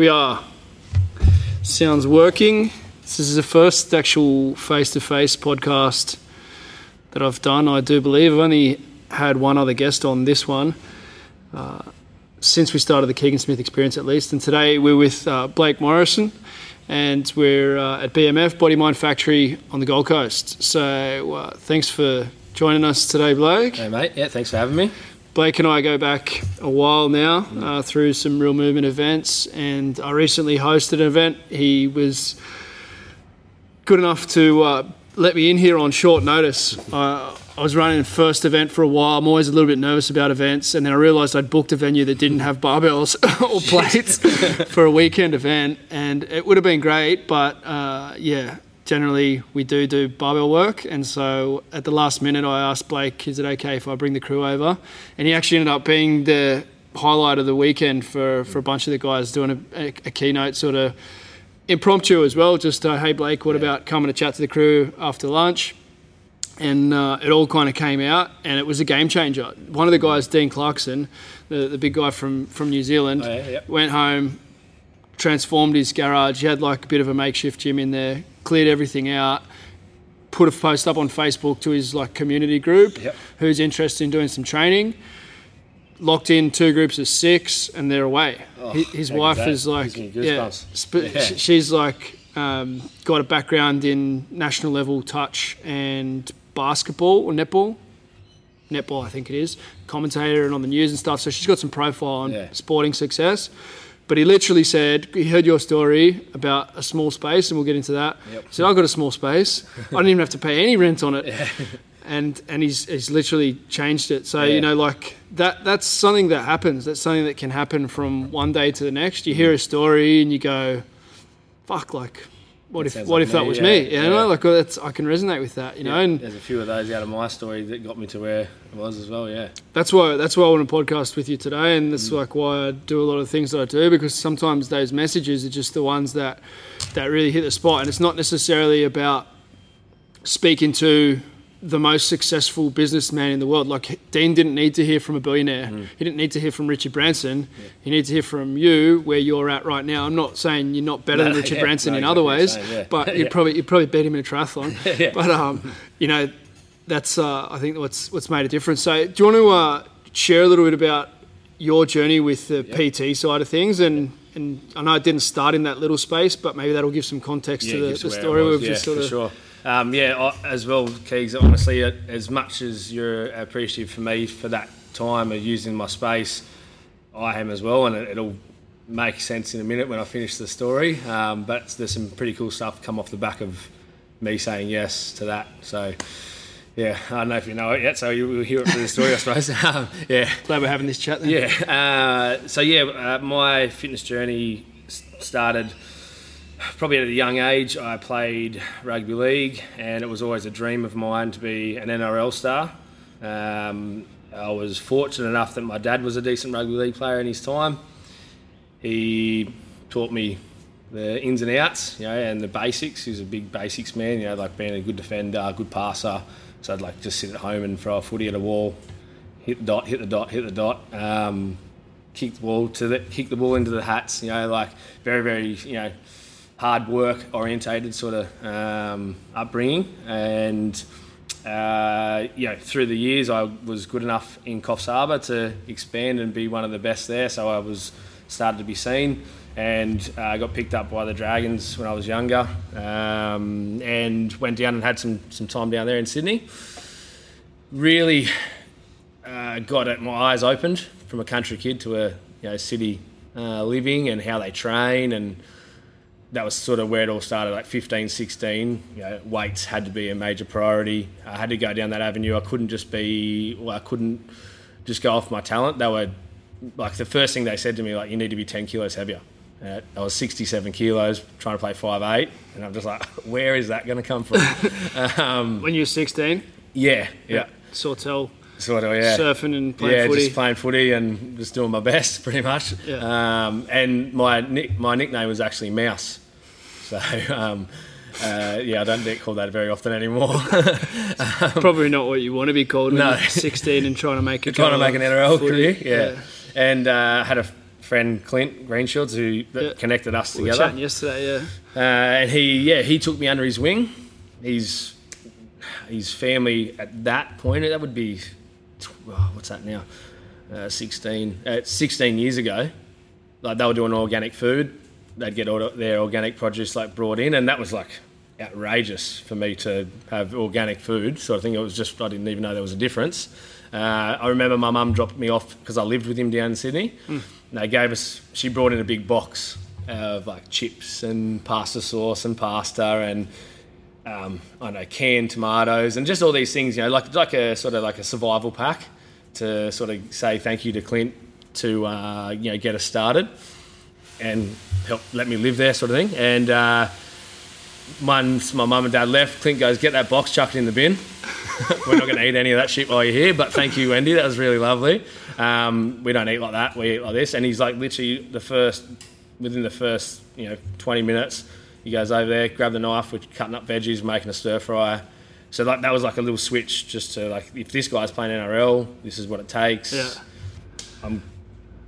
Here we are. Sounds working. This is the first actual face to face podcast that I've done, I do believe. I've only had one other guest on this one uh, since we started the Keegan Smith experience, at least. And today we're with uh, Blake Morrison and we're uh, at BMF, Body Mind Factory on the Gold Coast. So uh, thanks for joining us today, Blake. Hey, mate. Yeah, thanks for having me. Blake and I go back a while now uh, through some real movement events, and I recently hosted an event. He was good enough to uh, let me in here on short notice. Uh, I was running the first event for a while. I'm always a little bit nervous about events, and then I realised I'd booked a venue that didn't have barbells or plates for a weekend event, and it would have been great, but uh, yeah, generally we do do barbell work and so at the last minute i asked blake is it okay if i bring the crew over and he actually ended up being the highlight of the weekend for, for a bunch of the guys doing a, a, a keynote sort of impromptu as well just uh, hey blake what yeah. about coming to chat to the crew after lunch and uh, it all kind of came out and it was a game changer one of the guys dean clarkson the, the big guy from, from new zealand oh, yeah, yeah. went home transformed his garage he had like a bit of a makeshift gym in there cleared everything out, put a post up on Facebook to his like community group yep. who's interested in doing some training. Locked in two groups of six, and they're away. Oh, his wife is like, yeah, sp- yeah, she's like um, got a background in national level touch and basketball or netball. Netball, I think it is. Commentator and on the news and stuff. So she's got some profile on yeah. sporting success. But he literally said, he heard your story about a small space, and we'll get into that. Yep. He said, I've got a small space. I didn't even have to pay any rent on it. Yeah. And, and he's, he's literally changed it. So, yeah. you know, like that, that's something that happens. That's something that can happen from one day to the next. You hear a story and you go, fuck, like, what if what like if me, that was yeah, me? You yeah. know, like well, that's I can resonate with that. You yeah, know, and there's a few of those out of my story that got me to where I was as well. Yeah, that's why that's why I want to podcast with you today, and that's mm. like why I do a lot of things that I do because sometimes those messages are just the ones that that really hit the spot, and it's not necessarily about speaking to the most successful businessman in the world. Like Dean didn't need to hear from a billionaire. Mm. He didn't need to hear from Richard Branson. Yeah. He needs to hear from you where you're at right now. I'm not saying you're not better no, than Richard yeah, Branson no, in other ways, saying, yeah. but you probably you probably beat him in a triathlon. but um, you know, that's uh, I think what's what's made a difference. So do you want to uh, share a little bit about your journey with the PT side of things and and I know it didn't start in that little space, but maybe that'll give some context to the, the story we've just sort of sure. Um, yeah, as well, Keegs, honestly, as much as you're appreciative for me for that time of using my space, I am as well, and it, will make sense in a minute when I finish the story. Um, but there's some pretty cool stuff come off the back of me saying yes to that. So, yeah, I don't know if you know it yet, so you'll hear it through the story, I suppose. Um, yeah. Glad we're having this chat then. Yeah. Uh, so, yeah, uh, my fitness journey started probably at a young age, I played rugby league, and it was always a dream of mine to be an NRL star. Um, I was fortunate enough that my dad was a decent rugby league player in his time. He taught me the ins and outs, you know, and the basics. He was a big basics man, you know, like being a good defender, good passer. So I'd like just sit at home and throw a footy at a wall, hit the dot, hit the dot, hit the dot. Um, kick the ball to the kick the ball into the hats, you know, like very, very, you know, hard work orientated sort of um, upbringing. And uh, you know through the years I was good enough in Coffs Harbour to expand and be one of the best there. So I was started to be seen and I uh, got picked up by the Dragons when I was younger um, and went down and had some, some time down there in Sydney. Really uh, got it, my eyes opened from a country kid to a you know, city uh, living and how they train and that was sort of where it all started, like 15, 16. You know, weights had to be a major priority. I had to go down that avenue. I couldn't just be, well, I couldn't just go off my talent. They were, like, the first thing they said to me, like, you need to be 10 kilos heavier. Uh, I was 67 kilos, trying to play five eight, and I'm just like, where is that going to come from? um, when you were 16? Yeah, yeah. Sawtell. Sort of, yeah. Surfing and playing yeah, footy. just playing footy and just doing my best, pretty much. Yeah. Um, and my nick, my nickname was actually Mouse. So, um, uh, yeah, I don't get called that very often anymore. um, Probably not what you want to be called. No, 16 and trying to make a trying to make an NRL footy. career. Yeah, yeah. and uh, I had a friend Clint Greenshields who that Yeah. connected us We together. yesterday, yeah. Uh, and he, yeah, he took me under his wing. His his family at that point, that would be, oh, what's that now? Uh, 16, uh, 16 years ago. Like they were doing organic food. They'd get all their organic produce like brought in, and that was like outrageous for me to have organic food. So I think it was just I didn't even know there was a difference. Uh, I remember my mum dropped me off because I lived with him down in Sydney. And they gave us. She brought in a big box of like chips and pasta sauce and pasta and um, I don't know canned tomatoes and just all these things. You know, like like a sort of like a survival pack to sort of say thank you to Clint to uh, you know get us started and help let me live there sort of thing. And uh, once my mum and dad left, Clint goes, "Get that box, chuck it in the bin. We're not going to eat any of that shit while you're here." But thank you, Wendy. That was really lovely. Um, we don't eat like that. We eat like this. And he's like literally the first within the first you know 20 minutes. He goes over there, grab the knife, we're cutting up veggies, making a stir fry. So like that was like a little switch, just to like if this guy's playing NRL, this is what it takes. Yeah. I'm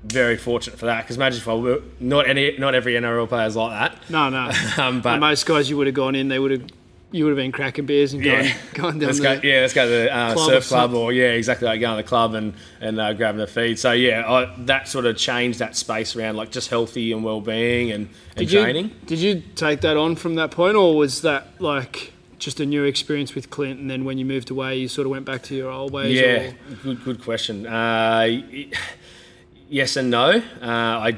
very fortunate for that because imagine if I were not any not every NRL player is like that. No, no. Um, but And most guys you would have gone in, they would have, you would have been cracking beers and Yeah. going, going down let's the, go. Yeah, let's go to the uh, club surf club, or yeah, exactly like going to the club and and uh, grabbing a feed. So yeah, I, that sort of changed that space around like just healthy and well being and, and Did you, training. did you take that on from that point, or was that like just a new experience with Clint, and then when you moved away, you sort of went back to your old ways? Yeah, or- good good question. Uh, yes and no. Uh, I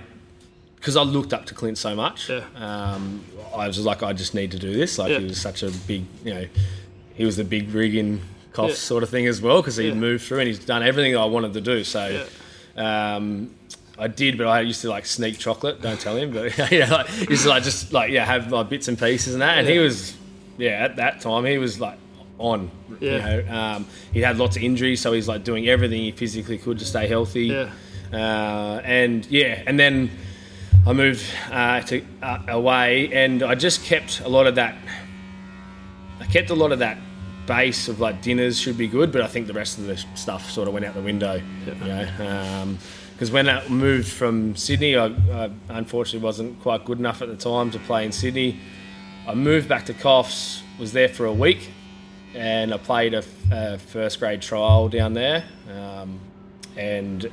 because I looked up to Clint so much. Yeah. Um, I was like, I just need to do this. Like Yeah. he was such a big, you know, he was the big rig in cough Yeah. sort of thing as well because he Yeah. moved through and he's done everything I wanted to do. So. Um, I did, but I used to like sneak chocolate. Don't tell him, but yeah, like, used to like just like yeah have like bits and pieces and that. And he was, yeah, at that time he was like on. Yeah. You know, um, he had lots of injuries, so he's like doing everything he physically could to stay healthy. Yeah. Uh, and yeah, and then I moved uh, to uh, away, and I just kept a lot of that. I kept a lot of that base of like dinners should be good, but I think the rest of the stuff sort of went out the window. You know, because when I moved from Sydney, I, I unfortunately wasn't quite good enough at the time to play in Sydney. I moved back to Coffs, was there for a week, and I played a, a first grade trial down there, um, and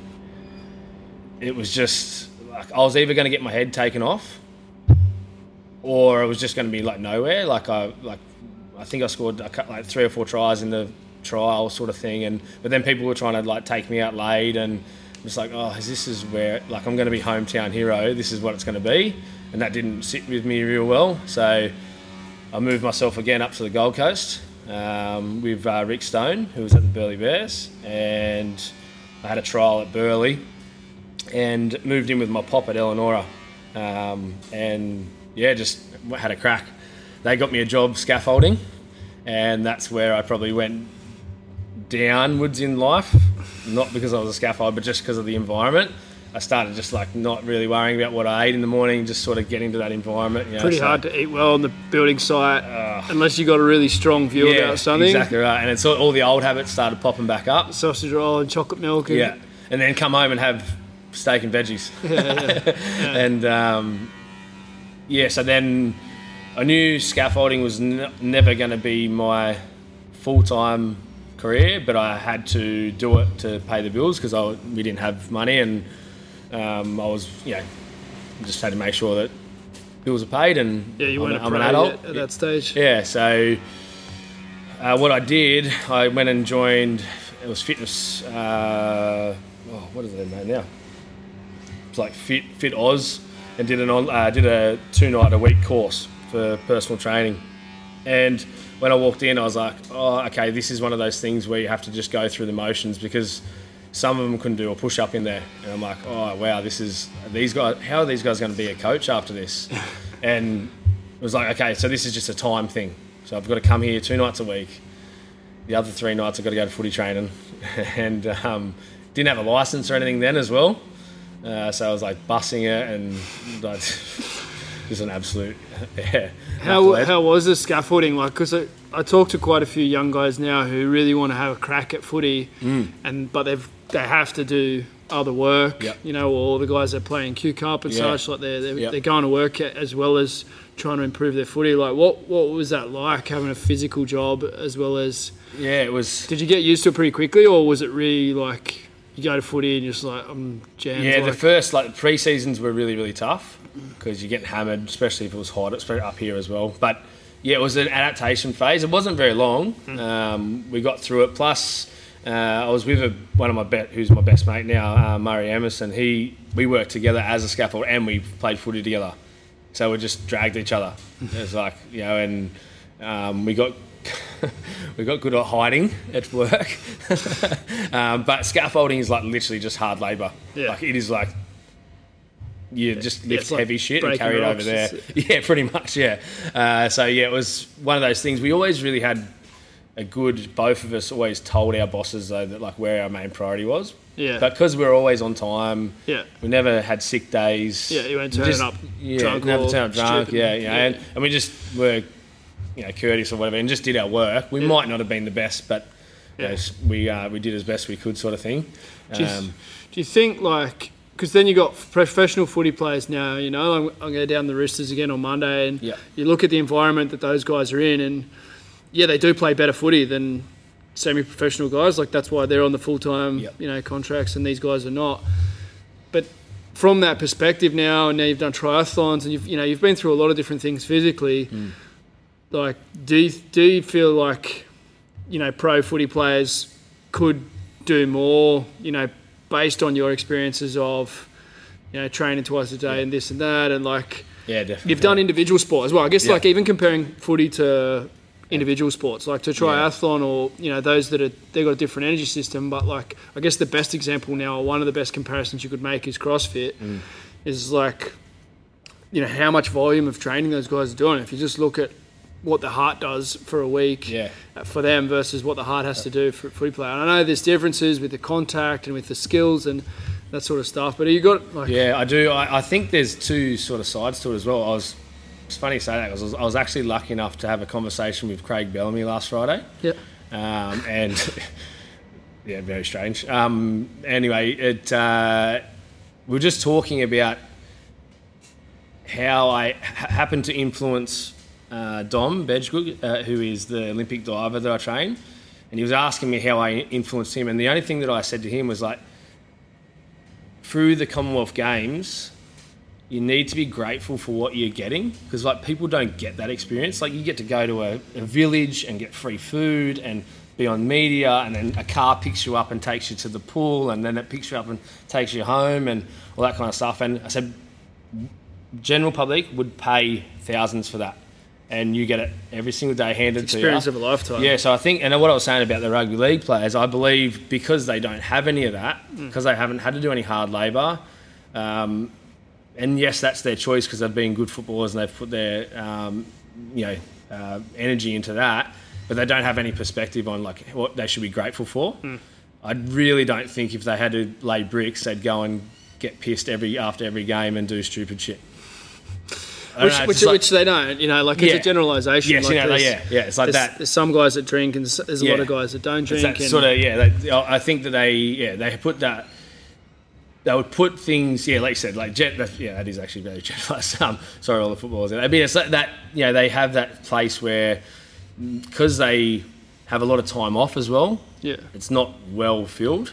it was just like I was either going to get my head taken off, or it was just going to be like nowhere. Like I like I think I scored like three or four tries in the trial sort of thing, and but then people were trying to like take me out late, and it's like oh, this is where like I'm going to be hometown hero. This is what it's going to be, and that didn't sit with me real well. So I moved myself again up to the Gold Coast um, with uh, Rick Stone, who was at the Burleigh Bears, and I had a trial at Burleigh and moved in with my pop at Elanora. Um, and yeah, just had a crack. They got me a job scaffolding, and that's where I probably went downwards in life. Not because I was a scaffold, but just because of the environment. I started just like not really worrying about what I ate in the morning, just sort of getting to that environment. You know, Pretty so- hard to eat well on the building site unless you got a really strong view yeah, about something. exactly right. And it's all, all the old habits started popping back up. Sausage roll and chocolate milk. And, Yeah, and then come home and have steak and veggies. and um, yeah, so then I knew scaffolding was n- never going to be my full time career, but I had to do it to pay the bills because we didn't have money, and um, I was you know just had to make sure that bills are paid and Yeah, you I'm, weren't I'm an adult at that stage. yeah, so uh, what I did, I went and joined. It was fitness. Uh, oh, what is their name now? Like Fit Fit Oz, and did an on, uh, did a two night a week course for personal training. And when I walked in, I was like, oh, okay, this is one of those things where you have to just go through the motions because some of them couldn't do a push up in there. And I'm like, oh, wow, this is these guys. How are these guys going to be a coach after this? and it was like, okay, so this is just a time thing. So I've got to come here two nights a week. The other three nights I've got to go to footy training, and um, didn't have a license or anything then as well. Uh, so I was like bussing it and like, just an absolute yeah. How, how was the scaffolding like? Because I, I talk to quite a few young guys now who really want to have a crack at footy, Mm. and but they've they have to do other work. Yep. You know, all the guys that play in Q Cup and Yeah. such, like they're they're, Yep. they're going to work as well as trying to improve their footy. Like, what what was that like having a physical job as well as? Yeah, it was. Did you get used to it pretty quickly, or was it really like you go to footy and you're just like I'm jammed? Yeah, like, the first like pre seasons were really really tough because you're getting hammered, especially if it was hot. It's up here as well, but yeah, it was an adaptation phase. It wasn't very long. Um, we got through it. Plus, uh, I was with a, one of my bet, who's my best mate now, uh, Murray Emerson. He we worked together as a scaffold and we played footy together. So we just dragged each other. It was like you know, and um, we got. We got good at hiding at work, um, but scaffolding is like literally just hard labour. Yeah. Like it is like you just Yeah, lift like heavy shit and carry it over there. Yeah, pretty much. Yeah. Uh, so yeah, it was one of those things. We always really had a good. Both of us always told our bosses though that like where our main priority was. Yeah. But because we were always on time, yeah. we never had sick days. Yeah, you weren't We turning up yeah, drunk never turn up drunk. stupid. Yeah, you know, Yeah. And, and we just were, you know, courteous or whatever, and just did our work. We Yeah. might not have been the best, but you know, we uh, we did as best we could, sort of thing. Do you, Um, do you think like because then you got professional footy players now? You know, I'm, I'm going down the Roosters again on Monday, and Yeah. you look at the environment that those guys are in, and yeah, they do play better footy than semi-professional guys. Like that's why they're on the full-time, Yep. you know, contracts, and these guys are not. But from that perspective now, and now you've done triathlons, and you've you know you've been through a lot of different things physically. Hmm. Like, do you, do you feel like you know pro footy players could do more? You know, based on your experiences of you know training twice a day and this and that, and like yeah, definitely. you've done individual sport as well. I guess Yeah. like even comparing footy to individual sports, like to triathlon or you know those that are they've got a different energy system. But like I guess the best example now, or one of the best comparisons you could make is CrossFit. Mm. Is like you know how much volume of training those guys are doing. If you just look at what the heart does for a week Yeah. uh, for them versus what the heart has to do for a footy player. And I know there's differences with the contact and with the skills and that sort of stuff. But are you got like Yeah, I do. I, I think there's two sort of sides to it as well. I was. It's funny you say that because I was, I was actually lucky enough to have a conversation with Craig Bellamy last Friday. yeah um, and yeah, very strange. Um, anyway, it uh, we are just talking about how I ha- happened to influence uh, Dom Bedggood, uh, who is the Olympic diver that I train, and he was asking me how I influenced him. And the only thing that I said to him was like, through the Commonwealth Games, you need to be grateful for what you're getting because like people don't get that experience. Like you get to go to a, a village and get free food and be on media, and then a car picks you up and takes you to the pool, and then it picks you up and takes you home, and all that kind of stuff. And I said, general public would pay thousands for that, and you get it every single day handed to you. experience of a lifetime. Yeah, so I think, and what I was saying about the rugby league players, I believe because they don't have any of that, Mm. because they haven't had to do any hard labour, um, and yes, that's their choice because they've been good footballers and they've put their, um, you know, uh, energy into that, but they don't have any perspective on like what they should be grateful for. Mm. I really don't think if they had to lay bricks, they'd go and get pissed every after every game and do stupid shit. Which, know, which, like- which they don't, you know, like it's Yeah. a generalisation. Yes, like you know, there's- yeah, yeah, it's like there's, that. There's some guys that drink, and there's a lot of guys that don't drink. that and sort of yeah. They, I think that they yeah they put that they would put things yeah like you said like jet that, yeah that is actually very generalised. Um, sorry all the footballers. I mean it's like that yeah they have that place where because they have a lot of time off as well. yeah, It's not well filled.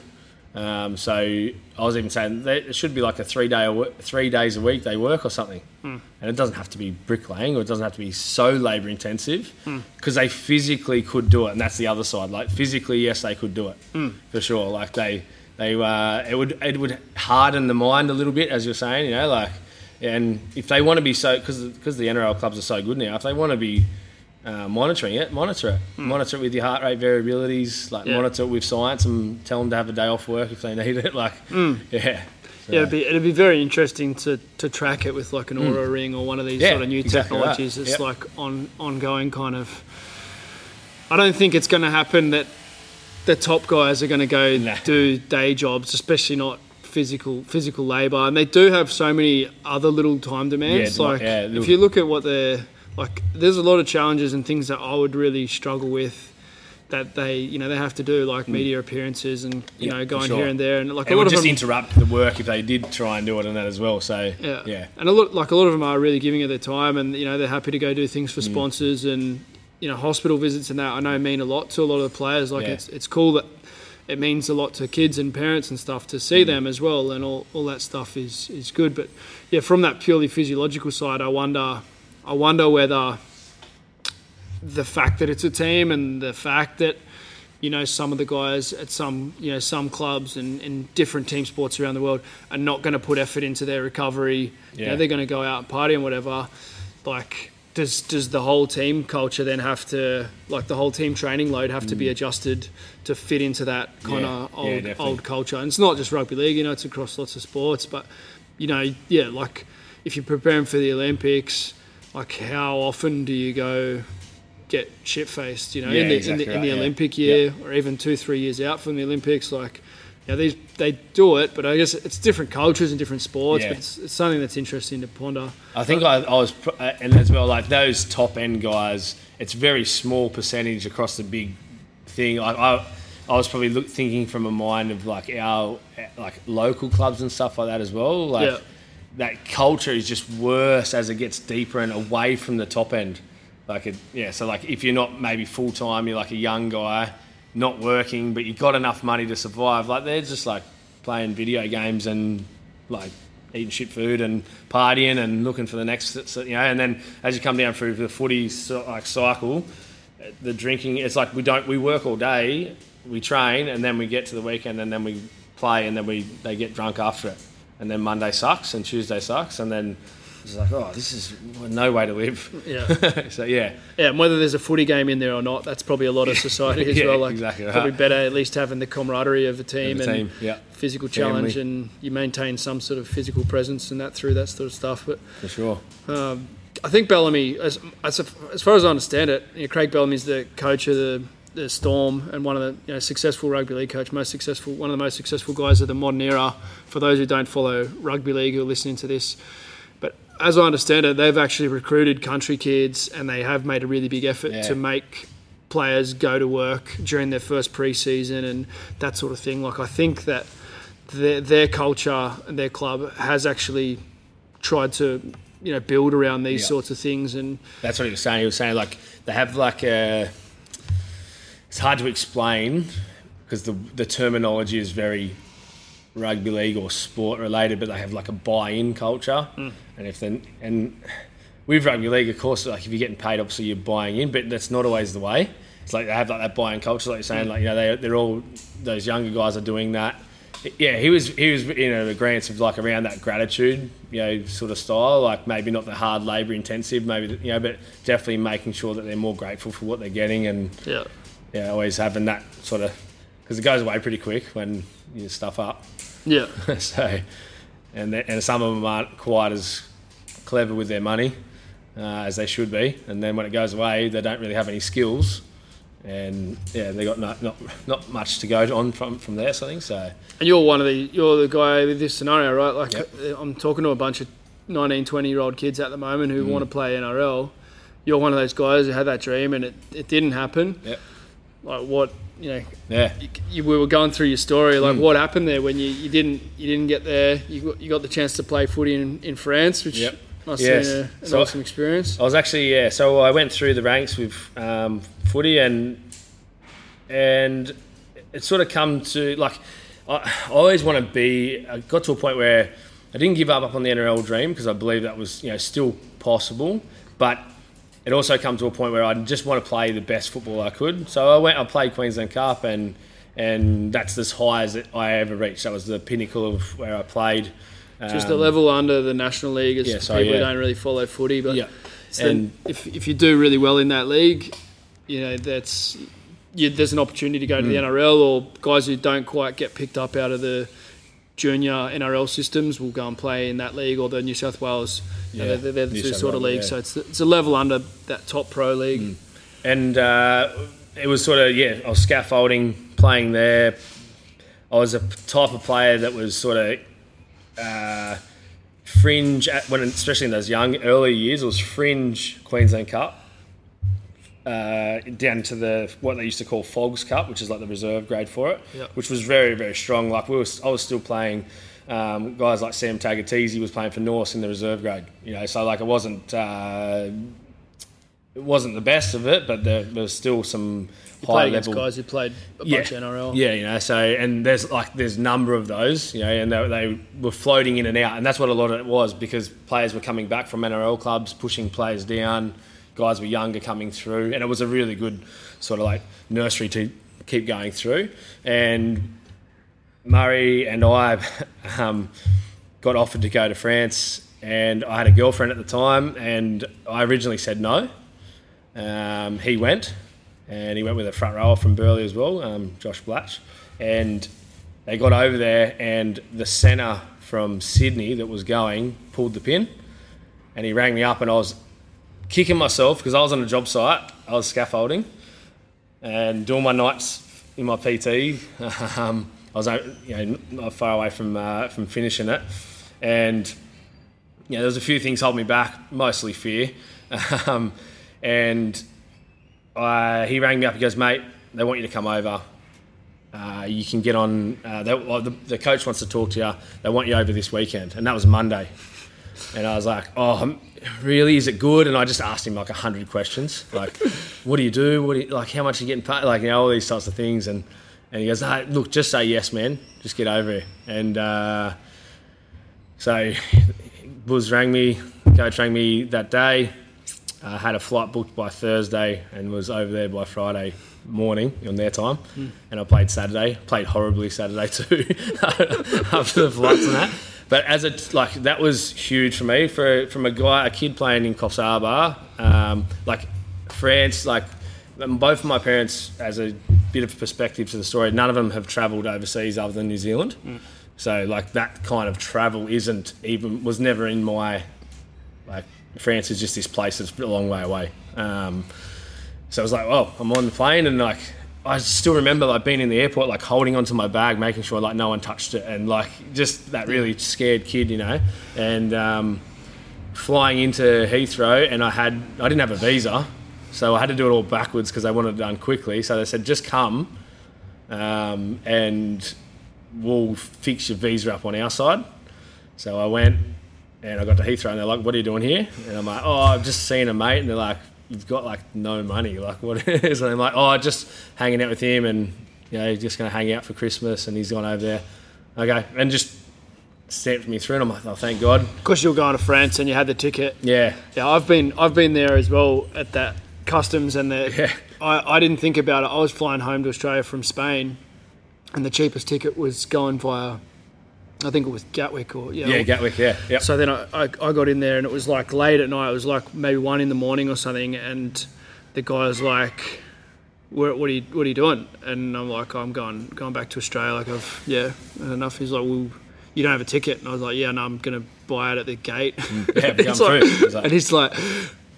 Um, so I was even saying that it should be like a three day three days a week they work or something, and it doesn't have to be bricklaying or it doesn't have to be so labour intensive because they physically could do it, and that's the other side. Like physically, yes, they could do it for sure. Like they they uh, it would it would harden the mind a little bit, as you're saying, you know, like. And if they want to be so, because because the NRL clubs are so good now, if they want to be uh, monitoring it, monitor it. Monitor it with your heart rate variabilities. Like Yeah. monitor it with science, and tell them to have a day off work if they need it. Like, yeah, So, yeah, it'd be, it'd be very interesting to, to track it with like an Oura Ring or one of these Hmm. Yeah, sort of new exactly technologies. It's Yep. like on ongoing kind of. I don't think it's going to happen that the top guys are going to go Nah. do day jobs, especially not physical physical labour. And they do have so many other little time demands. Yeah, like yeah, if you look at what they're like, there's a lot of challenges and things that I would really struggle with that they you know they have to do like media appearances and you Yeah, know going sure. here and there and like It a lot would of just them, interrupt the work if they did try and do it and that as well. So yeah. yeah, And a lot, like a lot of them are really giving it their time, and you know they're happy to go do things Mm. for sponsors and you know hospital visits and that. I know mean a lot to a lot of the players. Like Yeah. it's it's cool that it means a lot to kids and parents and stuff to Mm. see them as well, and all, all that stuff is is good. But yeah, from that purely physiological side, I wonder, I wonder whether the fact that it's a team and the fact that you know some of the guys at some you know some clubs and, and different team sports around the world are not going to put effort into their recovery. You know, Yeah. they're going to go out and party and whatever. Like, does does the whole team culture then have to like the whole team training load have to be adjusted to fit into that kind Mm. Yeah. of Yeah, old definitely. old culture? And it's not just rugby league. You know, it's across lots of sports. But you know, yeah, like if you're preparing for the Olympics, like how often do you go? get shit faced, you know, Yeah, in the, exactly in the, in right, the yeah. Olympic year or even two, three years out from the Olympics. Like, yeah, these they do it, but I guess it's different cultures and different sports. Yeah. But it's, it's something that's interesting to ponder. I think I, I was, uh, and as well, like those top end guys, it's very small percentage across the big thing. I, I, I was probably look, thinking from a mind of like our uh, like local clubs and stuff like that as well. Like Yeah. That culture is just worse as it gets deeper and away from the top end. Like it, yeah, so like if you're not maybe full time, you're like a young guy, not working, but you've got enough money to survive. Like they're just like playing video games and like eating shit food and partying and looking for the next, you know. And then as you come down through the footy like cycle, the drinking, it's like we don't we work all day, we train, and then we get to the weekend and then we play, and then we they get drunk after it, and then Monday sucks and Tuesday sucks, and then it's like oh this is no way to live. Yeah. so yeah, Yeah, and whether there's a footy game in there or not, that's probably a lot of society as Yeah, well. Like, exactly right. probably better at least having the camaraderie of a team and team, yeah, physical Family. challenge, and you maintain some sort of physical presence and that through that sort of stuff. But for sure. Um, I think Bellamy, as, as, as far as I understand it, you know, Craig Bellamy's the coach of the, the Storm and one of the you know, successful rugby league coach, most successful, one of the most successful guys of the modern era. For those who don't follow rugby league who are listening to this, but as I understand it, they've actually recruited country kids and they have made a really big effort Yeah. to make players go to work during their first preseason and that sort of thing. Like I think that their, their culture and their club has actually tried to you know build around these Yeah. sorts of things and That's what he was saying. He was saying like they have like a. It's hard to explain because the the terminology is very rugby league or sport related, but they have like a buy-in culture, hmm. and if then and with rugby league, of course, like if you're getting paid, obviously you're buying in, but that's not always the way. It's like they have like that buy-in culture, like you're saying, hmm. like you know they they're all those younger guys are doing that. Yeah, he was he was in an agreement of like around that gratitude, you know, sort of style. Like maybe not the hard labour intensive, maybe you know, but definitely making sure that they're more grateful for what they're getting and yeah yeah, always having that sort of because it goes away pretty quick when you stuff up. yeah so, and and some of them aren't quite as clever with their money uh, as they should be, and then when it goes away, they don't really have any skills, and yeah, they got not not, not much to go on from from there. So I think so. and you're one of the you're the guy with this scenario right like Yep. uh, I'm talking to a bunch of 19 20 year old kids at the moment Mm. who want to play NRL you're one of those guys who had that dream and it, it didn't happen Yep. Like what you know Yeah, you, you, we were going through your story like Mm. what happened there when you, you didn't you didn't get there you got, you got the chance to play footy in, in France which Yep. must Yes. have been a, an So- awesome experience I was actually yeah. So I went through the ranks with um, footy and and it sort of come to like I, I always want to be. I got to a point where I didn't give up on the NRL dream because I believe that was you know still possible, but it also come to a point where I just want to play the best football I could. So I went. I played Queensland Cup and. And that's as high as I ever reached. That was the pinnacle of where I played. just a Um, level under the national league as yeah, so, people who yeah. don't really follow footy but Yeah. So And- if, if you do really well in that league, you know that's you, there's an opportunity to go to the Hmm. NRL, or guys who don't quite get picked up out of the junior NRL systems will go and play in that league or the New South Wales. You know, Yeah, they're, they're the New two South sort of leagues. yeah. So it's it's a level under that top pro league. and uh, it was sort of yeah, I was scaffolding, playing there. I was a type of player that was sort of uh, fringe at, when, especially in those young early years. It was fringe Queensland Cup, uh, down to the what they used to call Fogs Cup, which is like the reserve grade for it, Yep. which was very very strong. Like we were, I was still playing. Um, guys like Sam Tagataese was playing for Norths in the reserve grade, you know. So like it wasn't uh, it wasn't the best of it, but there, there was still some You high played level guys who played a yeah. bunch of NRL. Yeah, you know, so and there's like there's a number of those, you know, and they, they were floating in and out, and that's what a lot of it was because players were coming back from NRL clubs, pushing players down, guys were younger coming through, and it was a really good sort of like nursery to keep going through. And Murray and I um, got offered to go to France, and I had a girlfriend at the time, and I originally said no. Um, he went, and he went with a front rower from Burleigh as well, um, Josh Blatch, and they got over there, and the centre from Sydney that was going pulled the pin, and he rang me up, and I was kicking myself because I was on a job site, I was scaffolding, and doing my nights in my PT. Um, I was you know not far away from uh, from finishing it, and yeah, there was a few things holding me back, mostly fear. Um, and I, he rang me up. He goes, "Mate, they want you to come over. Uh, you can get on. Uh, they, well, the, the coach wants to talk to you. They want you over this weekend." And that was Monday. And I was like, "Oh, really? Is it good?" And I just asked him like a hundred questions, like, "What do you do? What do you, like? How much are you getting paid? Like, you know, all these sorts of things." And and he goes, "Hey, look, just say yes, man. Just get over here." And uh, so Buzz rang me, coach rang me that day. I had a flight booked by Thursday and was over there by Friday morning on their time. And I played Saturday. Played horribly Saturday too after the flights and that. But as it like that was huge for me for from a guy a kid playing in Coffs Harbour, um, like France, like um, both of my parents as a bit of perspective to the story, none of them have travelled overseas other than New Zealand. So like that kind of travel isn't even was never in my like France is just this place that's a long way away. Um, so I was like, well, I'm on the plane and like I still remember like being in the airport, like holding onto my bag, making sure like no one touched it, and like just that really scared kid, you know, and um, flying into Heathrow, and I had I didn't have a visa, so I had to do it all backwards because they wanted it done quickly. So they said, just come, um, and we'll fix your visa up on our side. So I went and I got to Heathrow and they're like, what are you doing here? And I'm like, oh, I've just seen a mate. And they're like, you've got like no money. Like, what is? And I'm like, oh, just hanging out with him and, you know, just going to hang out for Christmas. And he's gone over there. Okay. And just stamped me through. And I'm like, oh, thank God. Because you were going to France and you had the ticket. Yeah. Yeah, I've been I've been there as well at that customs and the Yeah. I, I didn't think about it. I was flying home to Australia from Spain, and the cheapest ticket was going via, I think it was Gatwick or yeah. Yeah, Gatwick. Yeah. Yep. So then I, I, I got in there and it was like late at night. It was like maybe one in the morning or something, and the guy was like, "What, what are you What are you doing?" And I'm like, "I'm going going back to Australia. Like I've yeah enough." He's like, "Well, you don't have a ticket," and I was like, "Yeah, no, I'm gonna buy it at the gate." Mm, yeah, It's like- through. Like- and he's like.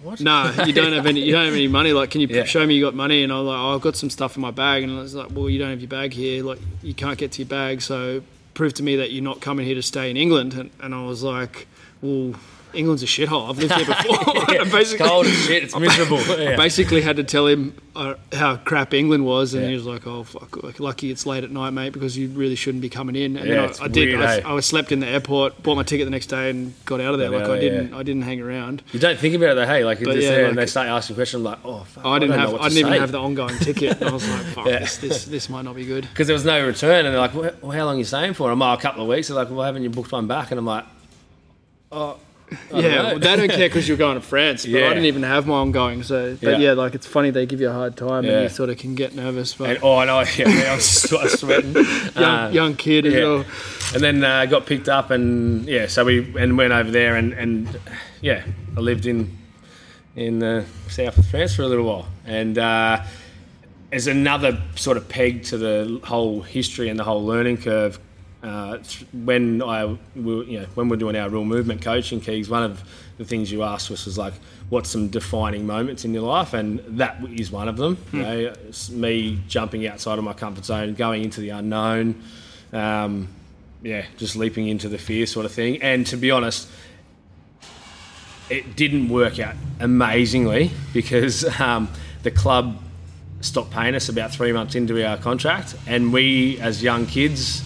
What? No, you don't have any. You don't have any money. Like, can you Yeah. show me you got money? And I was like, oh, I've got some stuff in my bag. And I was like, well, you don't have your bag here. Like, you can't get to your bag. So, prove to me that you're not coming here to stay in England. And, and I was like, well, England's a shithole. I've lived here before. Yeah, I it's cold as shit. It's miserable. I Yeah. basically had to tell him uh, how crap England was, and Yeah. he was like, "Oh fuck, lucky it's late at night, mate, because you really shouldn't be coming in." And Yeah, then I, I did. weird, I, eh? I was slept in the airport, bought my ticket the next day, and got out of there. Got like I didn't. I didn't hang around. You don't think about it though, hey? Like, you're But just yeah, there like- and they start asking questions, like, oh, fuck, I didn't know have, I didn't even say. have the ongoing ticket. I was like, "Fuck this, this, this might not be good." because there was no return, and they're like, well, how long are you staying for? I'm like, a couple of weeks. They're like, well, haven't you booked one back? And I'm like, oh, I Yeah, well, they don't care because you're going to France, but Yeah. I didn't even have my ongoing. So, but Yeah. yeah, like it's funny they give you a hard time, Yeah. and you sort of can get nervous. But And, oh, I know, yeah, I'm sweating. young, Uh, young kid as well. And then uh, got picked up, and yeah, so we and went over there, and, and yeah, I lived in in the south of France for a little while, and uh, as another sort of peg to the whole history and the whole learning curve. Uh, when I, we, you know, when we're doing our real movement coaching keys, one of the things you asked us was like, what's some defining moments in your life, and that is one of them. You know, me jumping outside of my comfort zone, going into the unknown. Um, yeah, just leaping into the fear sort of thing. And to be honest, it didn't work out amazingly because um, the club stopped paying us about three months into our contract, and we, as young kids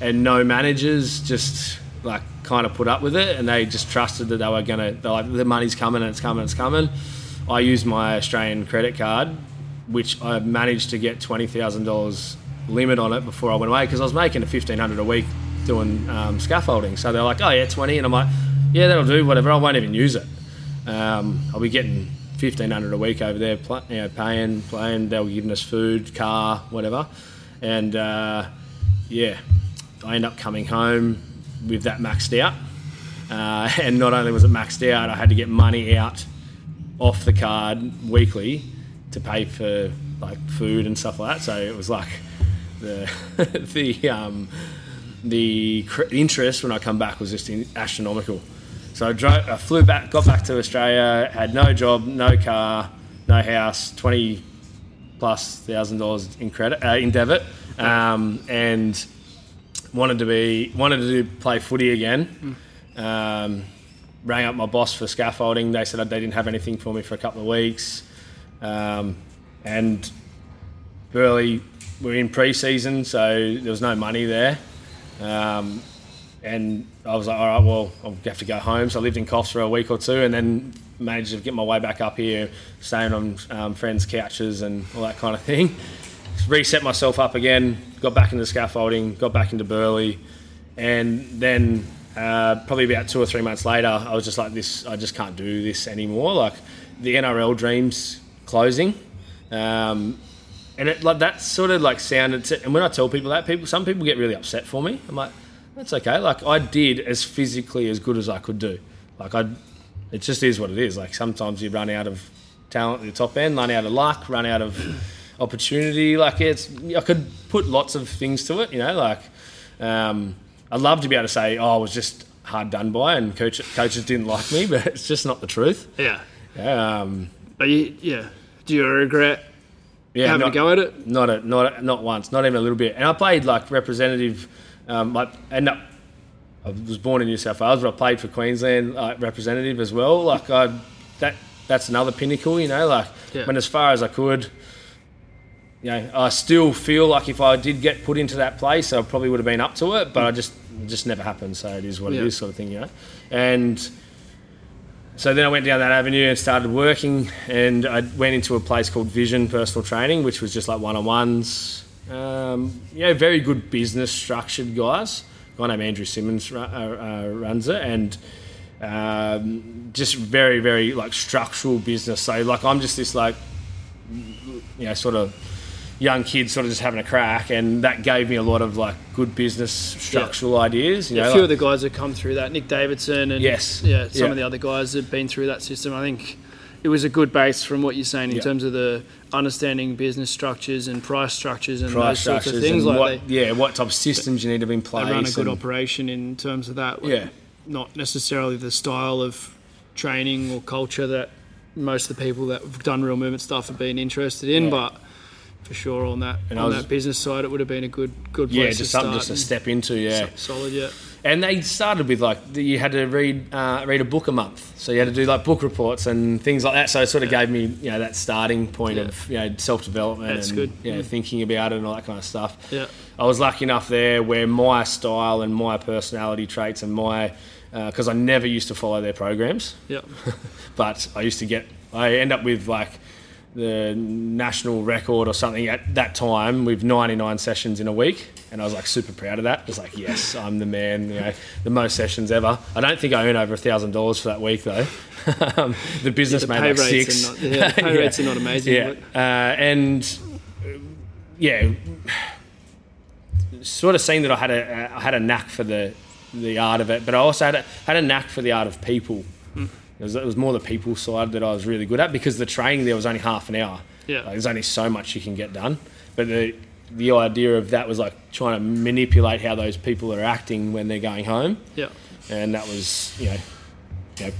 and no managers, just like kind of put up with it, and they just trusted that they were gonna. They're like, the money's coming, and it's coming, and it's coming. I used my Australian credit card, which I managed to get twenty thousand dollars limit on it before I went away because I was making a fifteen hundred a week doing um, scaffolding. So they're like, "Oh yeah, twenty, and I'm like, "Yeah, that'll do. Whatever. I won't even use it. Um, I'll be getting fifteen hundred a week over there, pl- you know, paying, playing. They were giving us food, car, whatever, and uh, yeah, I end up coming home with that maxed out. Uh, and not only was it maxed out, I had to get money out off the card weekly to pay for like food and stuff like that. So it was like the the um, the interest when I come back was just astronomical. So I drove, I flew back, got back to Australia, had no job, no car, no house, twenty plus thousand dollars in credit uh, in debit, um, and wanted to be wanted to do, play footy again. Um, rang up my boss for scaffolding. They said they didn't have anything for me for a couple of weeks, um, and Burleigh were in pre-season, so there was no money there. Um, and I was like, all right, well, I'll have to go home. So I lived in Coffs for a week or two, and then managed to get my way back up here, staying on um, friends' couches and all that kind of thing. Reset myself up again, got back into scaffolding, got back into Burleigh, and then uh, probably about two or three months later, I was just like, this, I just can't do this anymore. Like the NRL dreams closing. Um, and it, like that sort of like sounded. To, and when I tell people that, people some people get really upset for me. I'm like, that's okay. Like I did as physically as good as I could do. Like I, it just is what it is. Like sometimes you run out of talent at the top end, run out of luck, run out of opportunity. Like it's, I could put lots of things to it. You know, like um, I'd love to be able to say, oh, I was just hard done by, and coach, coaches didn't like me, but it's just not the truth. Yeah. Um, But you, yeah. Do you regret yeah, having not- a go at it? Not a, not a, not once, not even a little bit. And I played like representative. Um, like up, I was born in New South Wales, but I played for Queensland like representative as well. Like I, that that's another pinnacle, you know. Like Yeah. went as far as I could. You know, I still feel like if I did get put into that place, I probably would have been up to it, but I just it just never happened. So it is what Yeah. it is, sort of thing, you know. And so then I went down that avenue and started working, and I went into a place called Vision Personal Training, which was just like one on ones. Um, you know, very good business structured guys. A guy named Andrew Simmons uh, uh, runs it, and um, just very, very like structural business. So like I'm just this like you know sort of young kid sort of just having a crack and that gave me a lot of like good business structural ideas you know a few like- of the guys that come through that, Nick Davidson and Yes. yeah, some Yeah. of the other guys have been through that system. I think it was a good base from what you're saying in Yeah. terms of the understanding business structures and price structures and price those sorts of things. Like what, they, yeah what type of systems you need to be in place they run a good operation in terms of that. like, Yeah. not necessarily the style of training or culture that most of the people that have done real movement stuff have been interested in, Yeah. but for sure on that And on was- that business side, it would have been a good good place yeah to just start. something just to step into yeah solid, yeah. and they started with like you had to read uh, read a book a month so you had to do like book reports and things like that so it sort of gave me you know that starting point Yeah. of you know self-development That's and good. you know Mm. thinking about it and all that kind of stuff Yeah. I was lucky enough there where my style and my personality traits and my because I never used to follow their programs Yeah. but I used to get I end up with like the national record or something at that time with 99 sessions in a week and I was like super proud of that. It was like, yes, I'm the man, you know, the most sessions ever. I don't think I earned over a thousand dollars for that week though. um, the business the made pay like rates six. are not, yeah, pay rates are not amazing. Yeah, uh, and yeah, sort of seen that I had a I had a knack for the the art of it, but I also had a, had a knack for the art of people. Hmm. It, was, it was more the people side that I was really good at because the training there was only half an hour. Yeah. Like, there's only so much you can get done, but the the idea of that was like trying to manipulate how those people are acting when they're going home yeah. and that was you know, you know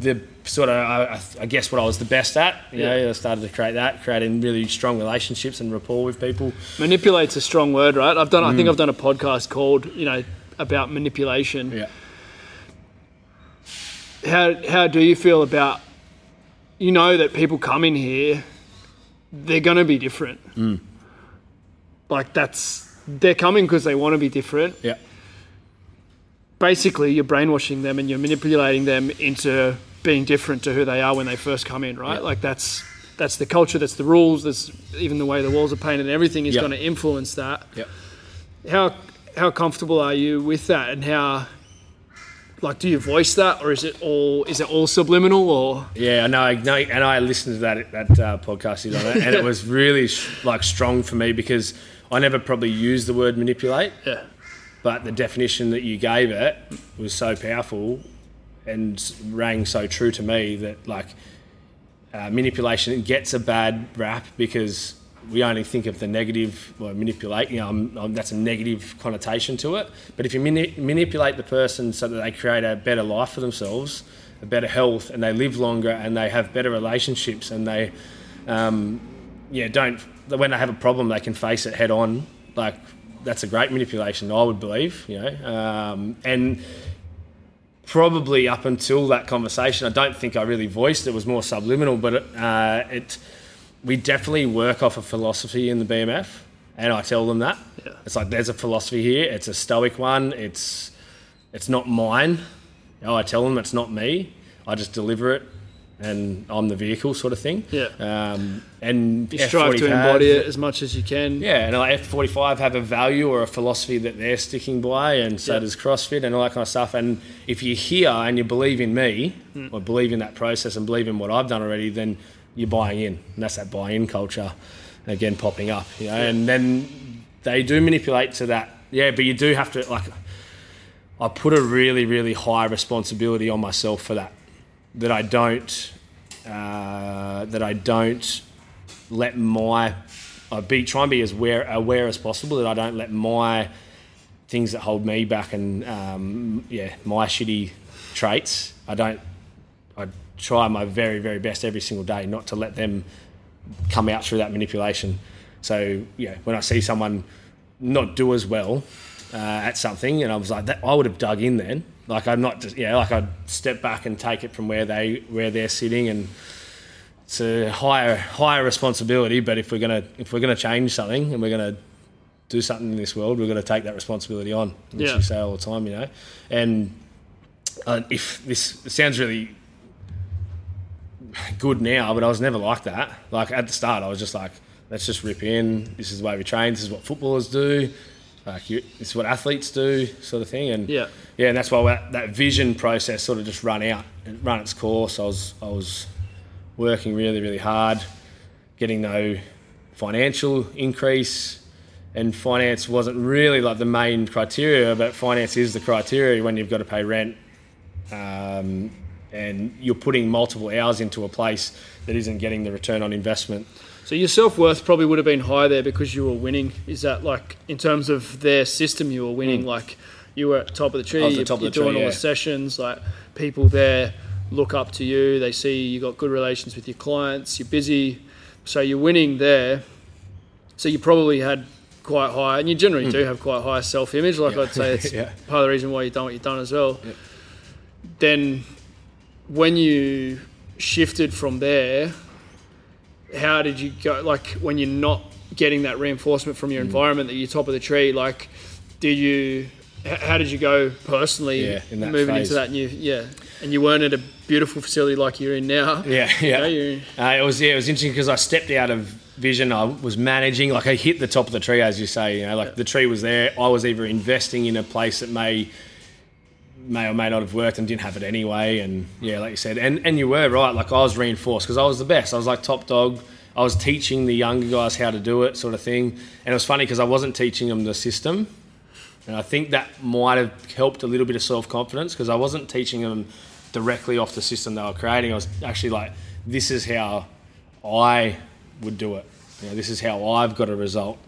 the sort of I, I guess what I was the best at. You Yeah. know, I started to create that, creating really strong relationships and rapport with people. Manipulate's a strong word, right? I've done. I Mm. think I've done a podcast called you know about manipulation. Yeah, How how do you feel about you know that people come in here, they're going to be different. Mm. Like that's they're coming because they want to be different. Yeah. Basically, you're brainwashing them and you're manipulating them into being different to who they are when they first come in, right? Yeah. Like that's that's the culture, that's the rules, that's even the way the walls are painted. and Everything is Yeah. going to influence that. Yeah. How how comfortable are you with that, and how like do you voice that, or is it all is it all subliminal, or? Yeah, I know, I know, and I listened to that that uh, podcast you it, and it was really sh- like strong for me because I never probably used the word manipulate, yeah, but the definition that you gave it was so powerful and rang so true to me that like uh, manipulation gets a bad rap because we only think of the negative or manipulate. You know, um, um, that's a negative connotation to it. But if you mani- manipulate the person so that they create a better life for themselves, a better health, and they live longer, and they have better relationships, and they, um, yeah, don't when they have a problem, they can face it head on. Like that's a great manipulation, I would believe. You know, um, and probably up until that conversation, I don't think I really voiced it. Was more subliminal, but uh, it we definitely work off a philosophy in the BMF, and I tell them that. Yeah. It's like there's a philosophy here. It's a stoic one. It's it's not mine. You know, I tell them it's not me. I just deliver it, and I'm the vehicle, sort of thing. Yeah. Um, and you strive to F40 have- embody it as much as you can. yeah, and like F45 have a value or a philosophy that they're sticking by, and so Yeah. does CrossFit and all that kind of stuff. And if you're here and you believe in me, Hmm. or believe in that process and believe in what I've done already, then you're buying in. And that's that buy in culture again popping up. You know? And then they do manipulate to that. Yeah, but you do have to, like, I put a really, really high responsibility on myself for that. That I don't, uh, that I don't let my I be try and be as aware, aware as possible that I don't let my things that hold me back and um, yeah my shitty traits I don't try my very very best every single day not to let them come out through that manipulation so yeah when I see someone not do as well uh, at something and I was like that I would have dug in then like I'm not just yeah like I'd step back and take it from where they where they're sitting and it's a higher higher responsibility. But if we're gonna if we're gonna change something and we're gonna do something in this world, we're gonna take that responsibility on, which Yeah. you say all the time, you know. And uh, if this sounds really good now, but I was never like that. Like at the start, I was just like, let's just rip in. This is the way we train. This is what footballers do. Like you, this is what athletes do, sort of thing. And Yeah. yeah, and that's why that, that vision process sort of just run out, and run its course. I was I was working really really hard, getting no financial increase, and finance wasn't really like the main criteria, but finance is the criteria when you've got to pay rent, um, and you're putting multiple hours into a place that isn't getting the return on investment. So your self worth probably would have been high there because you were winning. Is that like in terms of their system, you were winning? Hmm. Like you were at the top of the tree. The you're, top of the you're doing tree, all yeah. the sessions. Like people there look up to you. They see you got good relations with your clients. You're busy, so you're winning there. So you probably had quite high, and you generally hmm. do have quite high self image. Like. Yeah. I'd say, it's Yeah. part of the reason why you've done what you've done as well. Then when you shifted from there how did you go like when you're not getting that reinforcement from Mm. your environment that you're top of the tree like did you how did you go personally Yeah, in that moving phase. into that new yeah and you weren't at a beautiful facility like you're in now Yeah, You know, yeah. Uh, it was yeah, it was interesting because I stepped out of vision. I was managing, like I hit the top of the tree, as you say. You know, like the tree was there. I was either investing in a place that may may or may not have worked and didn't have it anyway. And yeah, like you said, and and you were right. Like I was reinforced because I was the best. I was like top dog. I was teaching the younger guys how to do it, sort of thing. And it was funny because I wasn't teaching them the system. And I think that might have helped a little bit of self confidence because I wasn't teaching them directly off the system they were creating. I was actually like, this is how I would do it. You know, this is how I've got a result.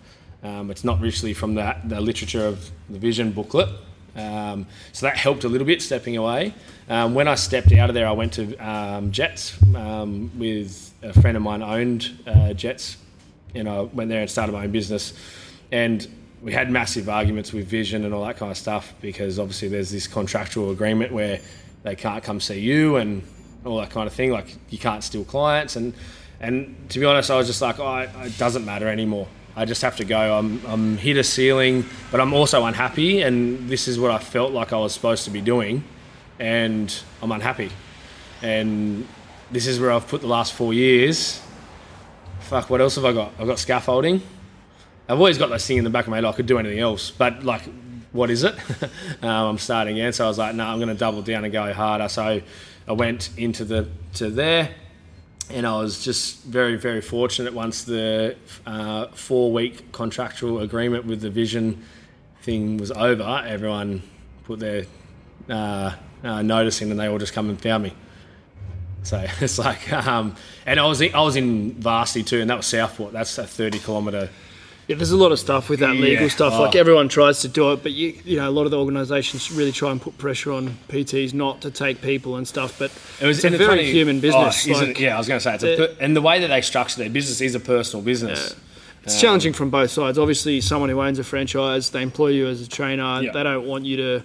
Um, it's not richly from that the literature of the vision booklet. Um, so that helped a little bit stepping away. Um, when I stepped out of there, I went to um, Jets um, with a friend of mine owned uh, Jets, and I went there and started my own business. And we had massive arguments with Vision and all that kind of stuff because obviously there's this contractual agreement where they can't come see you and all that kind of thing. Like you can't steal clients, and and to be honest, I was just like, oh, it doesn't matter anymore. I just have to go. I'm I'm hit a ceiling, but I'm also unhappy, and this is what I felt like I was supposed to be doing, and I'm unhappy, and this is where I've put the last four years. Fuck, what else have I got? I've got scaffolding. I've always got this thing in the back of my head. I could do anything else, but like, what is it? um, I'm starting again, so I was like, no, I'm going to double down and go harder. So I went into the to there, and I was just very very fortunate. Once the uh, four week contractual agreement with the Vision thing was over, everyone put their uh, uh, notice in, and they all just come and found me. So it's like, um, and I was in, I was in Varsity too, and that was Southport. That's a 30 kilometre Yeah, there's a lot of stuff with that legal Yeah. stuff. Oh. Like everyone tries to do it, but you, you know, a lot of the organisations really try and put pressure on PTs not to take people and stuff. But It was it's a very human oh, business. Oh, like, yeah, I was going to say it's a per, and the way that they structure their business is a personal business. It's challenging from both sides. Obviously, someone who owns a franchise, they employ you as a trainer. Yeah. They don't want you to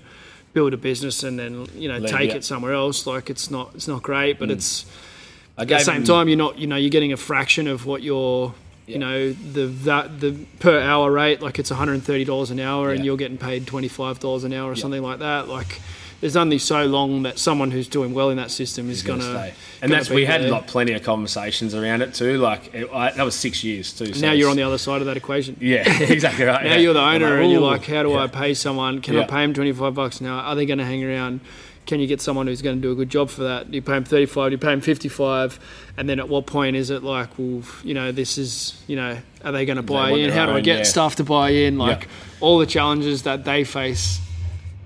build a business and then you know Leave, take yeah. it somewhere else. Like it's not it's not great, but hmm. it's I at the same them- time you're not you know you're getting a fraction of what you're Yeah. you know the that the per hour rate like it's 130 dollars an hour and you're getting paid 25 dollars an hour or Yeah. something like that. Like there's only so long that someone who's doing well in that system is gonna gonna. stay. And that's we had there. like plenty of conversations around it too. Like it, I, that was six years too. so now you're on the other side of that equation. yeah, exactly right. Now yeah. you're the owner, and you're like, how do I pay someone? Can I pay them 25 bucks an hour? Are they going to hang around? Can you get someone who's going to do a good job for that? Do you pay them 35? Do you pay them 55? And then at what point is it like, well, you know, this is, you know, are they going to buy in? How do I get yeah. stuff to buy in? Like Yeah. all the challenges that they face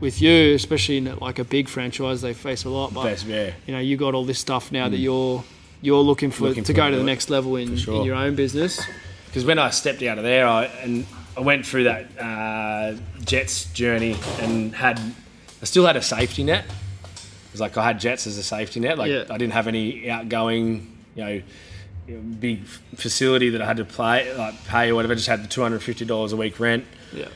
with you, especially in like a big franchise, they face a lot. But Best, yeah. you know, you got all this stuff now that you're you're looking for Looking to for go to to the next level in, sure. in your own business. because when I stepped out of there, I and I went through that uh, Jets journey and had I still had a safety net. It was like I had Jets as a safety net. Like Yeah. I didn't have any outgoing, you know, you know, big facility that I had to play like pay or whatever. I just had the two hundred fifty dollars a week rent. Yeah.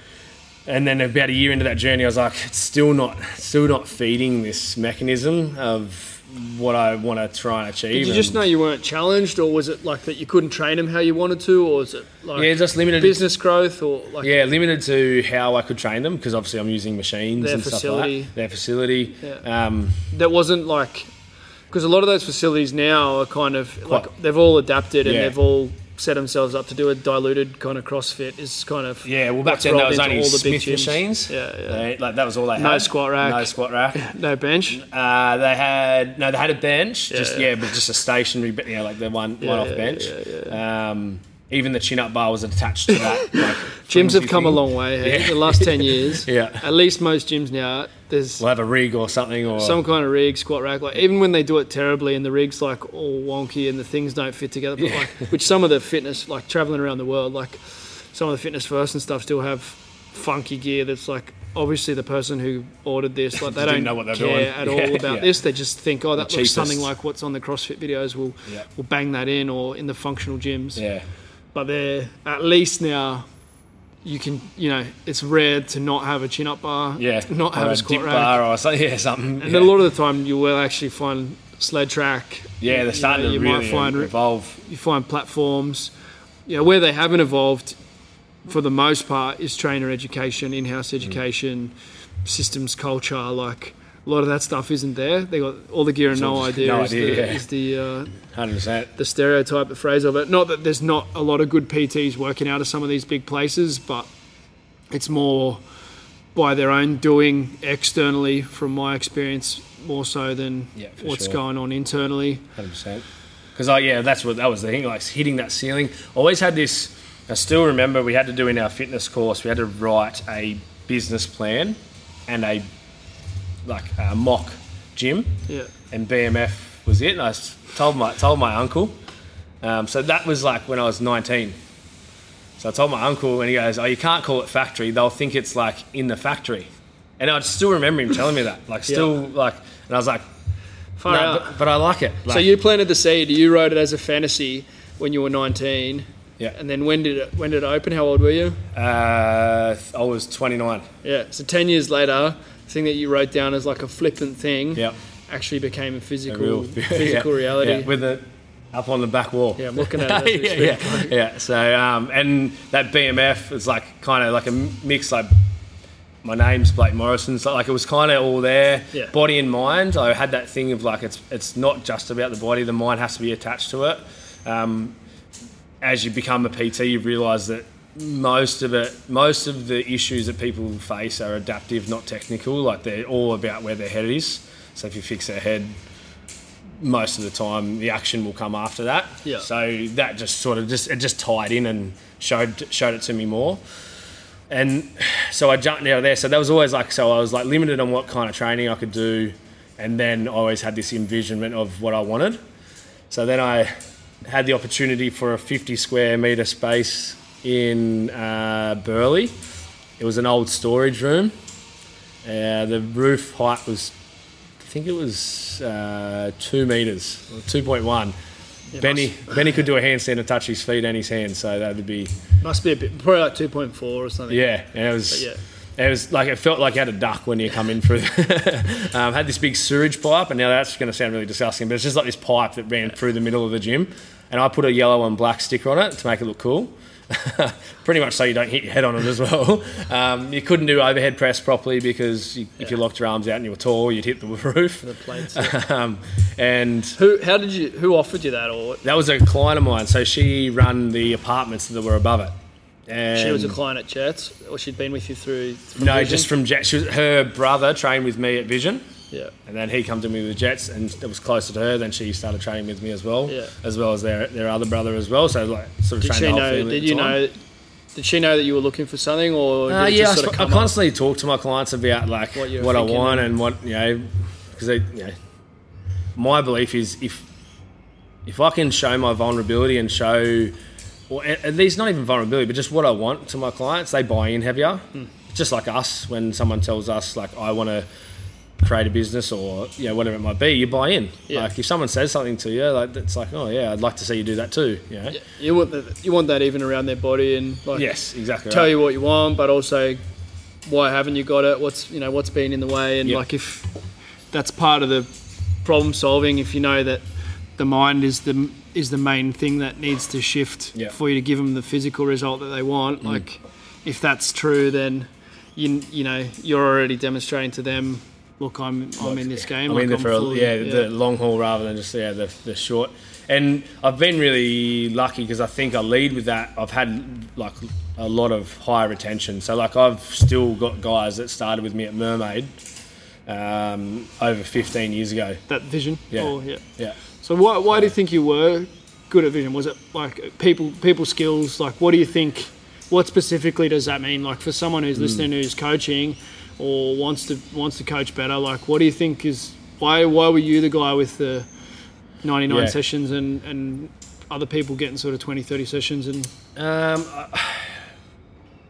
And then about a year into that journey, I was like, it's still not, still not feeding this mechanism of what I want to try and achieve. Did you just know you weren't challenged, or was it like that you couldn't train them how you wanted to, or was it like Yeah, just limited. business growth, or like Yeah, limited to how I could train them because obviously I'm using machines Their and facility. stuff like that. Their facility. Yeah. Um, that wasn't like because a lot of those facilities now are kind of like they've all adapted and Yeah. they've all set themselves up to do a diluted kind of CrossFit is kind of yeah, well back then there rolled was only all the big Smith gyms. machines. Yeah, yeah. They- like that was all they had. No squat rack. No squat rack. no bench. Uh, they had no, they had a bench. just yeah. yeah, but just a stationary, yeah, like the one Yeah, one off yeah, bench. yeah, Um, even the chin up bar was attached to that. Like, Gyms have come a long way hey, Yeah. the last ten years. Yeah. At least most gyms now there's We'll have a rig or something, or some kind of rig, squat rack. Like even when they do it terribly and the rig's like all wonky and the things don't fit together, but like which some of the fitness, like traveling around the world, like some of the fitness first and stuff still have funky gear that's like obviously the person who ordered this like they don't know what they're care doing. at Yeah, all about yeah. this. They just think, oh, that looks cheapest. something like what's on the CrossFit videos. We'll Yeah. we'll bang that in or in the functional gyms. yeah, But they're at least now. You can, you know, it's rare to not have a chin up bar, yeah, not have a squat rack. bar or something. Yeah, something. And yeah. a lot of the time, you will actually find sled track. yeah, they're starting know, to really find evolve. you find platforms. You know, where they haven't evolved, for the most part, is trainer education, in-house Mm. education, systems culture. Like a lot of that stuff isn't there. They got all the gear and no idea. no is, idea, the, yeah. is the uh, Hundred percent. the stereotype, the phrase of it. Not that there's not a lot of good PTs working out of some of these big places, but it's more by their own doing externally, from my experience, more so than Yeah, what's sure. going on internally. Hundred percent. Because I yeah, that's what that was the thing. Like hitting that ceiling. Always had this. I still remember we had to do in our fitness course. We had to write a business plan and a like a mock gym. Yeah. and BMF was it. And I told my told my uncle. Um, so that was like when I was 19. So I told my uncle, and he goes, "Oh, you can't call it factory. They'll think it's like in the factory." And I still remember him telling me that, like still like, and I was like, Far "No, out. but, but I like it." Like, So you planted the seed. You wrote it as a fantasy when you were 19. Yeah. And then when did it when did it open? How old were you? uh, I was 29. Yeah. So 10 years later, thing that you wrote down as like a flippant thing Yep. actually became a A physical real- physical yeah, reality. yeah, with it up on the back wall. Yeah, I'm looking at it. Yeah, yeah, yeah. So um, and that BMF is like kind of like a mix. Like my name's Blake Morrison, so like it was kind of all there, Yeah. body and mind. I had that thing of like it's it's not just about the body; the mind has to be attached to it. Um, as you become a PT, you realise that most of it, most of the issues that people face are adaptive, not technical. Like they're all about where their head is. So if you fix their head, most of the time the action will come after that. Yeah. So that just sort of just it just tied in and showed showed it to me more. And so I jumped out of there. So that was always like so I was like limited on what kind of training I could do, and then I always had this envisionment of what I wanted. So then I had the opportunity for a 50 square meter space in uh, Burleigh. It was an old storage room. Uh, the roof height was, I think it was uh, two meters, or 2.1. Benny Benny could do a handstand and touch his feet and his hands, so that would be Must be a bit, probably like 2.4 or something. yeah. And it was But yeah. it was like it felt like you had a duck when you come in through. um, had this big sewage pipe, and now that's going to sound really disgusting, but it's just like this pipe that ran through the middle of the gym, and I put a yellow and black sticker on it to make it look cool. Pretty much so you don't hit your head on it as well. Um, you couldn't do overhead press properly because you, if you locked your arms out and you were tall, you'd hit the roof. The plates. yeah. Um, and who? How did you? Who offered you that? Or that was a client of mine, so she ran the apartments that were above it. And she was a client at Jets, or she'd been with you through? No, Vision? just from Jet. She was, her brother trained with me at Vision. Yeah. And then he come to me with Jets, and it was closer to her. Then she started training with me as well, Yeah. as well as their their other brother as well. So like sort of Did trained she the whole know? family at Did you time. know? Did she know that you were looking for something, or did Uh, it yeah, I, just sort of sp- I come up? constantly talk to my clients about like What what, I want and- and what you know, because they, you know, my belief is if if I can show my vulnerability and show, or at at least not even vulnerability, but just what I want to my clients, they buy in heavier. Hmm. Just like us, when someone tells us like I want to create a business or you know whatever it might be, you buy in. Yeah. Like if someone says something to you, like it's like oh yeah, I'd like to see you do that too. You know. You want that? You want that even around their body and like Yes, exactly. tell right. you what you want, but also why haven't you got it? What's you know what's been in the way, and Yeah. like if that's part of the problem solving. If you know that the mind is the is the main thing that needs to shift Yeah. for you to give them the physical result that they want. Mm. Like if that's true, then you you know you're already demonstrating to them. Look, I'm I'm in this game. I'm like, in there for a, fully- yeah, the long haul rather than just yeah the, the short. And I've been really lucky because I think I lead with that. I've had like a lot of high retention. So like I've still got guys that started with me at Mermaid um, over 15 years ago. that vision. Yeah. Or, yeah. Yeah. So why, why do you think you were good at vision? Was it like people people skills? Like what do you think? What specifically does that mean? Like for someone Hmm. who's listening who's coaching or wants to wants to coach better, like what do you think is why why were you the guy with the 99 Yeah. sessions and and other people getting sort of 20 30 sessions and Um,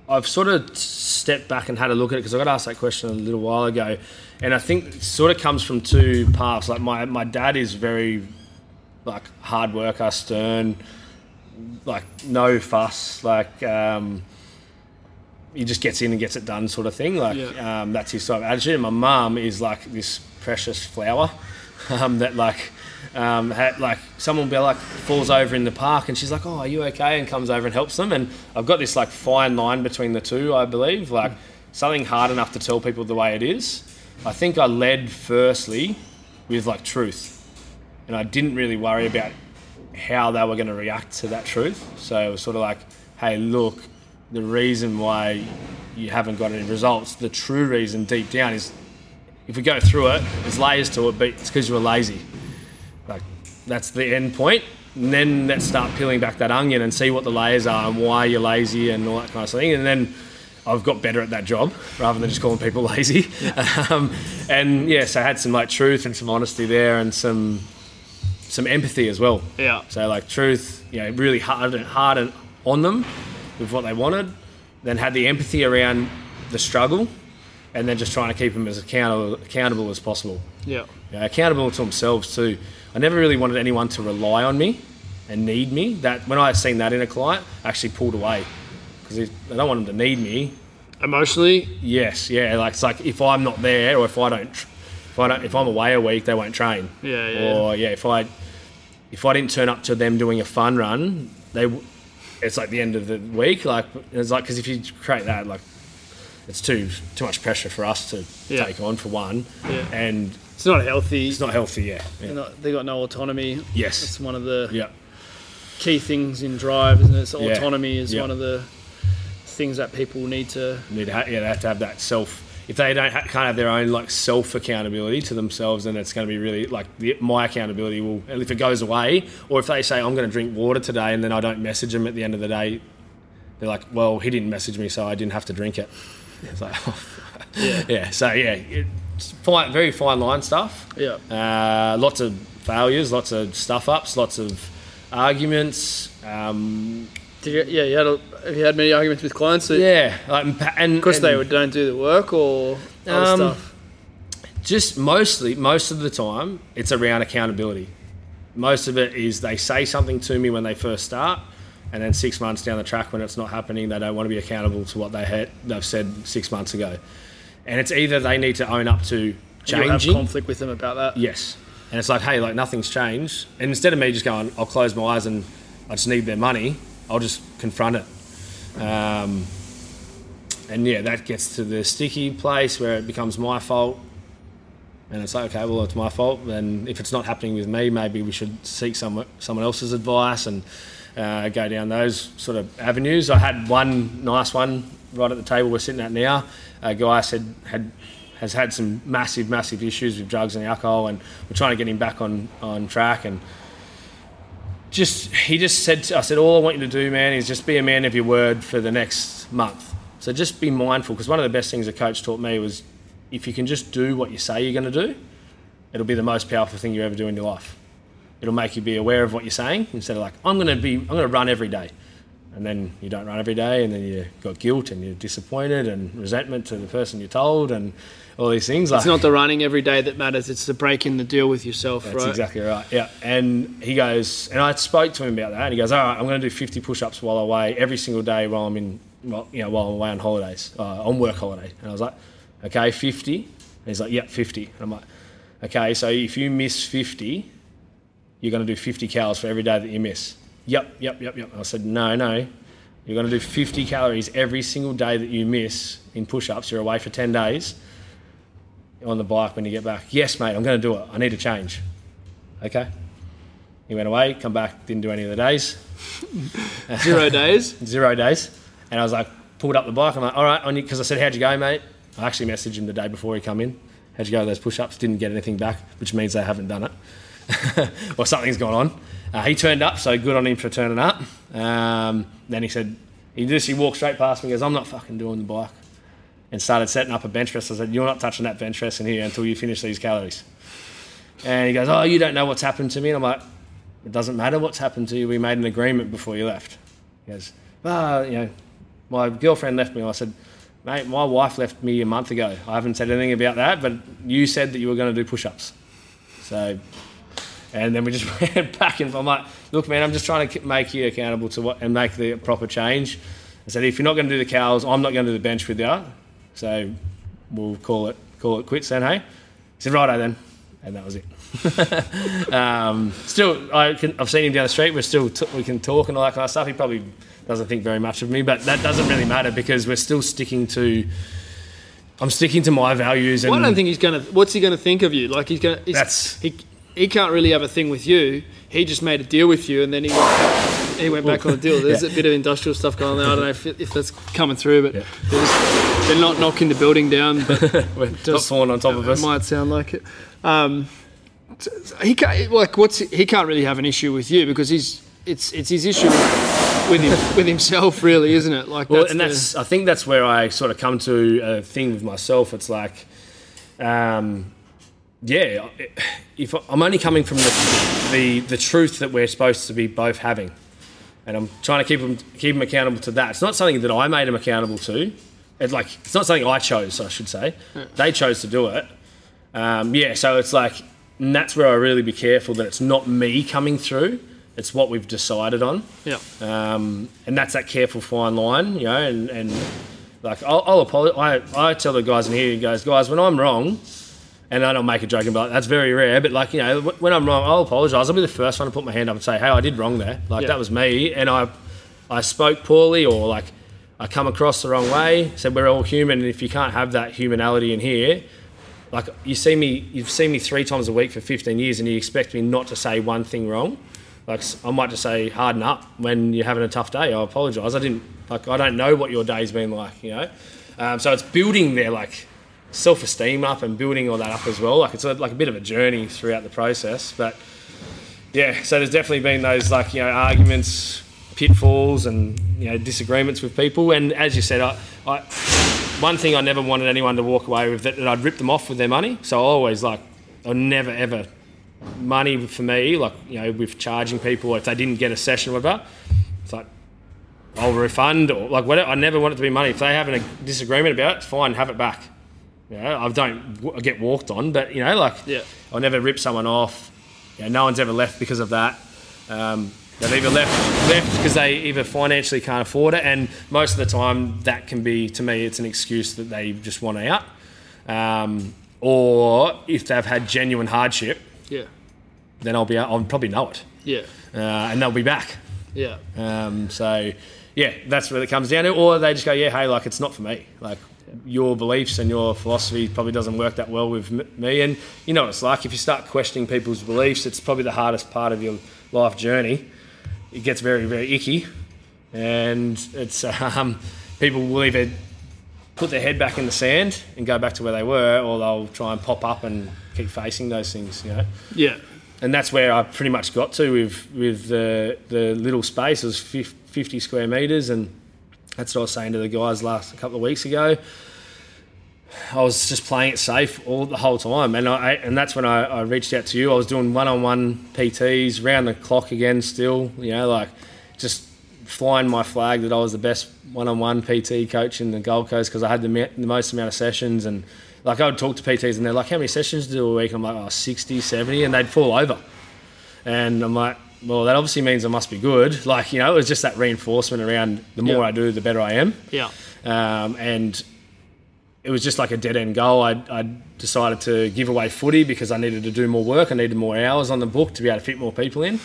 I've sort of stepped back and had a look at it because I got asked that question a little while ago, and I think it sort of comes from two paths. Like my my dad is very like hard worker, stern, like no fuss, like um, he just gets in and gets it done, sort of thing. Like Yeah. um, that's his sort of attitude. And my mum is like this precious flower um, that like. Um, had, like someone be like falls over in the park and she's like, "Oh, are you okay?" and comes over and helps them. And I've got this like fine line between the two. I believe like something hard enough to tell people the way it is. I think I led firstly with like truth, and I didn't really worry about how they were going to react to that truth. So it was sort of like, "Hey, look, the reason why you haven't got any results, the true reason deep down is if we go through it, there's layers to it, but it's because you were lazy. Like that's the end point. And then let's start peeling back that onion and see what the layers are and why you're lazy and all that kind of thing. And then I've got better at that job rather than just calling people lazy. Um, and yes, I had some like truth and some honesty there and some some empathy as well. yeah So like truth, you know, really hard and hard and on them with what they wanted. Then had the empathy around the struggle, and then just trying to keep them as accountable accountable as possible. yeah You know, accountable to themselves too. I never really wanted anyone to rely on me and need me. That when I had seen that in a client, I actually pulled away because I don't want them to need me. emotionally Yes, yeah. Like it's like if I'm not there or if I don't If I don't, if I'm away a week, they won't train. Yeah, yeah. Or yeah, if I if I didn't turn up to them doing a fun run, they it's like the end of the week. Like it's like because if you create that, like it's too too much pressure for us to Yeah. take on for one, Yeah. and It's not healthy. it's not healthy. Yeah. yeah. Not- they got no autonomy. Yes. It's one of the Yeah. key things in drive, isn't it? So autonomy is one of the things that people need to. Need to ha- yeah, they have to have that self. If they don't ha- can't have their own like self accountability to themselves, then it's going to be really like the, my accountability will. If it goes away, or if they say I'm going to drink water today, and then I don't message them at the end of the day, they're like, well, he didn't message me, so I didn't have to drink it. It's like, Yeah. yeah. So yeah, it's fine, very fine line stuff. Yeah. Uh, lots of failures, lots of stuff ups, lots of arguments. Um, you, yeah. You had a, have you had many arguments with clients? That, yeah, like, and Because they and- would don't do the work or other Um, stuff. just mostly most of the time it's around accountability most of it is they say something to me when they first start and then six months down the track when it's not happening they don't want to be accountable to what they had they've said six months ago and it's either they need to own up to changing conflict with them about that. yes and it's like hey like nothing's changed and instead of me just going i'll close my eyes and i just need their money i'll just confront it um, and yeah, that gets to the sticky place where it becomes my fault. And it's like, okay, well, it's my fault. Then if it's not happening with me, maybe we should seek some, someone else's advice and uh, go down those sort of avenues. I had one nice one right at the table we're sitting at now. A guy said had has had some massive, massive issues with drugs and alcohol, and we're trying to get him back on, on track. And just he just said, to, I said, all I want you to do, man, is just be a man of your word for the next month. So just be mindful, because one of the best things a coach taught me was if you can just do what you say you're going to do, it'll be the most powerful thing you ever do in your life. It'll make you be aware of what you're saying instead of like, I'm going to be, I'm going to run every day. And then you don't run every day, and then you got guilt and you're disappointed and resentment to the person you told and all these things. Like, It's not the running every day that matters. It's the breaking the deal with yourself, that's right? exactly right. Yeah. And he goes, and I spoke to him about that, and he goes, "All right, I'm going to do 50 push-ups while I'm away every single day while I'm in, well, you know, while I'm away on holidays, uh, on work holiday." And I was like, "Okay, 50." And he's like, "Yep, 50." And I'm like, "Okay, so if you miss 50, you're going to do 50 calories for every day that you miss." Yep, yep, yep, yep. And I said, "No, no." You're going to do 50 calories every single day that you miss in push-ups. You're away for 10 days on the bike when you get back. Yes, mate, I'm going to do it. I need to change. Okay. He went away, come back, didn't do any of the days, Zero days. zero days. And I was like, pulled up the bike. I'm like, all right, because I said, how'd you go, mate? I actually messaged him the day before he come in. How'd you go with those push-ups? Didn't get anything back, which means they haven't done it. or something's gone on. Uh, he turned up, so good on him for turning up. Um, then he said, he just he walked straight past me. He goes, I'm not fucking doing the bike, and started setting up a bench press. I said, you're not touching that bench press in here until you finish these calories. And he goes, oh, you don't know what's happened to me. And I'm like, it doesn't matter what's happened to you. We made an agreement before you left. He goes, well, you know, my girlfriend left me. I said, mate, my wife left me a month ago. I haven't said anything about that, but you said that you were going to do push-ups. So, and then we just went back and I'm like, look, man, I'm just trying to make you accountable to what and make the proper change. I said, if you're not going to do the cows, I'm not going to do the bench with you. So we'll call it call it quits then, hey? He said, righto then. And that was it. um, still, I can, I've seen him down the street. We're still t- we can talk and all that kind of stuff. He probably doesn't think very much of me, but that doesn't really matter because we're still sticking to. I'm sticking to my values. And Well, I don't think he's gonna. What's he gonna think of you? Like he's gonna. He's, That's- he. He can't really have a thing with you. He just made a deal with you, and then he went, he went back on the deal. There's Yeah. a bit of industrial stuff going on there. I don't know if, if that's coming through, but Yeah. they're, just, they're not knocking the building down. But We're Just- falling on top of us. It might sound like it. Um, he can't like what's he can't really have an issue with you because he's it's it's his issue with him with himself really, isn't it? Like Well, that's and the- that's I think that's where I sort of come to a thing with myself. It's like, um, yeah, if I'm only coming from the, the the truth that we're supposed to be both having, and I'm trying to keep them keep them accountable to that. It's not something that I made them accountable to. It's like it's not something I chose. I should say they chose to do it. Um, yeah, so it's like, and that's where I really be careful that it's not me coming through. It's what we've decided on yeah. um, and that's that careful fine line, you know. And, and like I'll, I'll apologize. I, I tell the guys in here, guys, guys, when I'm wrong, And I don't make a joke be that's very rare. But like, you know, when I'm wrong, I'll apologise. I'll be the first one to put my hand up and say, hey, I did wrong there. Like Yeah. that was me, and I, I spoke poorly or like I come across the wrong way. Said we're all human, and if you can't have that humanality in here, like you see me, you've seen me three times a week for 15 years, and you expect me not to say one thing wrong. Like I might just say harden up when you're having a tough day. I apologise. I didn't like I don't know what your day's been like, you know. Um, so it's building there, like self-esteem up and building all that up as well. Like it's a, like a bit of a journey throughout the process, but yeah. So there's definitely been those like you know arguments, pitfalls, and you know disagreements with people. And as you said, I, I one thing I never wanted anyone to walk away with that, that I'd rip them off with their money. So I always like I never ever money for me like you know with charging people if they didn't get a session or whatever. It's like I'll refund or like whatever. I never want it to be money. If they have a disagreement about it, it's fine, have it back. You know, I don't w- get walked on, but you know, like Yeah. I'll never rip someone off. You know, no one's ever left because of that. Um, they've either left left because they either financially can't afford it, and most of the time that can be to me it's an excuse that they just want out, um, or if they've had genuine hardship, Yeah. then I'll be I'll probably know it, Yeah. uh, and they'll be back. Yeah. Um, so, yeah, that's what it comes down to. Or they just go, yeah, hey, like it's not for me. Like your beliefs and your philosophy probably doesn't work that well with me. And you know what it's like if you start questioning people's beliefs, it's probably the hardest part of your life journey. It gets very, very icky, and it's um, people will either put their head back in the sand and go back to where they were, or they'll try and pop up and keep facing those things. You know Yeah. and that's where I pretty much got to with with the the little space. It was 50 square meters, and that's what I was saying to the guys last a couple of weeks ago. I was just playing it safe all the whole time, and I and that's when I, I reached out to you. I was doing one-on-one PTs round the clock again, still, you know, like just flying my flag that I was the best one-on-one PT coach in the Gold Coast because I had the, me- the most amount of sessions and. Like I would talk to PTs and they're like, "How many sessions do you do a week?" I'm like, "Oh, 60, 70," and they'd fall over. And I'm like, "Well, that obviously means I must be good." Like you know, it was just that reinforcement around the more Yeah. I do, the better I am. Yeah. Um, and it was just like a dead end goal. I, I decided to give away footy because I needed to do more work. I needed more hours on the book to be able to fit more people in.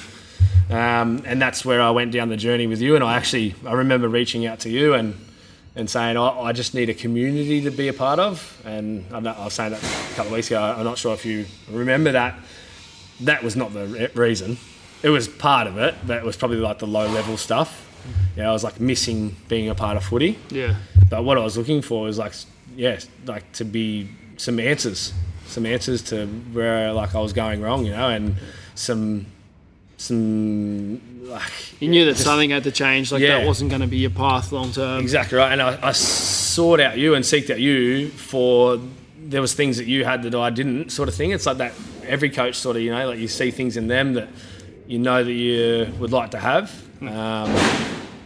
Um, and that's where I went down the journey with you. And I actually, I remember reaching out to you and, and saying, I, I just need a community to be a part of. And I, know- I was saying that a couple of weeks ago. I'm not sure if you remember that. That was not the re- reason. It was part of it, but it was probably like the low level stuff. Yeah, I was like missing being a part of footy. Yeah. But what I was looking for was like, yeah, like to be some answers, some answers to where like I was going wrong, you know, and some, some like You knew that just- something had to change. Like Yeah. that wasn't going to be your path long term. exactly right. And I, I sought out you and seeked out you for there was things that you had that I didn't, sort of thing. It's like that every coach sort of, you know, like you see things in them that you know that you would like to have. Um,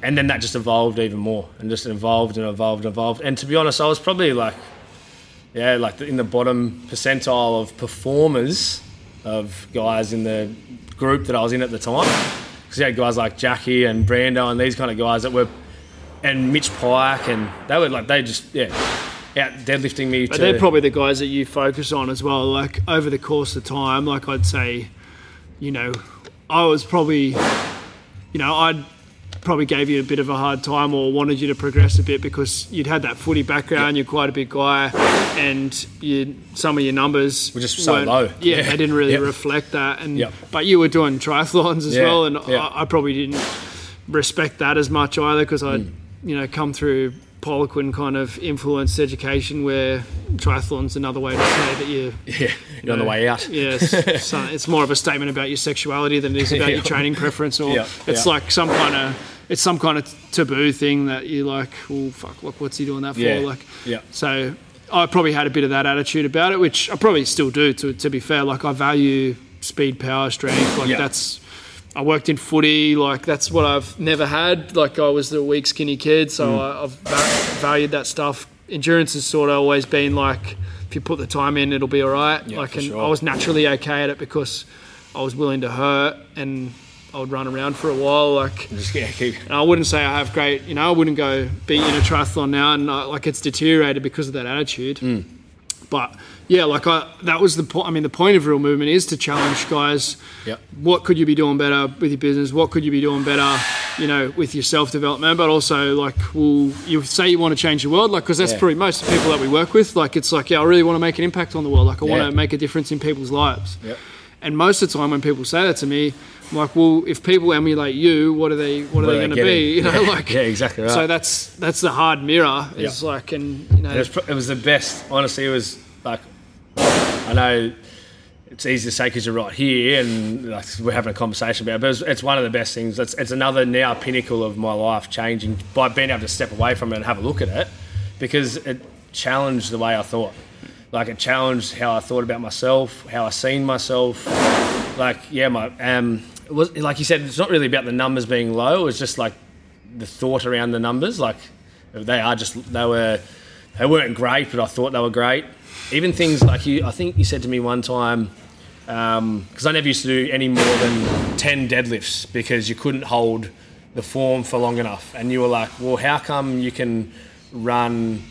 and then that just evolved even more and just evolved and evolved and evolved. And to be honest, I was probably like, yeah, like in the bottom percentile of performers of guys in the group that I was in at the time. Because you had guys like Jackie and Brando and these kind of guys that were, and Mitch Pike, and they were like, they just, yeah, out deadlifting me But to. they're probably the guys that you focus on as well. Like over the course of time, like I'd say, you know, I was probably, you know, I'd probably gave you a bit of a hard time or wanted you to progress a bit because you'd had that footy background. You're quite a big guy, and you some of your numbers Were just so low. Yeah, Yeah. they didn't really Yep. reflect that. And Yep. but you were doing triathlons as Yeah, well, and. I, I probably didn't respect that as much either because I'd Mm. you know come through Poliquin kind of influenced education where triathlon's another way to say that you yeah, you're on the way out. yes so uh, it's more of a statement about your sexuality than it is about Yeah. your training preference or Yeah, it's yeah. like some kind of it's some kind of taboo thing that you're like oh fuck look what's he doing that for Yeah, like yeah. so I probably had a bit of that attitude about it which I probably still do to, to be fair like I value speed power strength like Yeah. that's I worked in footy, like that's what I've never had. Like I was the weak, skinny kid, Mm. so I, I've va- valued that stuff. Endurance has sort of always been like, if you put the time in, it'll be all right. Yeah, like, and sure. I was naturally okay at it because I was willing to hurt and I would run around for a while. Like, Just yeah, keep. and I wouldn't say I have great, you know, I wouldn't go beat in a triathlon now, and uh, like it's deteriorated because of that attitude. Mm. But yeah, like I, that was the point. I mean, the point of real movement is to challenge guys. Yep. What could you be doing better with your business? What could you be doing better, you know, with your self development? But also, like, well, you say you want to change the world, like, because that's Yeah. probably most of the people that we work with. Like, it's like, yeah, I really want to make an impact on the world. Like, I want to make a difference in people's lives. Yep. And most of the time, when people say that to me, I'm like, well, if people emulate you, what are they? What are they they going to be? You know, Yeah. like, Yeah, exactly right. So that's that's the hard mirror. Is Yeah. like, and you know, It was, it was the best. Honestly, it was I know it's easy to say because you're right here and like, we're having a conversation about. it, But it's, it's one of the best things. It's, it's another now pinnacle of my life changing by being able to step away from it and have a look at it because it challenged the way I thought. Like it challenged how I thought about myself, how I seen myself. Like yeah, my um, it was like you said, it's not really about the numbers being low. It was just like the thought around the numbers. Like they are just they were they weren't great, but I thought they were great. Even things like you, I think you said to me one time um, because I never used to do any more than ten deadlifts because you couldn't hold the form for long enough, and you were like, well, how come you can run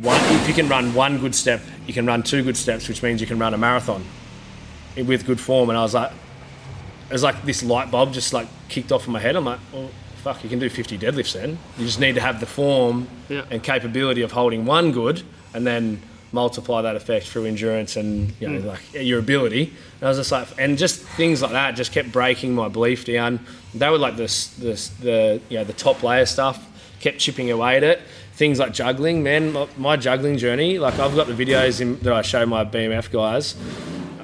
one? If you can run one good step, you can run two good steps, which means you can run a marathon with good form. And I was like, it was like this light bulb just like kicked off in my head. I'm like, well, fuck, you can do 50 deadlifts then. You just need to have the form Yeah. and capability of holding one good and then multiply that effect through endurance and you know like your ability. And I was just like, and just things like that just kept breaking my belief down. They were like this, this the you know the top layer stuff kept chipping away at it. Things like juggling, man, my, my juggling journey. Like I've got the videos in, that I show my BMF guys.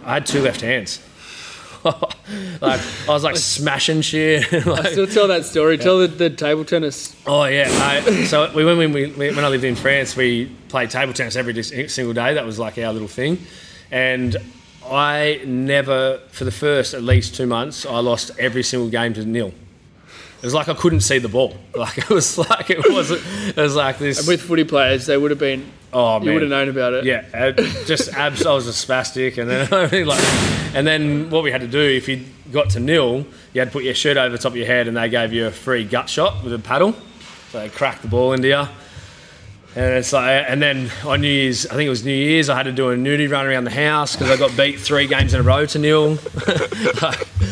I had two left hands. like I was like smashing shit. like, Still tell that story. Tell the, the table tennis. Oh yeah. I, so we when we when I lived in France, we played table tennis every single day. That was like our little thing, and I never, for the first at least two months, I lost every single game to nil. It was like I couldn't see the ball. Like it was like it wasn't. It was like this. With footy players, they would have been. oh man, You would have known about it. Yeah, uh, just abs. I was a spastic, and then I mean, like, and then what we had to do if you got to nil, you had to put your shirt over the top of your head, and they gave you a free gut shot with a paddle. So they cracked the ball into you. And it's like, and then on New Year's, I think it was New Year's, I had to do a nudie run around the house because I got beat three games in a row to nil.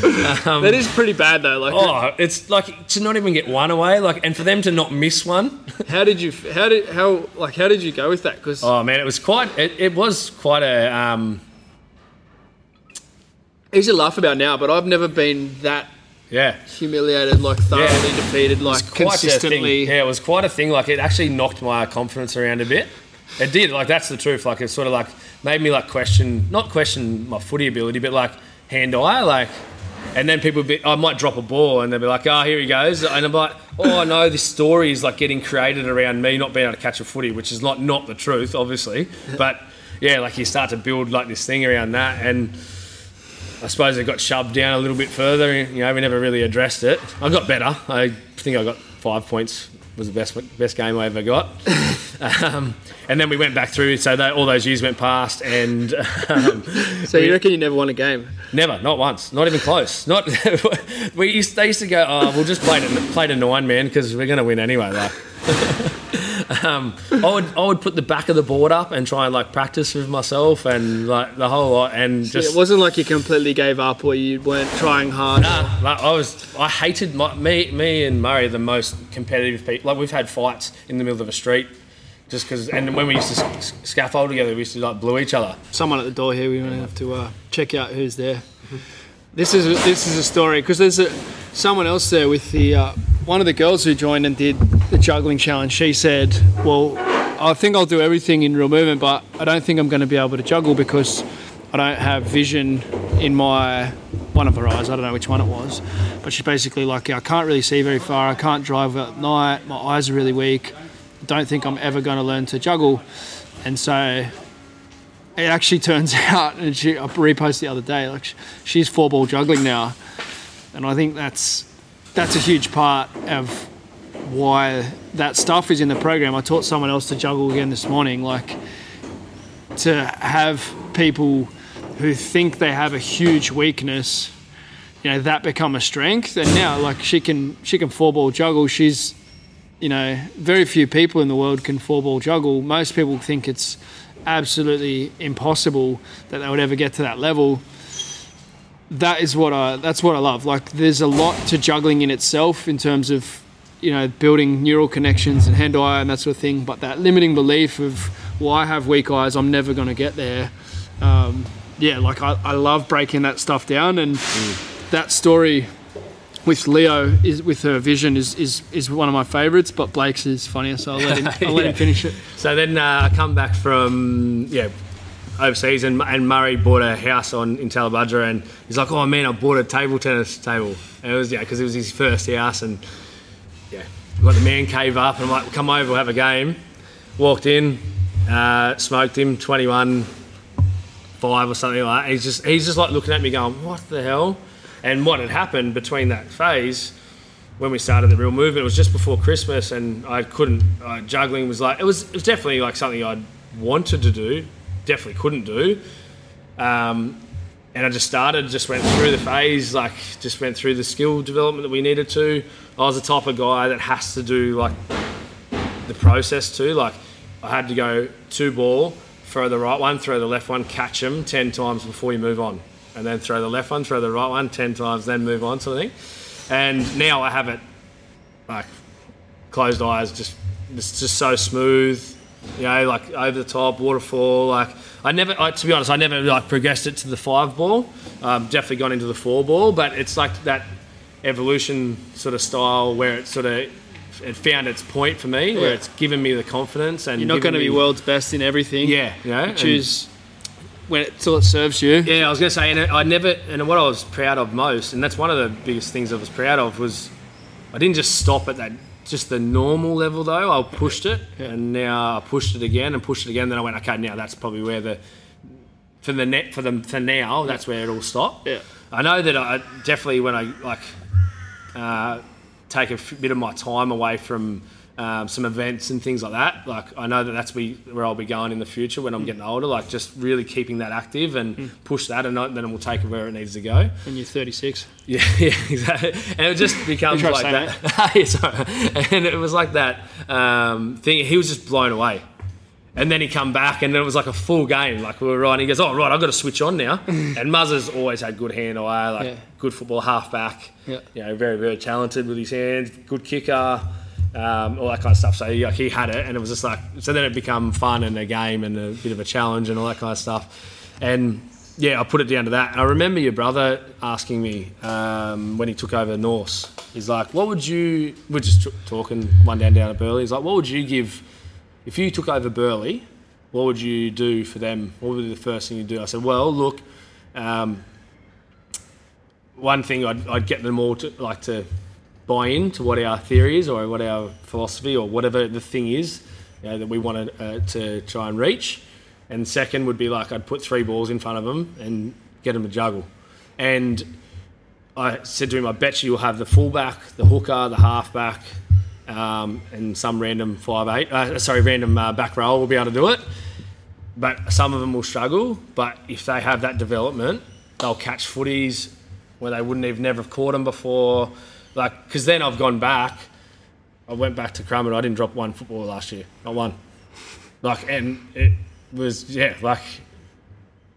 That is pretty bad though. Like, Oh, it's like to not even get one away, like, and for them to not miss one. how did you? How did how like how did you go with that? Because Oh man, it was quite. It, it was quite a. Um, easy to laugh about now, but I've never been that yeah. humiliated, like thoroughly Yeah. defeated, like consistently. Yeah, it was quite a thing. Like it actually knocked my confidence around a bit. It did. Like that's the truth. Like it sort of like made me like question, not question my footy ability, but like hand eye, like. And then people, be, I might drop a ball, and they'll be like, "Oh, here he goes," and I'm like, "Oh no, this story is like getting created around me not being able to catch a footy, which is not not the truth, obviously." But yeah, like you start to build like this thing around that, and I suppose it got shoved down a little bit further. You know, we never really addressed it. I got better. I think I got five points. Was the best best game I ever got. Um, and then we went back through. So they, all those years went past, and um, So you reckon you never won a game? never, not once, not even close. Not we used, they used to go. Oh, we'll just play to play to nine man because we're going to win anyway. Like. Um, I would I would put the back of the board up and try and like practice with myself and like the whole lot and just it wasn't like you completely gave up or you weren't trying hard. Nah, like I was. I hated my, me. Me and Murray, the most competitive people. Like we've had fights in the middle of a street, just because. And when we used to s- scaffold together, we used to like blow each other. Someone at the door here. We might have to uh, check out who's there. This is a, this is a story because there's a, someone else there with the uh, one of the girls who joined and did the juggling challenge. She said, "Well, I think I'll do everything in real movement, but I don't think I'm going to be able to juggle because I don't have vision in my one of her eyes. I don't know which one it was, but she's basically like, I can't really see very far. I can't drive at night. My eyes are really weak. I don't think I'm ever going to learn to juggle." And so it actually turns out, and she I reposted the other day, like she's four ball juggling now, and I think that's that's a huge part of why that stuff is in the program. I taught someone else to juggle again this morning, like to have people who think they have a huge weakness, you know, that become a strength. And now, like she can she can four ball juggle. She's you know, very few people in the world can four ball juggle. Most people think it's absolutely impossible that they would ever get to that level. That is what I that's what I love. Like there's a lot to juggling in itself in terms of you know building neural connections and hand eye and that sort of thing. But that limiting belief of well I have weak eyes, I'm never going to get there. Um, yeah, like I, I love breaking that stuff down and that story with Leo is with her vision is, is, is one of my favourites, but Blake's is funnier, so I'll let him, I'll let him finish it. So then uh, I come back from yeah overseas, and, and Murray bought a house on in Tallebudgera, and he's like, "Oh man, I bought a table tennis table." And it was yeah, because it was his first house, and yeah, got the man cave up, and I'm like, "Come over, we'll have a game." Walked in, uh, smoked him, 21, five or something like that. He's just he's just like looking at me, going, "What the hell?" And what had happened between that phase when we started the real movement. It was just before Christmas, and I couldn't. Uh, juggling was like it was. It was definitely like something I wanted to do. Definitely couldn't do. Um, and I just started, just went through the phase, like just went through the skill development that we needed to. I was the type of guy that has to do like the process too. Like I had to go two ball, throw the right one, throw the left one, catch them ten times before you move on, and then throw the left one, throw the right one ten times, then move on, sort of thing. And now I have it like closed eyes, just it's just so smooth, you know, like over the top waterfall. Like I never, I, to be honest, I never like progressed it to the five ball. Um, definitely gone into the four ball, but it's like that evolution sort of style where it sort of it found its point for me, where it's given me the confidence and You're not going to be world's best in everything. yeah, you know, Choose when it, till it serves you. Yeah, I was going to say, and I never, and what I was proud of most, and that's one of the biggest things I was proud of was I didn't just stop at that, just the normal level though. I pushed it, and now I pushed it again and pushed it again. Then I went, okay, now that's probably where the for the net for them for now, that's where it all stop. Yeah. I know that I definitely when I like uh, take a bit of my time away from um, some events and things like that. Like I know that that's we, where I'll be going in the future when I'm getting older. Like just really keeping that active and push that, and then we'll take it where it needs to go. When you're 36. Yeah, yeah, exactly. And it just becomes like that. Yeah, sorry. and it was like that um, thing. He was just blown away. And then he come back, and then it was like a full game. Like we were right. He goes, "Oh right, I've got to switch on now." and Muzzer's always had good hand eye, like Yeah. good football halfback. Yeah. You know, very very talented with his hands, good kicker, um, all that kind of stuff. So yeah, he had it, and it was just like so. Then it become fun and a game and a bit of a challenge and all that kind of stuff. And yeah, I put it down to that. And I remember your brother asking me um, when he took over Norths. He's like, "What would you?" We're just t- talking one down down at Burleigh. He's like, "What would you give if you took over Burleigh? What would you do for them? What would be the first thing you do?" I said, "Well, look." Um, one thing I'd, I'd get them all to like to buy in to what our theory is or what our philosophy or whatever the thing is you know, that we wanted uh, to try and reach. And second would be like I'd put three balls in front of them and get them to juggle. And I said to him, I bet you you'll have the fullback, the hooker, the halfback, um, and some random five eight. Uh, sorry, random uh, back row will be able to do it. But some of them will struggle. But if they have that development, they'll catch footies where they wouldn't even never have caught them before. Like, because then I've gone back. I went back to Crummer. I didn't drop one football last year, not one. Like, and it was yeah, like,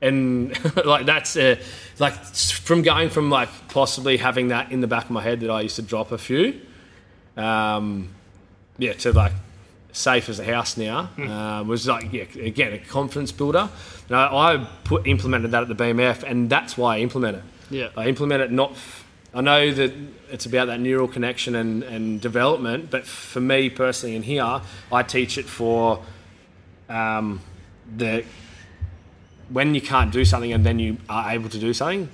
and like that's uh, like from going from like possibly having that in the back of my head that I used to drop a few, um, yeah, to like safe as a house now um, was like yeah again a confidence builder. And I, I put implemented that at the BMF, and that's why I implement it. Yeah. I implement it not. F- I know that it's about that neural connection and, and development, but for me personally in here, I teach it for um, the when you can't do something and then you are able to do something.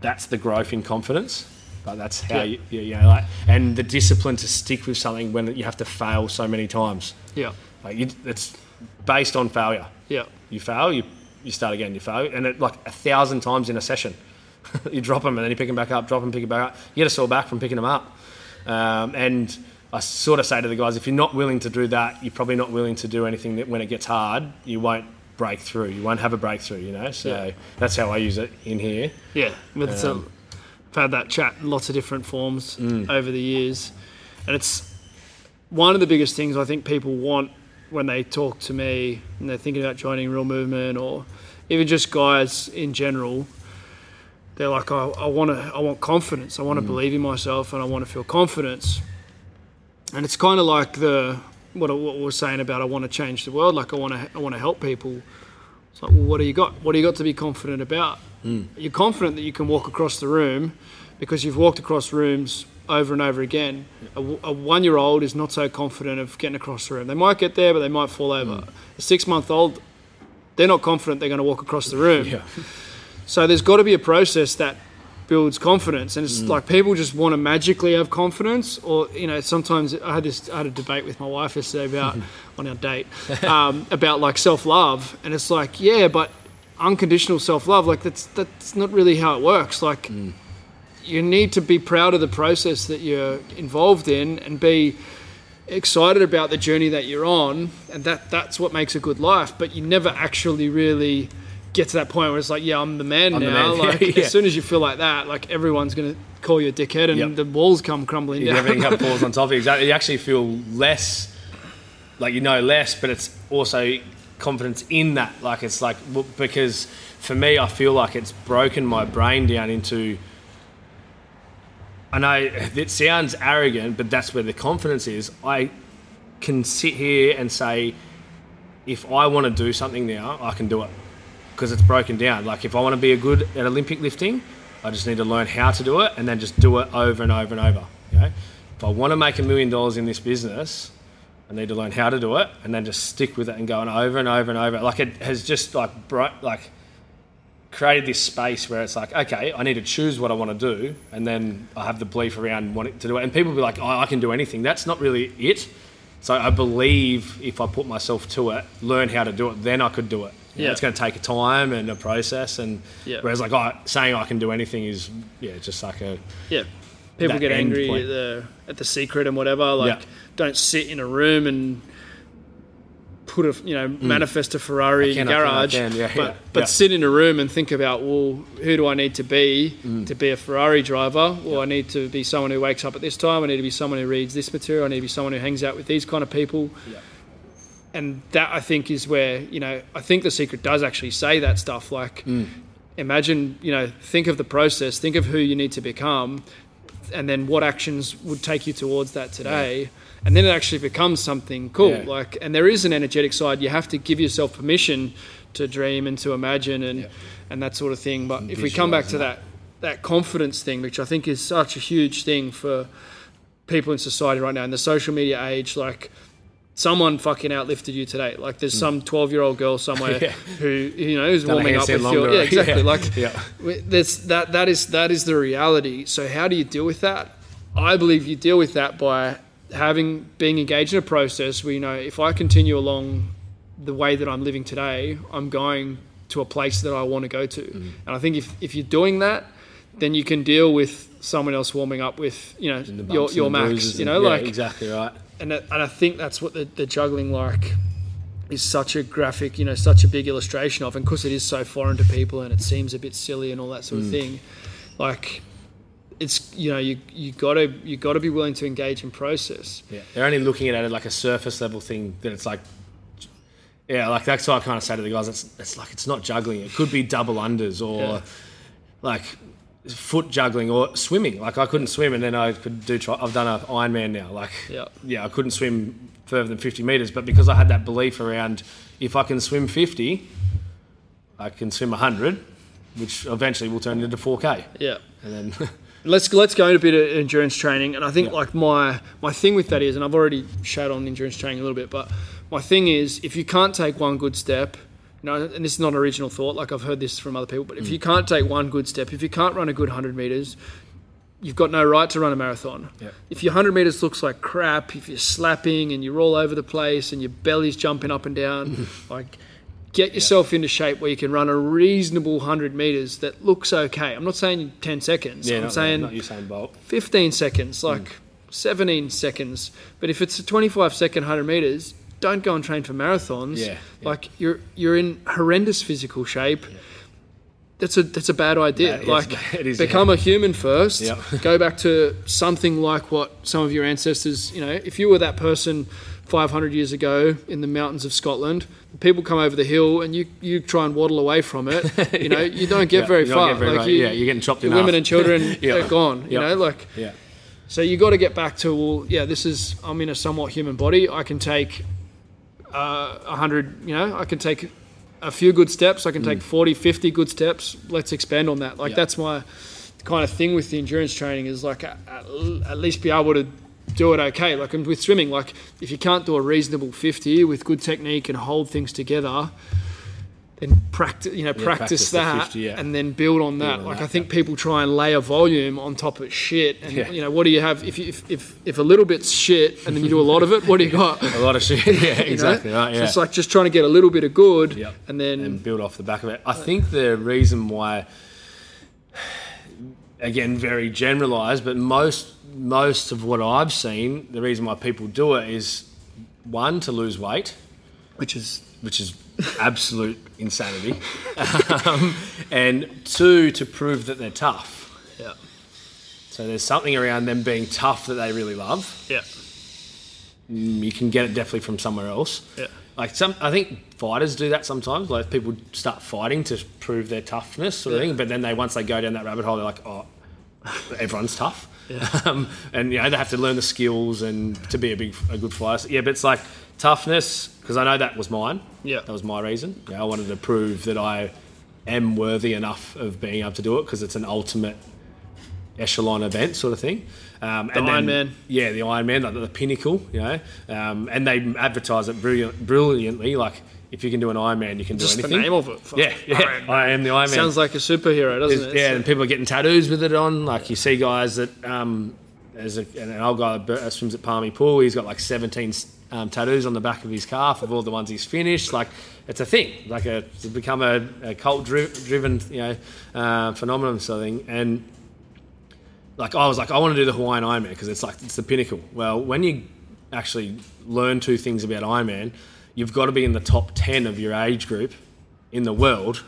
That's the growth in confidence. But that's how Yeah. you, you, you know, like, and the discipline to stick with something when you have to fail so many times. Yeah. Like you, it's based on failure. Yeah. You fail, you you start again, you fail, and it like a thousand times in a session. you drop them and then you pick them back up, drop them, pick them back up. You get a sore back from picking them up. Um, and I sort of say to the guys, if you're not willing to do that, you're probably not willing to do anything that when it gets hard, you won't break through. You won't have a breakthrough, you know. So Yeah. that's how I use it in here. Yeah, with Um, some, I've had that chat in lots of different forms Mm. over the years, and it's one of the biggest things I think people want when they talk to me and they're thinking about joining Real Movement or even just guys in general, they're like, I, I want to, I want confidence. I want to mm. believe in myself and I want to feel confidence. And it's kind of like the what, what we're saying about I want to change the world. Like I want to, I want to help people. It's like, well, what do you got? What do you got to be confident about? Mm. You're confident that you can walk across the room because you've walked across rooms over and over again. A, a one-year-old is not so confident of getting across the room. They might get there, but they might fall over. Mm. A six-month-old, they're not confident they're going to walk across the room. Yeah. So there's got to be a process that builds confidence, and it's like people just want to magically have confidence, or you know, sometimes I had this, I had a debate with my wife yesterday about on our date um, about like self-love, and it's like, yeah, but unconditional self-love, like that's that's not really how it works. Like you need to be proud of the process that you're involved in, and be excited about the journey that you're on, and that that's what makes a good life. But you never actually really get to that point where it's like, yeah, I'm the man I'm the now. man. Like Yeah. as soon as you feel like that, like everyone's gonna call you a dickhead, and Yep. the walls come crumbling down. everything kind of falls on top of you. Exactly. You actually feel less, like you know less, but it's also confidence in that. Like it's like because for me, I feel like it's broken my brain down into. I know it sounds arrogant, but that's where the confidence is. I can sit here and say, if I want to do something now, I can do it because it's broken down. Like if I want to be a good at Olympic lifting, I just need to learn how to do it and then just do it over and over and over. Know? If I want to make a million dollars in this business, I need to learn how to do it and then just stick with it and going over and over and over. Like it has just like bro- like created this space where it's like, okay, I need to choose what I want to do, and then I have the belief around wanting to do it. And people be like, oh, I can do anything. That's not really it. So I believe if I put myself to it, learn how to do it, then I could do it. You know, Yeah. it's going to take a time and a process, and Yeah. whereas like saying I can do anything is yeah, just like a Yeah. People get angry point. at the at the secret and whatever. Like, Yeah. don't sit in a room and put a you know manifest a Ferrari in can, your I can, I garage. can, yeah, but yeah, but yeah. sit in a room and think about well, who do I need to be Mm. to be a Ferrari driver? Well, I need to be someone who wakes up at this time. I need to be someone who reads this material. I need to be someone who hangs out with these kind of people. Yeah. And that I think is where you know I think the secret does actually say that stuff like. Mm. Imagine, you know, think of the process, think of who you need to become, and then what actions would take you towards that today and then it actually becomes something cool Yeah. like and there is an energetic side you have to give yourself permission to dream and to imagine and Yeah. and that sort of thing but if we come back to that that confidence thing which i think is such a huge thing for people in society right now in the social media age like someone fucking outlifted you today like there's some 12 year old girl somewhere. Yeah. who you know is Done warming up with your longer. yeah exactly Yeah. like Yeah. That's that. That is that is the reality. So how do you deal with that? I believe you deal with that by having being engaged in a process where you know if I continue along the way that I'm living today, I'm going to a place that I want to go to. Mm. And I think if if you're doing that, then you can deal with someone else warming up with you know your your max. You and- know, yeah, like exactly right. And and I think that's what the, the juggling like is such a graphic, you know, such a big illustration of. And because it is so foreign to people and it seems a bit silly and all that Mm. sort of thing, like it's you know you you gotta you gotta be willing to engage in process. Yeah, they're only looking at it like a surface level thing. That it's like, yeah, like that's what I kind of say to the guys. It's, it's like it's not juggling. It could be double unders or Yeah. like foot juggling or swimming. Like I couldn't swim, and then I could do. Tri- I've done an Ironman now. Like Yeah. yeah, I couldn't swim further than fifty meters, but because I had that belief around if I can swim fifty, I can swim hundred, which eventually will turn into four k, Yeah. and then. Let's let's go into a bit of endurance training, and I think Yeah. like my my thing with that is, and I've already showed on endurance training a little bit, but my thing is if you can't take one good step, you know, and this is not an original thought, like I've heard this from other people, but if mm. you can't take one good step, if you can't run a good hundred meters, you've got no right to run a marathon. Yeah. If your hundred meters looks like crap, if you're slapping and you're all over the place and your belly's jumping up and down, like get yourself into shape where you can run a reasonable 100 meters that looks okay. I'm not saying 10 seconds. Yeah, I'm not, saying not Usain Bolt. 15 seconds, like mm. 17 seconds. But if it's a 25 second 100 meters, don't go and train for marathons. Yeah, yeah. Like you're you're in horrendous physical shape. That's a that's a bad idea. Like is, become a human first. Yep. go back to something like what some of your ancestors, you know, if you were that person 500 years ago in the mountains of Scotland. People come over the hill and you, you try and waddle away from it. You know, you don't get Yeah, very far. get very like far. you, Yeah, you're getting chopped in women and children Yeah. are gone. You Yeah. know, like Yeah. so you got to get back to well, yeah. This is I'm in a somewhat human body. I can take uh, a hundred. You know, I can take a few good steps. I can take 40, 50 good steps. Let's expand on that. Like Mm. Yeah. that's my kind of thing with the endurance training is like at, at least be able to do it okay. Like and with swimming, like if you can't do a reasonable fifty with good technique and hold things together. Then practice, you know, practice, practice the that, 50, yeah. and then build on that. on like that, I think people try and layer volume on top of shit, and Yeah. you know, what do you have if, you, if if if a little bit's shit and then you do a lot of it? What do you got? A lot of shit. Yeah, exactly. Right. So Yeah. it's like just trying to get a little bit of good, Yep. and then and build off the back of it. I think the reason why, again, very generalised, but most most of what I've seen, the reason why people do it is one to lose weight, which is which is absolute insanity, um, and two to prove that they're tough. yeah, So there's something around them being tough that they really love. yeah, Mm, You can get it definitely from somewhere else. yeah, Like some, I think fighters do that sometimes. Like people start fighting to prove their toughness, sort of thing. But then they once they go down that rabbit hole, they're like, oh, everyone's tough. Um, and you know they have to learn the skills and to be a big, a good fighter. Yeah, but it's like toughness because I know that was mine. Yeah. that was my reason. Yeah, I wanted to prove that I am worthy enough of being able to do it because it's an ultimate echelon event sort of thing. Um, The iron man yeah, the Iron Man, like the pinnacle, you know, um, and they advertise it brilliant, brilliantly. Like if you can do an Iron Man, you can do just the anything. name of it. Yeah, yeah. I am the Iron Man. Sounds like a superhero, doesn't There's- it? yeah, and people are getting tattoos with it on. Like you see guys that um, there's a, an old guy that swims at Palmy Pool. He's got like 17 um, tattoos on the back of his calf of all the ones he's finished. Like it's a thing. Like a it's become a, a cult dri- driven you know uh, phenomenon sort of thing. And like I was like I want to do the Hawaiian Ironman because it's like it's the pinnacle. Well, when you actually learn two things about Ironman, you've got to be in the top 10 of your age group in the world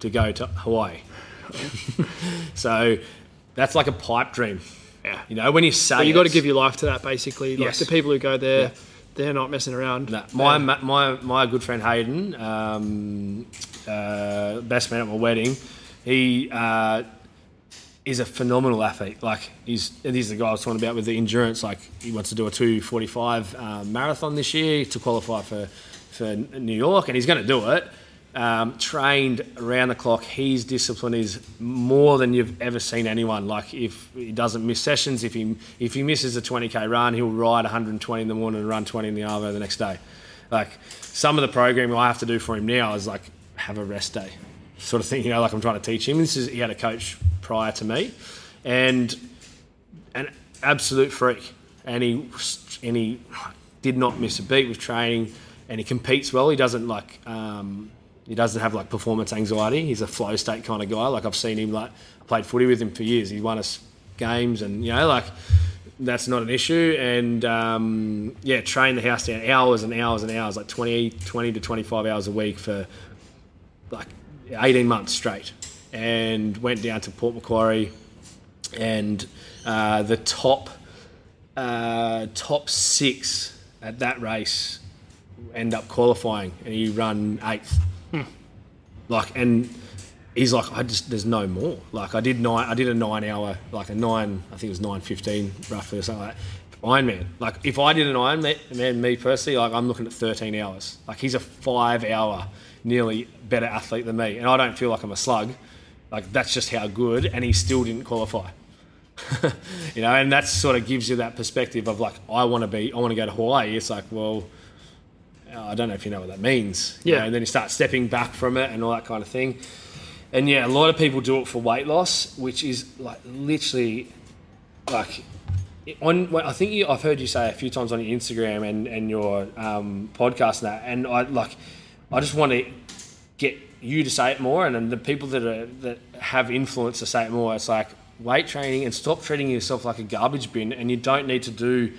to go to Hawaii. so that's like a pipe dream. Yeah. You know, when you say But you got to give your life to that, basically. Like Yes. the people who go there, Yeah. they're not messing around. No, my, ma- my my good friend Hayden, um, uh, best man at my wedding, he uh, is a phenomenal athlete. Like he's and he's the guy I was talking about with the endurance. Like he wants to do a two forty five um, marathon this year to qualify for for New York, and he's going to do it. Um, trained around the clock. His discipline is more than you've ever seen anyone. Like if he doesn't miss sessions, if he if he misses a 20k run, he'll ride 120 in the morning and run 20 in the arvo the next day. Like some of the programming I have to do for him now is like have a rest day, sort of thing. You know, like I'm trying to teach him. This is he had a coach prior to me, and an absolute freak, and he and he did not miss a beat with training, and he competes well. He doesn't like um, he doesn't have like performance anxiety. He's a flow state kind of guy. Like I've seen him like played footy with him for years. He won us games, and you know like that's not an issue. And um, yeah, train the house down hours and hours and hours, like 20, 20 to twenty five hours a week for like 18 months straight and went down to Port Macquarie and uh, the top uh, top six at that race end up qualifying and he run eighth like and he's like I just there's no more. Like I did nine I did a nine hour like a nine I think it was nine fifteen roughly or something like that. Ironman. Like if I did an Ironman man me personally like I'm looking at 13 hours. Like he's a five hour nearly better athlete than me. And I don't feel like I'm a slug. Like that's just how good and he still didn't qualify. You know and that sort of gives you that perspective of like I want to be I want to go to Hawaii. It's like well I don't know if you know what that means. you Yeah. know, and then you start stepping back from it and all that kind of thing. And yeah, a lot of people do it for weight loss, which is like literally like on. I think you, I've heard you say a few times on your Instagram and and your um, podcast and that, and I like I just want to get you to say it more, and then the people that are that have influence to say it more. It's like weight training and stop treating yourself like a garbage bin, and you don't need to do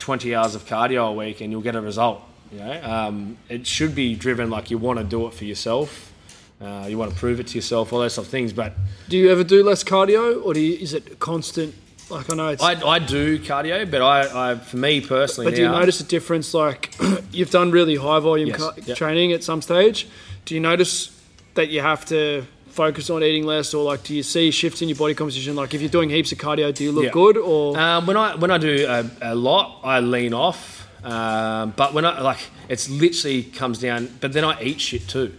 20 hours of cardio a week and you'll get a result. You know, um, it should be driven like you want to do it for yourself. Uh, you want to prove it to yourself, all those sort of things. But Do you ever do less cardio, or do you, is it constant Like I know it's. I, I do cardio, but I, I for me personally, but do you notice a difference? Like you've done really high volume Yes, ca- yep. training at some stage. Do you notice that you have to focus on eating less, or like do you see shifts in your body composition? Like if you're doing heaps of cardio, do you look Yeah. good? Or Um, when I when I do a, a lot, I lean off. Um, but when I like, it's literally comes down. But then I eat shit too.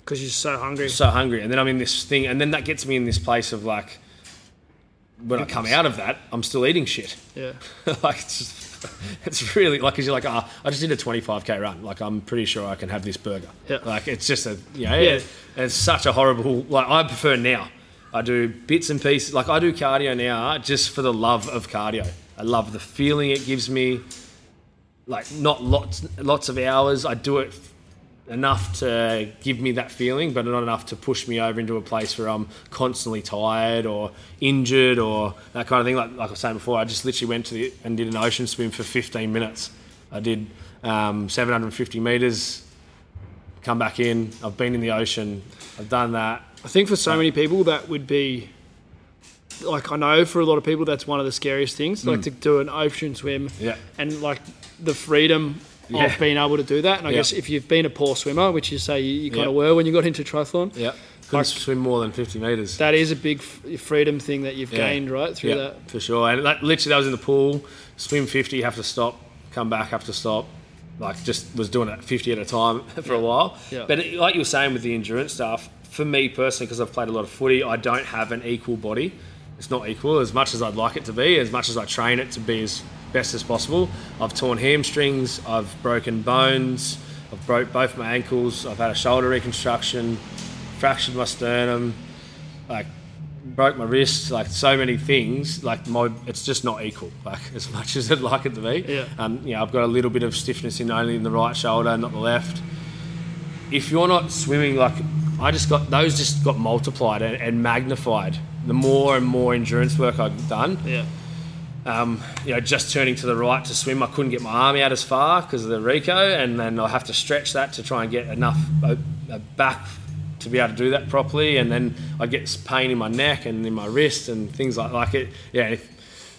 because you're so hungry. so hungry, and then I'm in this thing, and then that gets me in this place of like, when I come out of that, I'm still eating shit. yeah. like it's just, it's really like, cause you're like, ah, I just did a 25k run. Like I'm pretty sure I can have this burger. Yeah. Like it's just a, you know, Yeah. it's such a horrible. Like I prefer now. I do bits and pieces. Like I do cardio now just for the love of cardio. I love the feeling it gives me. Like not lots, lots of hours. I do it enough to give me that feeling, but not enough to push me over into a place where I'm constantly tired or injured or that kind of thing. Like, like I was saying before, I just literally went to the, and did an ocean swim for 15 minutes. I did um, 750 meters, come back in. I've been in the ocean. I've done that. I think for so many people that would be like I know for a lot of people that's one of the scariest things, like to do an ocean swim Mm. Yeah. and like the freedom Yeah. of being able to do that. And I Yeah. guess if you've been a poor swimmer, which you say you, you kind of were when you got into triathlon, Yeah. Couldn't Like- swim more than 50 meters. that is a big f- freedom thing that you've gained right through yeah, that. for sure. And that, literally, that was in the pool. Swim 50, have to stop. Come back, have to stop. Like, just was doing it 50 at a time for a while. But it, like you were saying with the endurance stuff, for me personally, because I've played a lot of footy, I don't have an equal body. It's not equal as much as I'd like it to be, as much as I train it to be as best as possible. I've torn hamstrings, I've broken bones, I've broke both my ankles, I've had a shoulder reconstruction, fractured my sternum, like broke my wrist, like so many things. Like my, it's just not equal. Like as much as I'd like it to be. Yeah. Um, you know, I've got a little bit of stiffness in only in the right shoulder, not the left. If you're not swimming, like I just got those, just got multiplied and, and magnified. The more and more endurance work I've done, Yeah. Um, you know, just turning to the right to swim, I couldn't get my arm out as far because of the reco, and then I have to stretch that to try and get enough uh, uh, back to be able to do that properly, and then I get pain in my neck and in my wrist and things like like it. Yeah, if,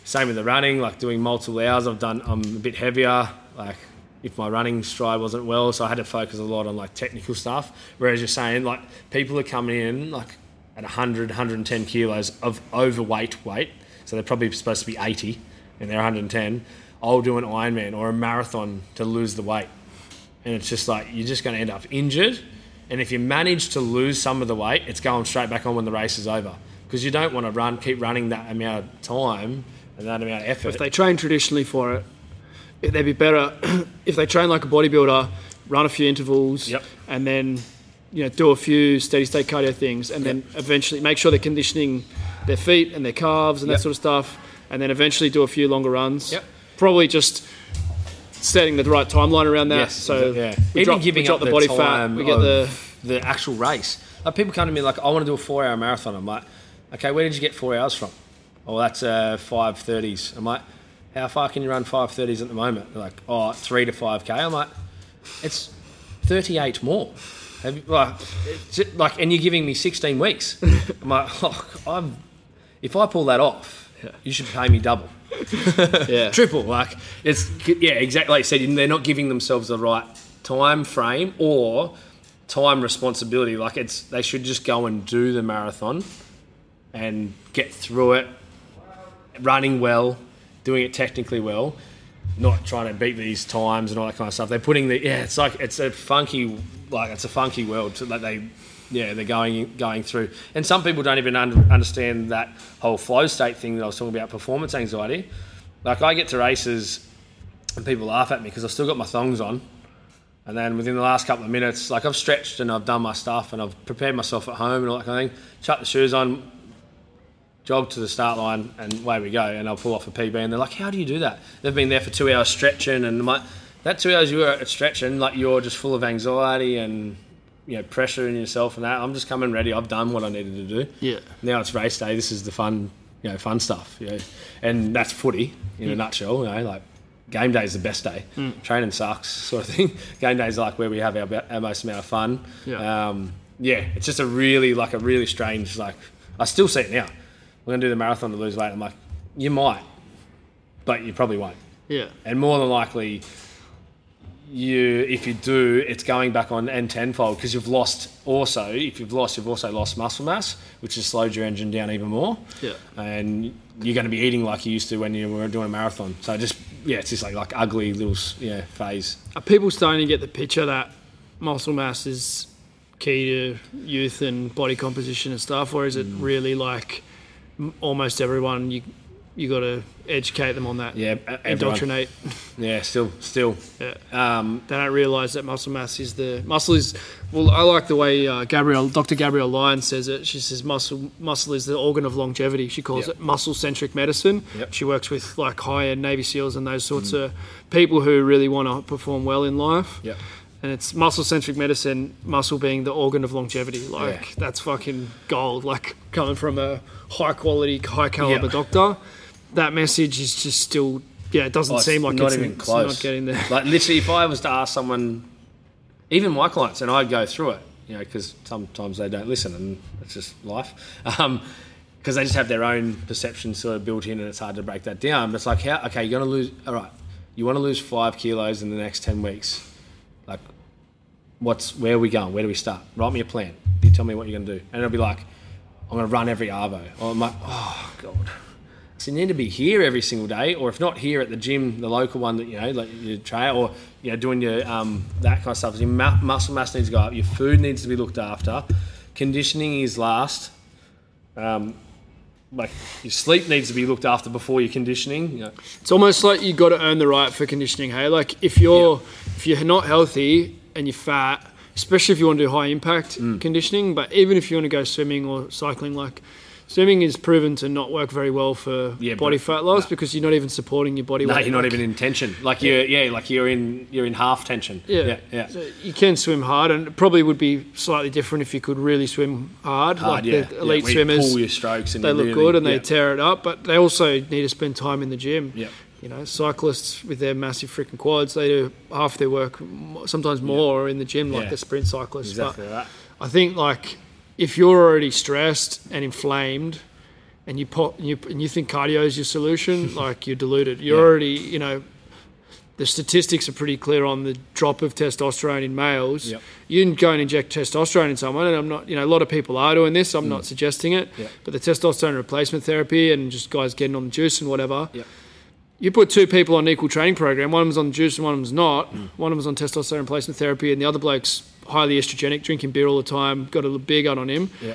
same with the running, like doing multiple hours. I've done. I'm a bit heavier, like. If my running stride wasn't well, so I had to focus a lot on like technical stuff. Whereas you're saying like people are coming in like at 100, 110 kilos of overweight weight, so they're probably supposed to be 80 and they're 110. I'll do an Ironman or a marathon to lose the weight. And it's just like you're just going to end up injured. And if you manage to lose some of the weight, it's going straight back on when the race is over. Because you don't want to run, keep running that amount of time and that amount of effort. If they train traditionally for it, it- they'd be better if they train like a bodybuilder, run a few intervals, Yep. and then you know do a few steady state cardio things, and then eventually make sure they're conditioning their feet and their calves and that sort of stuff, and then eventually do a few longer runs. Yep. Probably just setting the right timeline around that. Yes, so yeah. we Even drop, giving we drop up the body fat, we get the the actual race. Like people come to me like, I want to do a four-hour marathon. I'm like, okay, where did you get four hours from? Oh, that's uh, five thirties. I'm like, how far can you run five thirties at the moment? They're like, oh, three to five k. I'm like, it's thirty-eight more. Have you, like, it's like, and you're giving me 16 weeks. I'm like, oh, I'm, if I pull that off, you should pay me double yeah. triple. Like it's yeah, exactly like you said. They're not giving themselves the right time frame or time responsibility. Like it's they should just go and do the marathon and get through it, running well, doing it technically well. Not trying to beat these times and all that kind of stuff. They're putting the yeah. It's like it's a funky like it's a funky world that they yeah they're going going through. And some people don't even under, understand that whole flow state thing that I was talking about, performance anxiety. Like I get to races and people laugh at me because I've still got my thongs on. And then within the last couple of minutes, like I've stretched and I've done my stuff and I've prepared myself at home and all that kind of thing. Chuck the shoes on, jog to the start line, and away we go. And I'll pull off a PB. And they're like, "How do you do that?" They've been there for two hours stretching, and I'm that two hours you were at stretching, like you're just full of anxiety and you know pressure in yourself and that. I'm just coming ready. I've done what I needed to do Yeah. now it's race day. This is the fun, you know, fun stuff. You know, and that's footy in a nutshell. You know, like game day is the best day. Training sucks, sort of thing. Game day is like where we have our, our most amount of fun. Yeah. Um, yeah, it's just a really like a really strange like. I still see it now. We're gonna do the marathon to lose weight. I'm like, You might, but you probably won't. Yeah. And more than likely, you if you do, it's going back on and tenfold because you've lost. Also, if you've lost, you've also lost muscle mass, which has slowed your engine down even more. Yeah. And you're going to be eating like you used to when you were doing a marathon. So just yeah, it's just like like ugly little yeah phase. Are people starting to get the picture that muscle mass is key to youth and body composition and stuff, or is it Mm. really like almost everyone you you got to educate them on that? Yeah, everyone. indoctrinate. Yeah, still still. Yeah. Um, They don't realise that muscle mass is the muscle is. Well, I like the way uh, Gabrielle, Dr. Gabrielle Lyon says it. She says muscle muscle is the organ of longevity. She calls Yep. it muscle centric medicine. Yep. She works with like high end Navy SEALs and those sorts of people who really want to perform well in life. yeah. And it's muscle centric medicine, muscle being the organ of longevity. Like Yeah. that's fucking gold. Like coming from a high quality, high caliber Yeah. doctor, that message is just still. Yeah, it doesn't Oh, it's seem like not it's, even it's close. not getting there. Like literally, if I was to ask someone, even my clients, and I'd go through it, you know, because sometimes they don't listen, and it's just life. Um, because they just have their own perception sort of built in, and it's hard to break that down. But it's like, how? Okay, you're gonna lose. All right, you want to lose five kilos in the next ten weeks. Like, what's where are we going? Where do we start? Write me a plan. You tell me what you're gonna do, and it'll be like, I'm gonna run every arvo. Or I'm like, oh god. So you need to be here every single day, or if not here at the gym, the local one that you know, like you train, or you know, doing your um, that kind of stuff. Your mu- muscle mass needs to go up. Your food needs to be looked after. Conditioning is last. Um, like your sleep needs to be looked after before your conditioning. You know. It's almost like you got to earn the right for conditioning. Hey, like if you're if you're not healthy and you're fat, especially if you want to do high impact Mm. conditioning, but even if you want to go swimming or cycling, like swimming is proven to not work very well for Yeah, body fat loss no. because you're not even supporting your body No, weight. you're not Like, even in tension. Like you're, yeah, like you're in, you're in half tension. Yeah, yeah, yeah. So you can swim hard, and it probably would be slightly different if you could really swim hard. Hard, like yeah. the elite yeah, swimmers, pull your strokes and they look really- good and they tear it up, but they also need to spend time in the gym. Yeah. You know, cyclists with their massive freaking quads, they do half their work, sometimes more, in the gym, like Yeah. the sprint cyclists. Exactly But right. I think like if you're already stressed and inflamed, and you pop, you, and you think cardio is your solution, like you're deluded. You're Yeah. already, you know, the statistics are pretty clear on the drop of testosterone in males. Yep. You can go and inject testosterone in someone, and I'm not, you know, a lot of people are doing this. I'm not mm. suggesting it, Yep. but the testosterone replacement therapy and just guys getting on the juice and whatever. Yep. You put two people on an equal training program. One of them's on juice and one of them's not. One of them's on testosterone replacement therapy, and the other bloke's highly estrogenic, drinking beer all the time, got a little beer gun on him Yeah.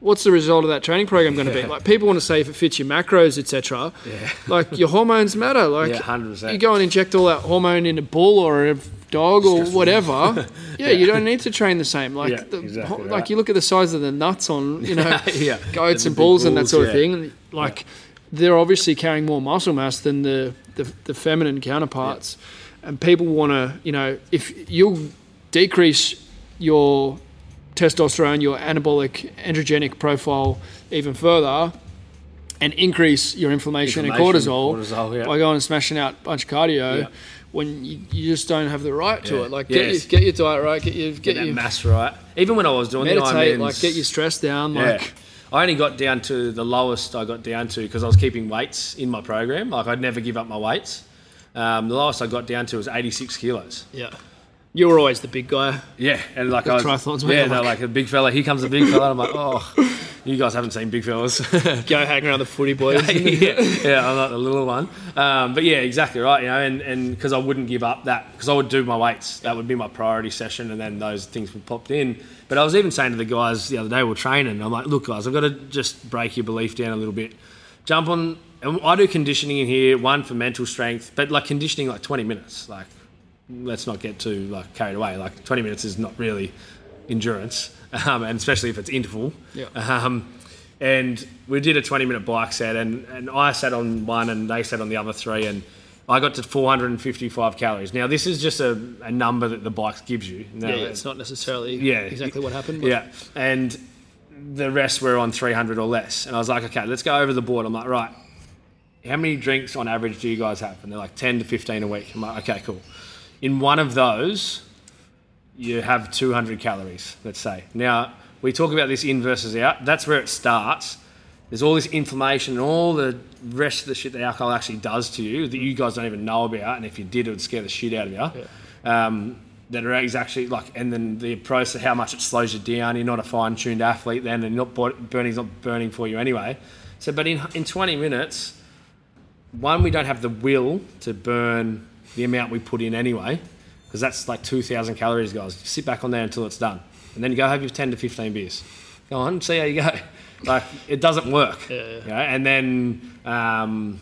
what's the result of that training program going to be? Like people want to say if it fits your macros, etc. Yeah. Like your hormones matter. Like Yeah, 100%. you go and inject all that hormone in a bull or a dog or whatever. yeah, you don't need to train the same. Like Yeah, the, exactly ho- right. like you look at the size of the nuts on you know Yeah. goats and big bulls and that bulls, sort of thing. And, Like they're obviously carrying more muscle mass than the the, the feminine counterparts, and people want to you know if you'll decrease your testosterone, your anabolic androgenic profile even further, and increase your inflammation, Inflammation, and cortisol, cortisol, yeah. by going and smashing out a bunch of cardio. Yeah. When you, you just don't have the right to Yeah. it, like get, Yes. your, get your diet right, get your Get get your mass right. Even when I was doing meditate, the like get your stress down, Yeah. like I only got down to the lowest I got down to because I was keeping weights in my program. Like I'd never give up my weights. Um, the lowest I got down to was 86 kilos. yeah. You were always the big guy. Yeah, and like I was, triathlons, yeah, they're like- like a big fella. Here comes a big fella. I'm like, oh, you guys haven't seen big fellas. Go hang around the footy boys. yeah, yeah, I'm like the little one. Um, but yeah, exactly right. You know, and and because I wouldn't give up that because I would do my weights. That would be my priority session, and then those things would popped in. But I was even saying to the guys the other day, we're training. I'm like, look, guys, I've got to just break your belief down a little bit. Jump on. And I do conditioning in here, one for mental strength, but like conditioning like 20 minutes. Like, let's not get too like carried away. Like 20 minutes is not really endurance, um, and especially if it's interval. Yeah. Um, and we did a 20 minute bike set, and, and I sat on one, and they sat on the other three, and I got to 455 calories. Now, this is just a, a number that the bike gives you. Now, yeah, it's not necessarily Yeah. exactly what happened. But yeah, and the rest were on 300 or less. And I was like, okay, let's go over the board. I'm like, right, how many drinks on average do you guys have? And they're like 10 to 15 a week. I'm like, okay, cool. In one of those, you have 200 calories, let's say. Now, we talk about this in versus out. That's where it starts. there's all this inflammation and all the rest of the shit that alcohol actually does to you that you guys don't even know about, and if you did, it would scare the shit out of you. Um, that are actually like, and then the process, how much it slows you down. You're not a fine-tuned athlete then, and not burning's not burning for you anyway. So, but in in 20 minutes, one, we don't have the will to burn the amount we put in anyway, because that's like 2,000 calories, guys. Sit back on there until it's done, and then you go have your 10 to 15 beers. Go on, see how you go. Like it doesn't work. Yeah, yeah. You know? And then um,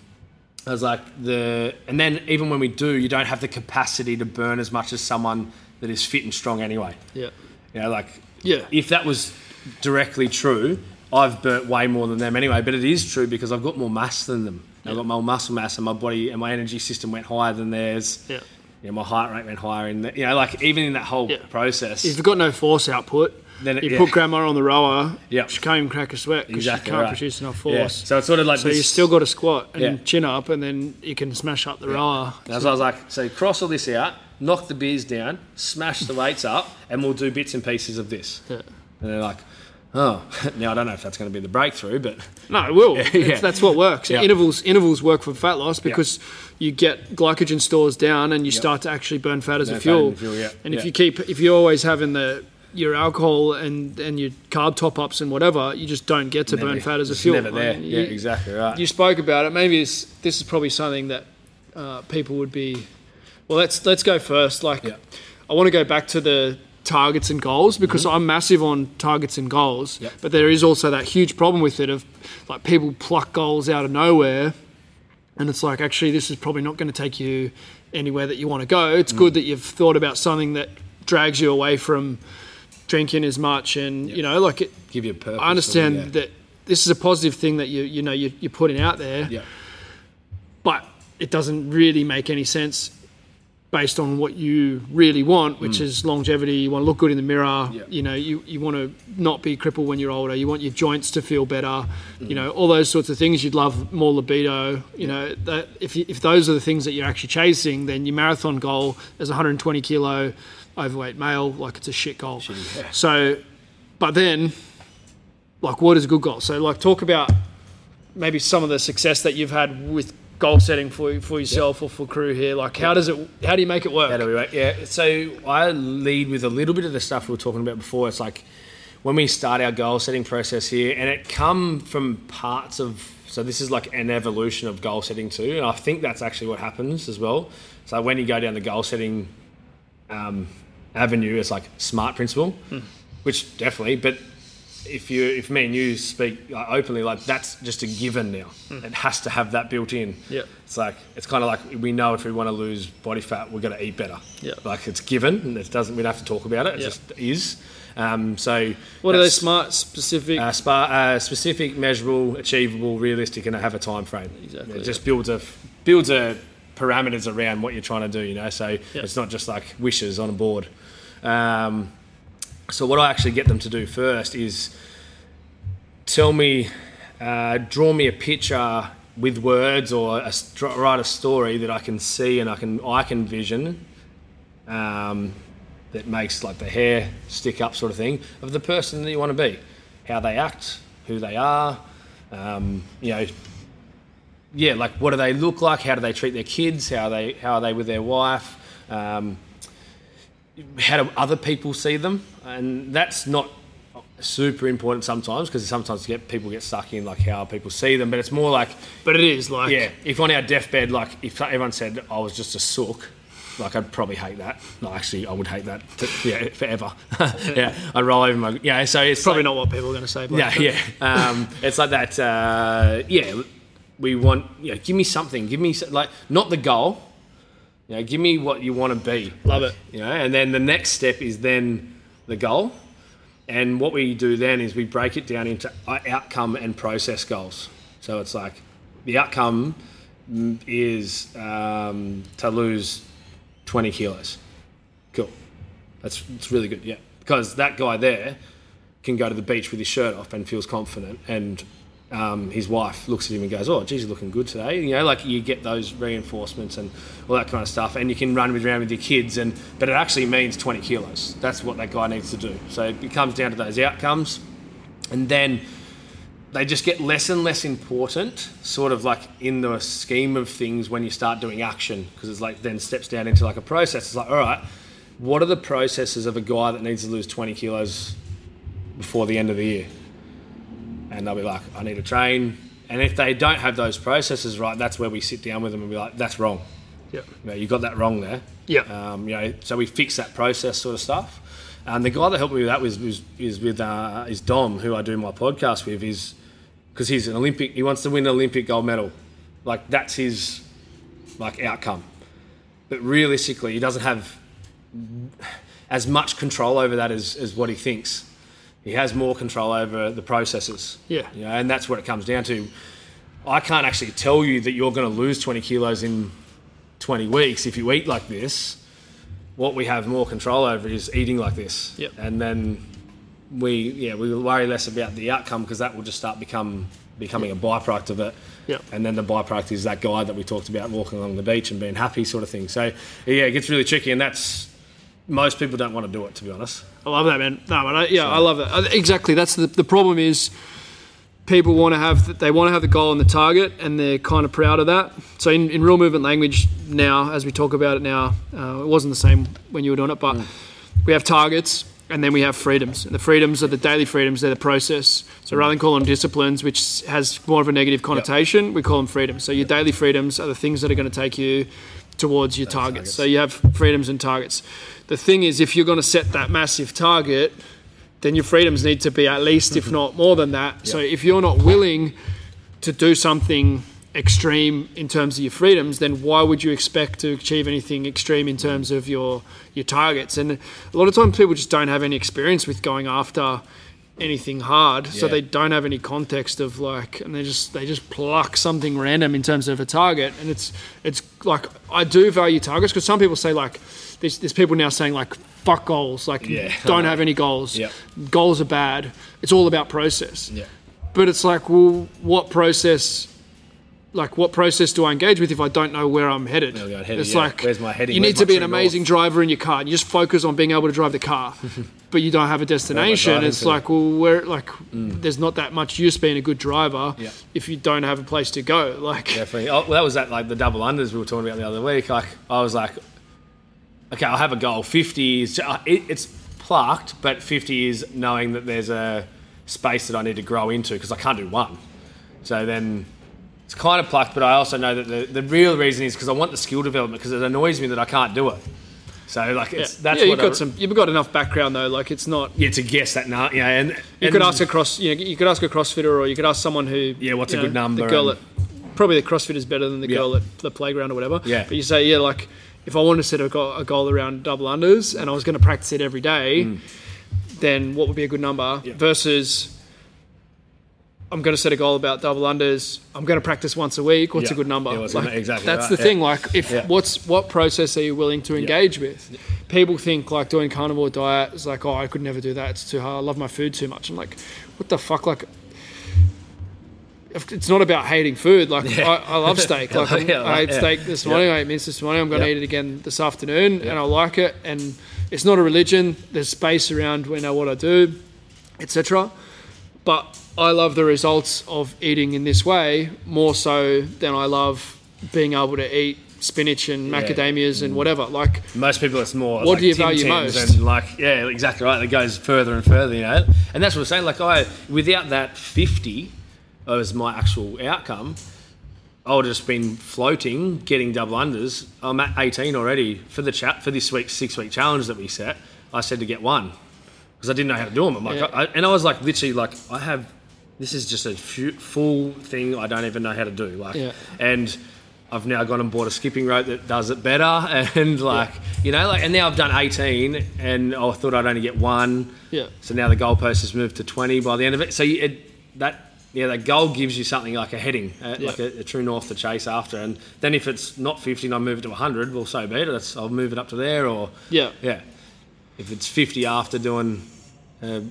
I was like the, and then even when we do, you don't have the capacity to burn as much as someone that is fit and strong anyway. Yeah. You know, like Yeah. if that was directly true, I've burnt way more than them anyway. But it is true because I've got more mass than them. I've got more muscle mass, and my body and my energy system went higher than theirs. Yeah. You know, my heart rate went higher. In the, you know, like even in that whole Yeah. process, If you've got no force output, Then it- you yeah. put grandma on the rower, Yeah. she can't even crack a sweat because exactly she can't right. produce enough Yeah. force. So it's sort of like So this, you still got to squat and Yeah. chin up, and then you can smash up the rower. And so I was like, so cross all this out, knock the beers down, smash the weights up, and we'll do bits and pieces of this. Yeah. And they're like, oh, now I don't know if that's going to be the breakthrough, but No, it will. Yeah. That's what works. Yeah. Intervals intervals work for fat loss because you get glycogen stores down and you Yeah. start to actually burn fat as Burn a fuel. and fuel, yeah. And if you keep if you're always having the your alcohol and, and your carb top ups and whatever, you just don't get to burn fat as a fuel. never there. Like, yeah, you- exactly right. you spoke about it. Maybe this this is probably something that uh, people would be. Well, let's let's go first. Like, Yeah. I want to go back to the targets and goals because I'm massive on targets and goals. Mm-hmm. Yep. But there is also that huge problem with it of like people pluck goals out of nowhere, and it's like actually this is probably not going to take you anywhere that you want to go. It's Mm. good that you've thought about something that drags you away from drinking as much, and you know, like it, Give you a purpose. I understand yeah. that this is a positive thing that you you know you, you're putting out there, Yeah. but it doesn't really make any sense based on what you really want, which is longevity. You want to look good in the mirror. Mm. Yeah. You know, you, you want to not be crippled when you're older. You want your joints to feel better. Mm. You know, all those sorts of things. You'd love more libido. You know, that if you, if those are the things that you're actually chasing, then your marathon goal as a 120 kilo overweight male, like it's a shit goal. yeah. So, but then, like, what is a good goal? So, like, talk about maybe some of the success that you've had with goal setting for for yourself or for crew here. Like, how does it? How do you make it work? How do we work? Yeah. So I lead with a little bit of the stuff we were talking about before. It's like when we start our goal setting process here, and it come from parts of. So this is like an evolution of goal setting too, and I think that's actually what happens as well. So when you go down the goal setting um, avenue, it's like smart principle, which definitely. But if you, if me and you speak openly, like that's just a given now. It has to have that built in. Yeah. It's like it's kind of like we know if we want to lose body fat, we're going to eat better. Yeah. Like it's given, and it doesn't. We don't have to talk about it. It Yeah. just is. Um, so What are that's, smart, specific? Uh, spa, uh, specific, measurable, achievable, realistic, and have a time frame. Exactly, It just builds a builds a parameters around what you're trying to do. You know, so Yeah. it's not just like wishes on a board. Um, so what I actually get them to do first is tell me, uh, draw me a picture with words or a, write a story that I can see and I can I can vision. Um, that makes like the hair stick up sort of thing of the person that you want to be, how they act, who they are, um, you know, yeah, like what do they look like? How do they treat their kids? How are they how are they with their wife? Um, how do other people see them? And that's not super important sometimes because sometimes get people get stuck in like how people see them, but it's more like but it is like yeah, if on our deathbed, like if everyone said I was just a sook, like I'd probably hate that. No, actually, I would hate that. To, yeah, forever. yeah, I'd roll over my yeah. So it's probably like- not what people are going to say. But yeah, yeah. Um, it's like that. Uh, yeah, we want. Yeah, give me something. Give me like not the goal. You know, give me what you want to be. Love it. You know, and then the next step is then the goal. And what we do then is we break it down into uh, outcome and process goals. So it's like the outcome is um, to lose 20 kilos. Cool. That's, that's really good, yeah. Because that guy there can go to the beach with his shirt off and feels confident, and um, his wife looks at him and goes, "Oh, geez, you're looking good today." You know, like you get those reinforcements and all that kind of stuff, and you can run with around with your kids, and but it actually means 20 kilos. That's what that guy needs to do. So it comes down to those outcomes, and then they just get less and less important, sort of like in the scheme of things when you start doing action, because it's like then steps down into like a process. It's like, all right, what are the processes of a guy that needs to lose 20 kilos before the end of the year? And they'll be like, I need to train. And if they don't have those processes right, that's where we sit down with them and be like, that's wrong. Yeah. You, know, you got that wrong there. Yeah. Um, you know, so we fix that process sort of stuff. And the guy that helped me with that was, was is with uh, is Dom, who I do my podcast with. Is because he's an Olympic. He wants to win an Olympic gold medal. Like that's his like outcome. But realistically, he doesn't have as much control over that as, as what he thinks. He has more control over the processes. Yeah. You know, and that's what it comes down to. I can't actually tell you that you're going to lose 20 kilos in 20 weeks if you eat like this. What we have more control over is eating like this. Yep. And then we yeah we worry less about the outcome because that will just start become becoming a byproduct of it. Yep. And then the byproduct is that guy that we talked about walking along the beach and being happy, sort of thing. So yeah, it gets really tricky, and that's most people don't want to do it, to be honest. I love that, man. No, but I, yeah, I love that. Exactly. That's the the problem is people want to have they want to have the goal and the target, and they're kind of proud of that. So in, in real movement language now, as we talk about it now, uh, it wasn't the same when you were doing it, but we have targets. And then we have freedoms. And the freedoms are the daily freedoms, they're the process. So rather than call them disciplines, which has more of a negative connotation, we call them freedoms. So your daily freedoms are the things that are going to take you towards your targets. targets. So you have freedoms and targets. The thing is, if you're going to set that massive target, then your freedoms need to be at least, if mm-hmm. not more than that. So if you're not willing to do something extreme in terms of your freedoms, then why would you expect to achieve anything extreme in terms of your your targets? And a lot of times people just don't have any experience with going after anything hard, so they don't have any context of like, and they just they just pluck something random in terms of a target, and it's it's like I do value targets because some people say like there's, there's people now saying like fuck goals, like Yeah. don't have any goals, Yep. goals are bad. It's all about process. Yeah. But it's like, well, what process? Like, what process do I engage with if I don't know where I'm headed? Where headed, it's yeah. like, Where's my heading? you Where's need to be an amazing north? driver in your car. And you just focus on being able to drive the car, but you don't have a destination. It's like, well, where like, mm. there's not that much use being a good driver if you don't have a place to go. Like, Definitely. Oh, well, that was that like the double unders we were talking about the other week. Like I was like, okay, I'll have a goal. Fifty is uh, it, it's plucked, but fifty is knowing that there's a space that I need to grow into because I can't do one. So then it's kind of plucked, but I also know that the, the real reason is because I want the skill development because it annoys me that I can't do it. So like it's yeah, that's yeah, you've I- got some, you've got enough background though. Like, it's not. yeah to guess that now yeah and You and- could ask a cross, you know, you could ask a CrossFitter, or you could ask someone who, Yeah, what's you a good number The girl and- at probably the CrossFit is better than the Yeah. girl at the playground or whatever. Yeah. But you say, yeah, like if I wanted to set a goal, a goal around double unders and I was going to practice it every day, Mm. then what would be a good number? Yeah. Versus, I'm going to set a goal about double unders. I'm going to practice once a week. What's Yeah. a good number? Yeah, Like, exactly That's right, the thing. Like, if what's what process are you willing to engage with? People think like doing carnivore diet is like, oh, I could never do that. It's too hard. I love my food too much. I'm like, what the fuck? Like, it's not about hating food. Like, I, I love steak. Like, I'm- Yeah, I ate yeah. steak this morning. I ate mince this morning. I'm going to Yeah. eat it again this afternoon, and I like it. And it's not a religion. There's space around when I know what I do, etc. But I love the results of eating in this way more so than I love being able to eat spinach and Yeah. macadamias and mm. whatever. Like, Most people, it's more. What like do you value most? And like, yeah, exactly right. It goes further and further, you know. And that's what I'm saying. Like, I without that 50 as my actual outcome, I would have just been floating, getting double unders. I'm at 18 already for the chat for this week's six week challenge that we set. I said to get one because I didn't know how to do them. I'm like, Yeah. I, and I was like, literally, like, I have. This is just a fu- full thing I don't even know how to do. Like, Yeah. and I've now gone and bought a skipping rope that does it better, and like you know, like, and now I've done 18, and I thought I'd only get one. Yeah. So now the goalpost has moved to 20 by the end of it. So you, it, that yeah, that goal gives you something like a heading, uh, like a, a true north to chase after. And then if it's not 50 and I move it to 100, well, so be it. That's, I'll move it up to there, or yeah, yeah, if it's 50 after doing a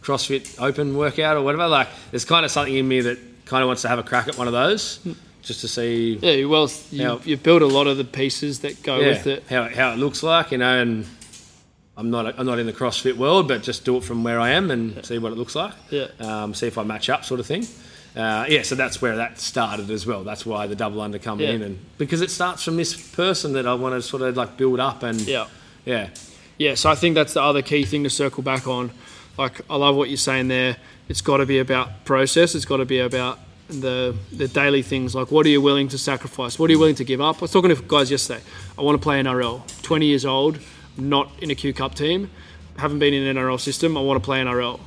CrossFit Open workout or whatever, like there's kind of something in me that kind of wants to have a crack at one of those, just to see yeah. Well, you, How- you build a lot of the pieces that go yeah, with it. how, how it looks like, you know, and I'm not I'm not in the CrossFit world, but just do it from where I am and see what it looks like. Yeah. Um, see if I match up, sort of thing. Uh, yeah, so that's where that started as well. That's why the double under come Yeah. in, and because it starts from this person that I want to sort of like build up and Yeah. yeah, Yeah, so I think that's the other key thing to circle back on. Like, I love what you're saying there. It's got to be about process. It's got to be about the the daily things. Like, what are you willing to sacrifice? What are you willing to give up? I was talking to guys yesterday. I want to play NRL. 20 years old, not in a Q Cup team, haven't been in an NRL system. I want to play NRL.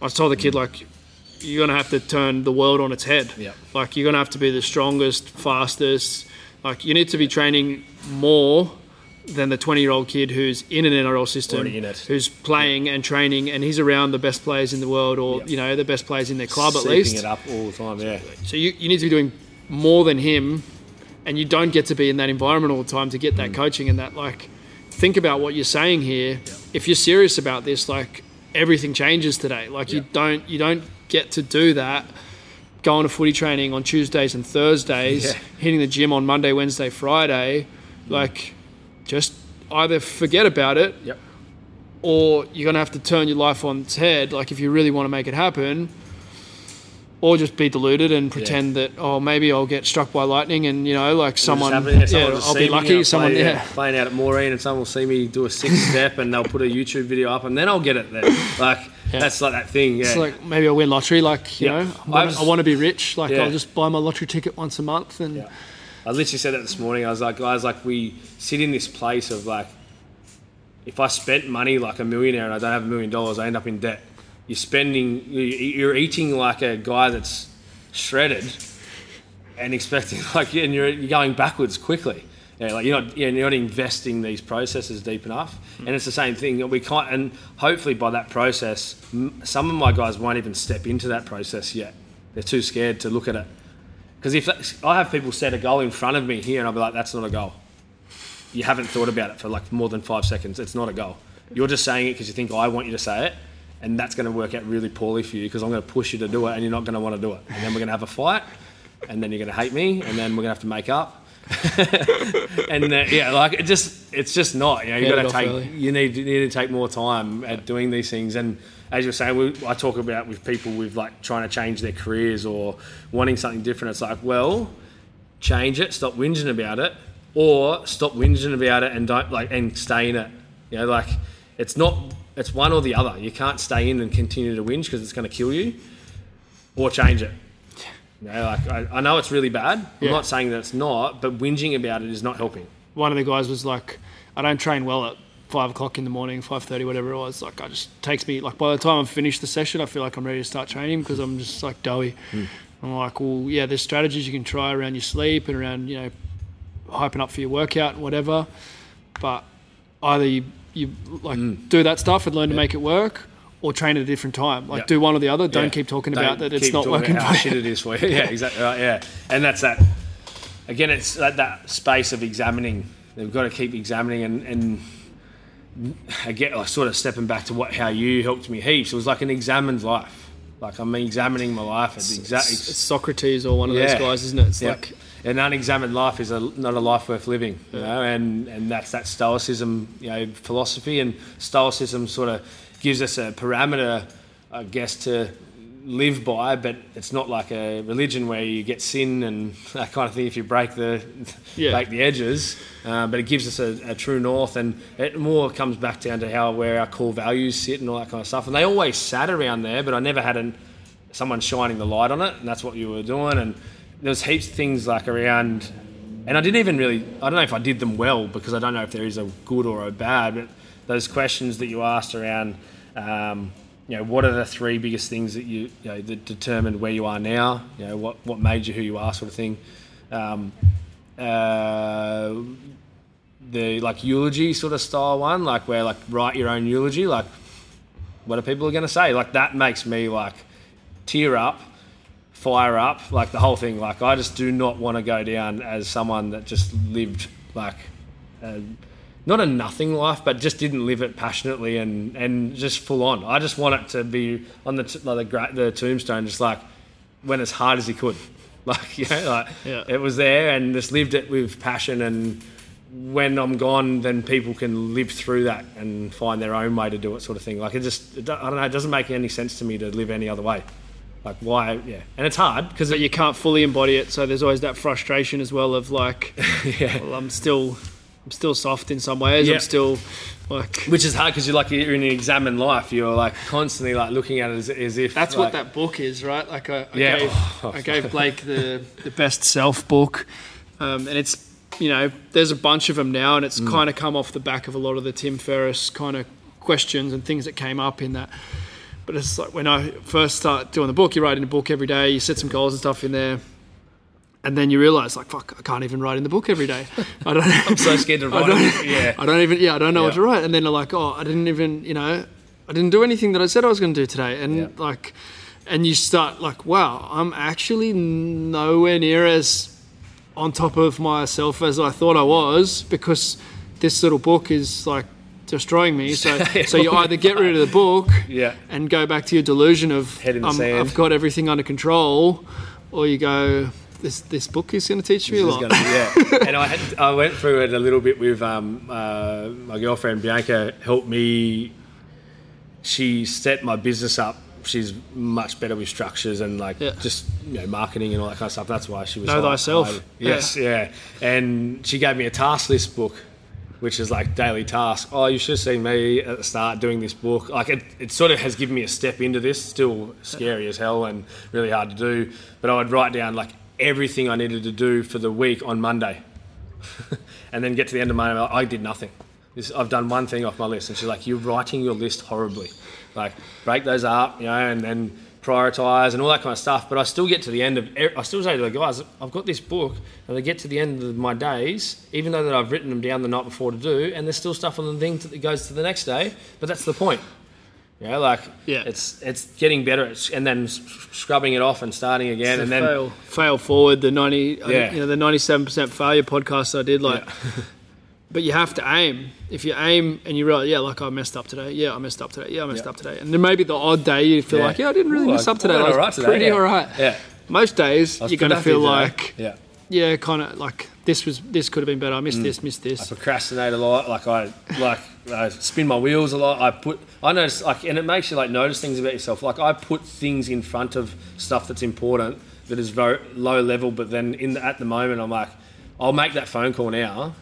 I told the kid like, you're gonna have to turn the world on its head. Yep. Like, you're gonna have to be the strongest, fastest. Like, you need to be training more than the 20 year old kid who's in an NRL system, Already in it. who's playing and training, and he's around the best players in the world, or Yep. you know the best players in their club at Seeping least. it up all the time. Yeah, So you, you need to be doing more than him, and you don't get to be in that environment all the time to get Mm. that coaching and that like. Think about what you're saying here. If you're serious about this, like everything changes today. Like you don't you don't get to do that. Going to footy training on Tuesdays and Thursdays, Yeah. hitting the gym on Monday, Wednesday, Friday, like just either forget about it yep, or you're going to have to turn your life on its head, like if you really want to make it happen, or just be deluded and pretend that oh maybe I'll get struck by lightning and you know like someone yeah, someone will I'll be lucky I'll someone play, uh, yeah playing out at Maureen, and someone will see me do a six step, and they'll put a YouTube video up, and then I'll get it. Then like that's like that thing. Yeah, it's like maybe I'll win lottery like you Yeah. know I I want, was- I want to be rich like Yeah. I'll just buy my lottery ticket once a month and Yeah. I literally said that this morning. I was like, guys, like we sit in this place of like, if I spent money like a millionaire and I don't have a million dollars, I end up in debt. You're spending, you- you're eating like a guy that's shredded, and expecting like, and you're, you're going backwards quickly. Yeah, like you're not, you're not investing these processes deep enough, hmm. and it's the same thing. That we can't, and hopefully by that process, some of my guys won't even step into that process yet. They're too scared to look at it. Because if that, I have people set a goal in front of me here, and I'll be like, "That's not a goal. You haven't thought about it for like more than five seconds. It's not a goal. You're just saying it because you think I want you to say it, and that's going to work out really poorly for you because I'm going to push you to do it, and you're not going to want to do it. And then we're going to have a fight, and then you're going to hate me, and then we're going to have to make up. and uh, yeah, like it just it's just not. You know, you got to take early. you need you need to take more time at doing these things. And as you're saying, we, I talk about with people with like trying to change their careers or wanting something different. It's like, well, change it, stop whinging about it, or stop whinging about it and don't like and stay in it. You know, like it's not it's one or the other. You can't stay in and continue to whinge because it's going to kill you, or change it. You know, like I, I know it's really bad. I'm Yeah. not saying that it's not, but whinging about it is not helping. one of the guys was like, I don't train well at five o'clock in the morning, five thirty, whatever it was. Like, I just takes me like by the time I'm finished the session, I feel like I'm ready to start training because I'm just like doughy. Hmm. I'm like, well, yeah, there's strategies you can try around your sleep and around you know hyping up for your workout and whatever, but either you you like mm. do that stuff and learn to make it work. Or train at a different time. Like Yeah. do one or the other. Don't Yeah. keep talking Don't about that it's not working how shit it is for you. Yeah, exactly right. Yeah, and that's that. Again, it's that, that space of examining. They've got to keep examining and and again, like sort of stepping back to what how you helped me heaps. It was like an examined life. Like I'm examining my life. It's exactly. It's Socrates or one of those guys, isn't it? It's Yeah. like an unexamined life is a, not a life worth living, you know, and, and that's that stoicism, you know, philosophy, and stoicism sort of gives us a parameter, I guess, to live by, but it's not like a religion where you get sin and that kind of thing if you break the Yeah. break the edges, uh, but it gives us a, a true north, and it more comes back down to how where our core values sit and all that kind of stuff, and they always sat around there, but I never had an someone shining the light on it, and that's what you were doing. And there was heaps of things like around, and I didn't even really, I don't know if I did them well because I don't know if there is a good or a bad, but those questions that you asked around, um, you know, what are the three biggest things that you, you know, that determined where you are now? You know, what what made you who you are, sort of thing. Um, uh, the like eulogy sort of style one, like where like write your own eulogy, like what are people going to say? Like that makes me like tear up, fire up, like the whole thing. Like I just do not want to go down as someone that just lived like a, not a nothing life, but just didn't live it passionately and and just full on. I just want it to be on the t- like the, the tombstone, just like went as hard as he could. Like you know, like Yeah. it was there and just lived it with passion and when I'm gone, then people can live through that and find their own way to do it, sort of thing. Like it just, I don't know, it doesn't make any sense to me to live any other way. Like why? Yeah, and it's hard because you can't fully embody it, so there's always that frustration as well of like, yeah, well, I'm still, I'm still soft in some ways. Yeah. I'm still like. which is hard because you're like you're in an exam in life. You're like constantly like looking at it as, as if That's like, what that book is, right? Like I, I Yeah. gave, I gave Blake the the best self book, um, and it's you know there's a bunch of them now, and it's kind of come off the back of a lot of the Tim Ferriss kind of questions and things that came up in that. But it's like when I first start doing the book, you write in a book every day, you set some goals and stuff in there. And then you realise, like, fuck, I can't even write in the book every day. I don't. I'm so scared to I write. don't. Yeah, I don't even. Yeah, I don't know what to write. And then they're like, oh, I didn't even. You know, I didn't do anything that I said I was going to do today. And Yeah. like, and you start like, wow, I'm actually nowhere near as on top of myself as I thought I was because this little book is like destroying me. So, so you either get rid of the book yeah. and go back to your delusion of Head in the um, sand. I've got everything under control, or you go, this this book is going to teach me a This is lot. be- yeah. and I, had, I went through it a little bit with um, uh, my girlfriend Bianca. Helped me. She set my business up. She's much better with structures and like Yeah. just you know marketing and all that kind of stuff. That's why she was Know high- thyself. high- Yes, yeah. And she gave me a task list book, which is like daily tasks. Oh, you should have seen me at the start doing this book. Like it, it sort of has given me a step into this. Still scary as hell and really hard to do. But I would write down like everything I needed to do for the week on Monday, and then get to the end of Monday. I did nothing. This, I've done one thing off my list, and she's like, "You're writing your list horribly. Like break those up, you know, and then." Prioritize and all that kind of stuff but I still get to the end of I still say to the guys I've got this book and I get to the end of my days even though that I've written them down the night before to do and there's still stuff on the thing that goes to the next day but that's the point yeah like Yeah. it's it's getting better and then scrubbing it off and starting again and then fail, fail forward the ninety, Yeah. you know, the ninety-seven percent failure podcast I did. Like, but you have to aim. If you aim and you realize, yeah, like I messed up today. Yeah, I messed up today. Yeah, I messed Yeah. up today. And then maybe the odd day you feel Yeah. like, yeah, I didn't really Ooh, mess up today. I was alright today, pretty yeah. all right. yeah Most days you're going to feel today. like, yeah yeah, kind of like this was this could have been better. I missed mm. this, missed this. I procrastinate a lot. Like I like I spin my wheels a lot. I put I notice like and it makes you like notice things about yourself. Like I put things in front of stuff that's important that is very low level, but then in the, at the moment I'm like, I'll make that phone call now,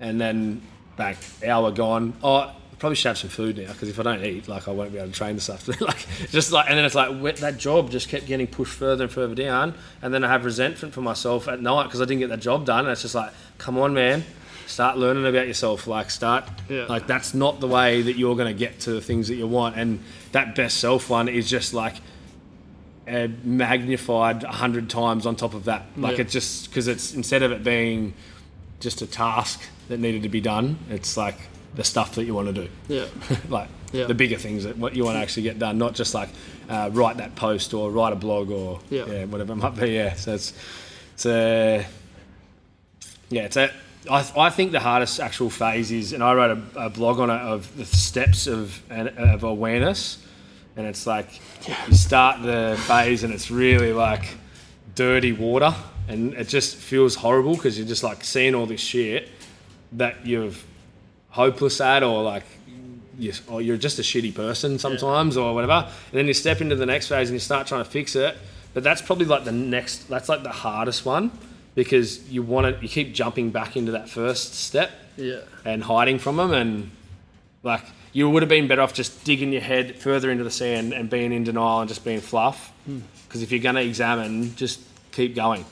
and then bang, hour gone. Oh. Probably should have some food now because if I don't eat, like I won't be able to train this stuff. like just like, and then it's like that job just kept getting pushed further and further down, and then I have resentment for myself at night because I didn't get that job done. And it's just like, come on, man, start learning about yourself like start Yeah. like that's not the way that you're going to get to the things that you want and that best self one is just like uh, magnified a hundred times on top of that like Yeah. it just because it's instead of it being just a task that needed to be done it's like the stuff that you want to do Yeah, like Yeah. the bigger things that what you want to actually get done not just like uh, write that post or write a blog or Yeah. whatever it might be yeah so it's it's a yeah, it's a. I, I think the hardest actual phase is, and I wrote a, a blog on it of the steps of of awareness, and it's like you start the phase and it's really like dirty water, and it just feels horrible because you're just like seeing all this shit that you're hopeless at, or like you, or you're just a shitty person sometimes, or whatever. And then you step into the next phase and you start trying to fix it. But that's probably like the next. That's like the hardest one because you want to. You keep jumping back into that first step yeah, and hiding from them, and like you would have been better off just digging your head further into the sand and being in denial and just being fluff. Hmm. Because if you're going to examine, just keep going.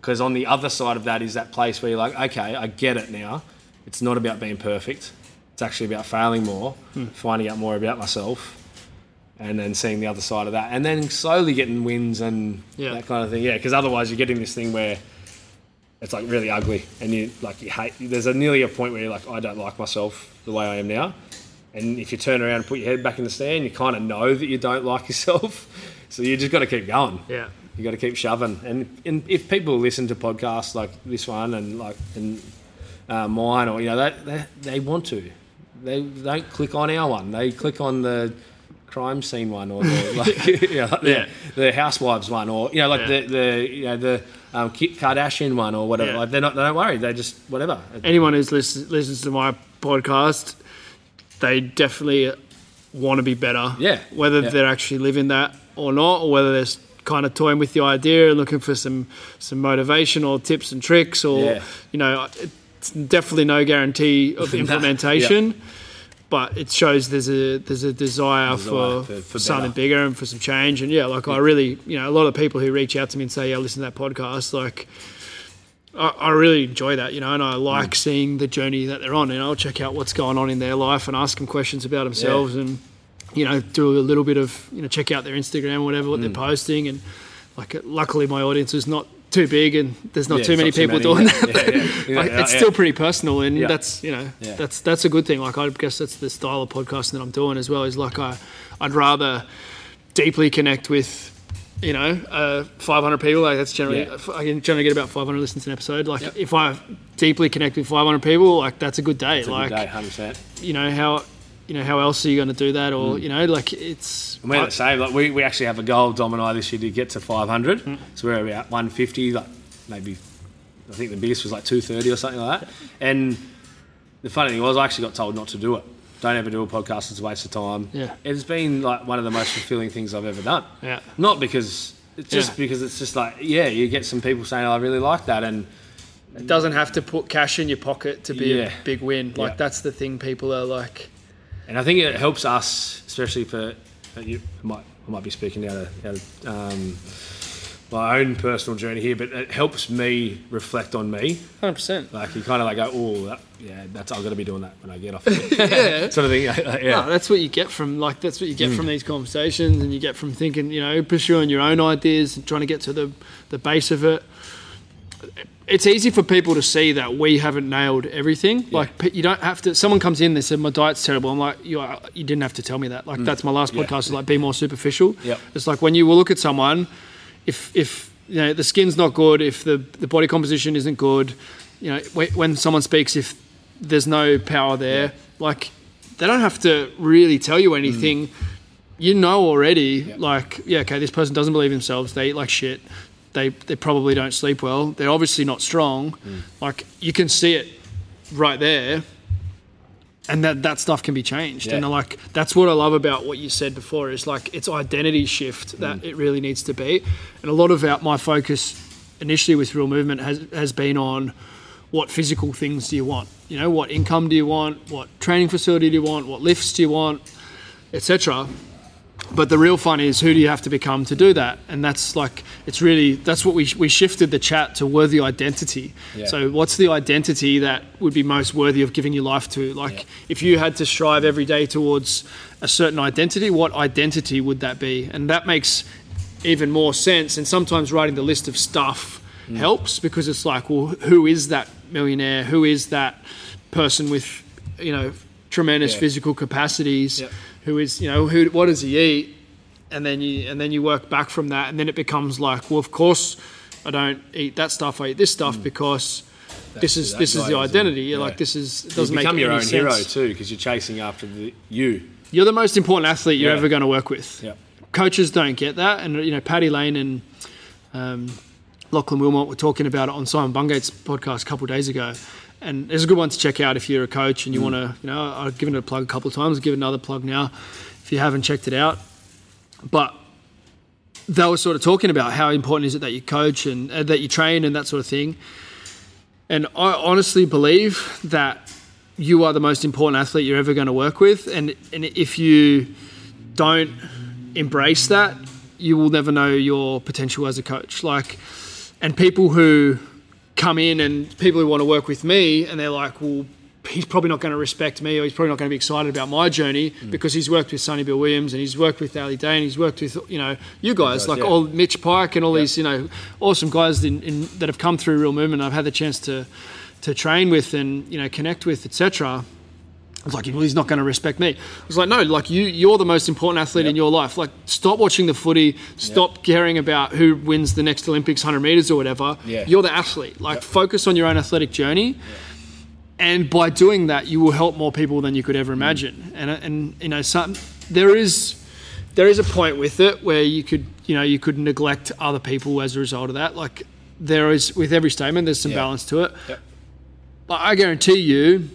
Because on the other side of that is that place where you're like, okay, I get it now. It's not about being perfect. It's actually about failing more, finding out more about myself, and then seeing the other side of that, and then slowly getting wins and Yeah. that kind of thing. Yeah, because otherwise you're getting this thing where it's like really ugly, and you like you hate. There's a nearly a point where you're like, I don't like myself the way I am now, and if you turn around and put your head back in the stand, you kind of know that you don't like yourself, so you just got to keep going. yeah, You got to keep shoving, and, and if people listen to podcasts like this one and like and uh, mine, or you know, they, they they want to, they don't click on our one. They click on the crime scene one or the like, you know, like the, Yeah. the housewives one or you know like Yeah. the the you know the um, Kim Kardashian one or whatever. Yeah. Like they're not they don't worry. They just whatever. anyone who's listens, listens to my podcast, they definitely want to be better. Yeah. Whether Yeah. they're actually living that or not, or whether they're s- kind of toying with the idea and looking for some some motivation or tips and tricks, or Yeah. you know, it's definitely no guarantee of implementation. But it shows there's a there's a desire, Desire for, for- for something bigger and for some change. And yeah, like I really, you know, a lot of people who reach out to me and say, "Yeah, listen to that podcast." Like, I, I really enjoy that, you know, and I like Mm. seeing the journey that they're on, and I'll check out what's going on in their life and ask them questions about themselves, and you know, do a little bit of you know, check out their Instagram, or whatever, what Mm. they're posting, and like, luckily my audience is not too big, and there's not Yeah, too many not too people many, doing yeah. that. Yeah. Like, it's still pretty personal, and that's you know, that's that's a good thing. Like, I guess that's the style of podcasting that I'm doing as well. Is like I, I'd rather deeply connect with. You know, uh, 500 people. Like that's generally, Yeah. I can generally get about 500 listens an episode. Like Yep. if I deeply connect with 500 people, like that's a good day. It's like good day, hundred percent. you know how, you know how else are you going to do that? Mm. Or you know, like it's. And we're the same. Like we, we actually have a goal, Dom and I, this year to get to 500. Mm. So we're about 150. Like maybe, I think the biggest was like 230 or something like that. And the funny thing was, I actually got told not to do it. Don't ever do a podcast; it's a waste of time. Yeah. it's been like one of the most fulfilling things I've ever done. Yeah. Not because it's just Yeah. because it's just like yeah, you get some people saying, oh, "I really like that," and It doesn't have to put cash in your pocket to be Yeah. a big win. Like Yeah. that's the thing. People are like, And I think it helps us, especially for you I might I might be speaking out of, out of um, my own personal journey here, but it helps me reflect on me. 100. percent Like you kind of like go, oh, that, yeah, that's I'm gonna be doing that when I get off. Yeah. sort of thing. yeah. No, that's what you get from like that's what you get Mm. from these conversations, and you get from thinking, you know, pursuing your own ideas and trying to get to the the base of it. It's easy for people to see that we haven't nailed everything. Like you don't have to. Someone comes in, they said my diet's terrible. I'm like, you are, you didn't have to tell me that. Like that's my last Mm. Yeah. podcast. Is like be more superficial. Yep. It's like when you will look at someone, if if you know the skin's not good, if the the body composition isn't good, you know when, someone speaks, if there's no power there, like they don't have to really tell you anything. You know already, Yep. like yeah, okay, this person doesn't believe themselves. They eat like shit. They they probably don't sleep well. They're obviously not strong. Mm. Like you can see it right there. And that, that stuff can be changed. And Yeah. like that's what I love about what you said before is like it's identity shift that mm. it really needs to be. And a lot of our, my focus initially with real movement has has been on what physical things do you want? You know, what income do you want? What training facility do you want? What lifts do you want? Etc. But the real fun is who do you have to become to do that? And that's like it's really that's what we we shifted the chat to worthy identity. Yeah. So what's the identity that would be most worthy of giving your life to? Like Yeah. if you had to strive every day towards a certain identity, what identity would that be? And that makes even more sense. And sometimes writing the list of stuff Mm. helps because it's like, well, who is that millionaire? Who is that person with, you know, tremendous Yeah. physical capacities? Yep. Who is, you know, who? What does he eat? And then you and then you work back from that, and then it becomes like, well, of course, I don't eat that stuff. I eat this stuff because this is this is the identity. You're yeah. like this is it You doesn't make become your any own sense. hero too because you're chasing after the you. You're the most important athlete you're Yeah. ever going to work with. Yep. Coaches don't get that, and you know, Paddy Lane and um, Lachlan Wilmot were talking about it on Simon Bungate's podcast a couple of days ago. And it's a good one to check out if you're a coach and you want to, you know, I've given it a plug a couple of times. I'll give it another plug now if you haven't checked it out. But they were sort of talking about how important is it that you coach and uh, that you train and that sort of thing. And I honestly believe that you are the most important athlete you're ever going to work with. And, and if you don't embrace that, you will never know your potential as a coach. Like, and people who come in and people who want to work with me and they're like, well, he's probably not going to respect me or he's probably not going to be excited about my journey Mm. because he's worked with Sonny Bill Williams and he's worked with Ali Day and he's worked with, you know, you guys, guys, like yeah. all Mitch Pike and all Yeah. these, you know, awesome guys in, in, that have come through Real Movement I've had the chance to, to train with and, you know, connect with, etc. I was like, well, he's not going to respect me. I was like, no, like you, you're the most important athlete in your life. Like, stop watching the footy. Stop caring about who wins the next Olympics, hundred meters or whatever. Yeah. You're the athlete. Like, Yep. focus on your own athletic journey. And by doing that, you will help more people than you could ever imagine. Mm. And and you know, some there is there is a point with it where you could, you know, you could neglect other people as a result of that. Like there is with every statement, there's some balance to it. Yep. But I guarantee you,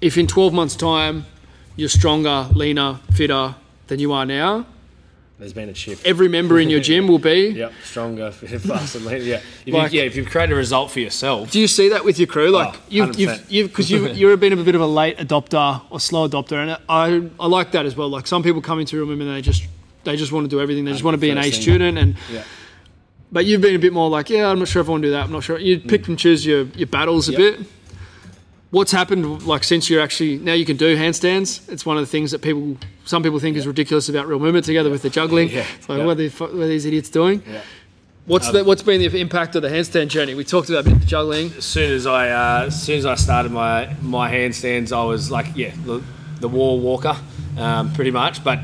if in 12 months' time you're stronger, leaner, fitter than you are now, There's been a shift. every member in your gym will be. Yep, stronger, fitter, faster, leaner. Yeah, if Like- you, yeah. If you've created a result for yourself, Do you see that with your crew? Like Oh, you've, you've, you've, because you, you've been a bit of a late adopter or slow adopter, and I, I like that as well. Like some people come into a room and they just, they just want to do everything. They just want to be an A student, and yeah, but you've been a bit more like, yeah, I'm not sure if I want to do that. I'm not sure. You pick mm. and choose your, your battles a Yep. bit. What's happened like since you're actually now you can do handstands? It's one of the things that people, some people think is ridiculous about real movement together with the juggling. Yeah. It's like Yeah. what, are the, fu- what are these idiots doing? yeah. What's the, what's been the impact of the handstand journey? We talked about a bit the juggling. As soon as I, uh, as soon as I started my my handstands, I was like, yeah, the, the wall walker, um, pretty much. But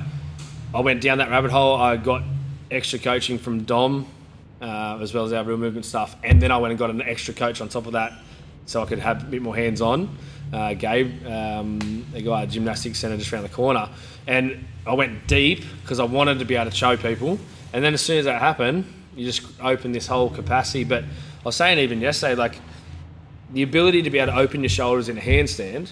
I went down that rabbit hole. I got extra coaching from Dom, uh, as well as our real movement stuff, and then I went and got an extra coach on top of that, so I could have a bit more hands on. Uh, Gabe, um, a guy at Gymnastics Centre just around the corner, and I went deep because I wanted to be able to show people. And then as soon as that happened, you just open this whole capacity. But I was saying even yesterday, like the ability to be able to open your shoulders in a handstand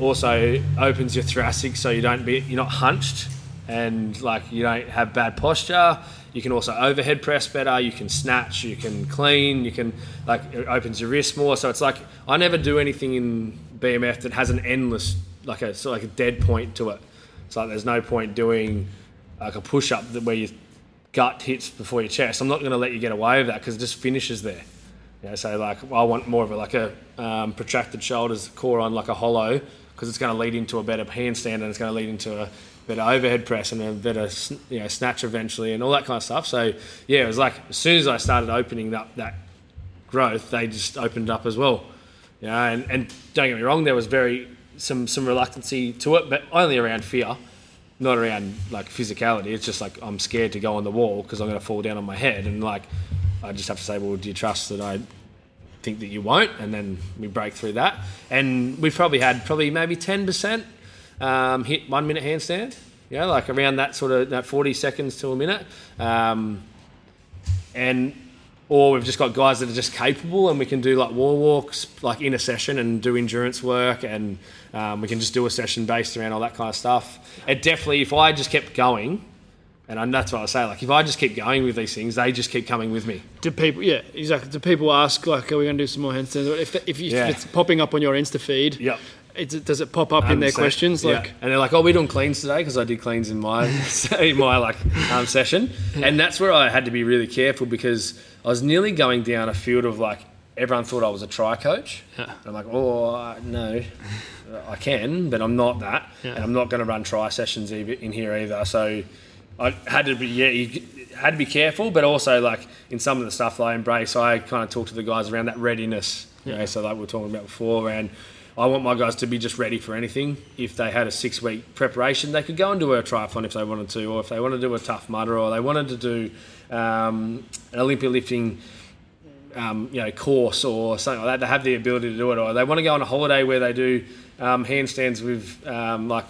also opens your thoracic so you don't be you're not hunched and like you don't have bad posture. You can also overhead press better. You can snatch. You can clean. You can like it opens your wrist more. So it's like i never do anything in bmf that has an endless like a sort of like a dead point to it. It's like there's no point doing like a push-up where your gut hits before your chest. I'm not going to let you get away with that because it just finishes there. You know, so like I want more of a like a um, protracted shoulders, core on like a hollow, because it's going to lead into a better handstand and it's going to lead into a better overhead press and a better sn- you know snatch eventually and all that kind of stuff. So yeah, it was like as soon as I started opening up that growth, they just opened up as well. Know, and, and don't get me wrong, there was very some some reluctancy to it, but only around fear, not around like physicality. It's just like I'm scared to go on the wall because I'm going to fall down on my head, and like I just have to say, well, do you trust that I think that you won't? And then we break through that, and we've probably had probably maybe ten percent um, hit one minute handstand. You know, like around that sort of that 40 seconds to a minute. Um, and or we've just got guys that are just capable and we can do like wall walks like in a session and do endurance work and um, we can just do a session based around all that kind of stuff it definitely if i just kept going and I, that's what i say like if i just keep going with these things they just keep coming with me Do people? Yeah, exactly. Do people ask like, "Are we going to do some more handstands?" If if, you, Yeah. if it's popping up on your Insta feed, yep it's, does it pop up in their 100%. questions? Yeah. Like, and they're like, "Oh, we're doing cleans today because I did cleans in my in my like um, session," and that's where I had to be really careful because I was nearly going down a field of like everyone thought I was a tri coach. Yeah. I'm like, "Oh, no, I can, but I'm not that, Yeah. and I'm not going to run tri sessions in here either." So I had to be yeah, you had to be careful, but also like in some of the stuff that I embrace, I kind of talk to the guys around that readiness. You know, so like we were talking about before, and I want my guys to be just ready for anything. If they had a six week preparation, they could go and do a triathlon if they wanted to, or if they wanted to do a tough mudder, or they wanted to do um, an Olympia lifting um, you know, course or something like that, they have the ability to do it. Or they want to go on a holiday where they do um, handstands with um, like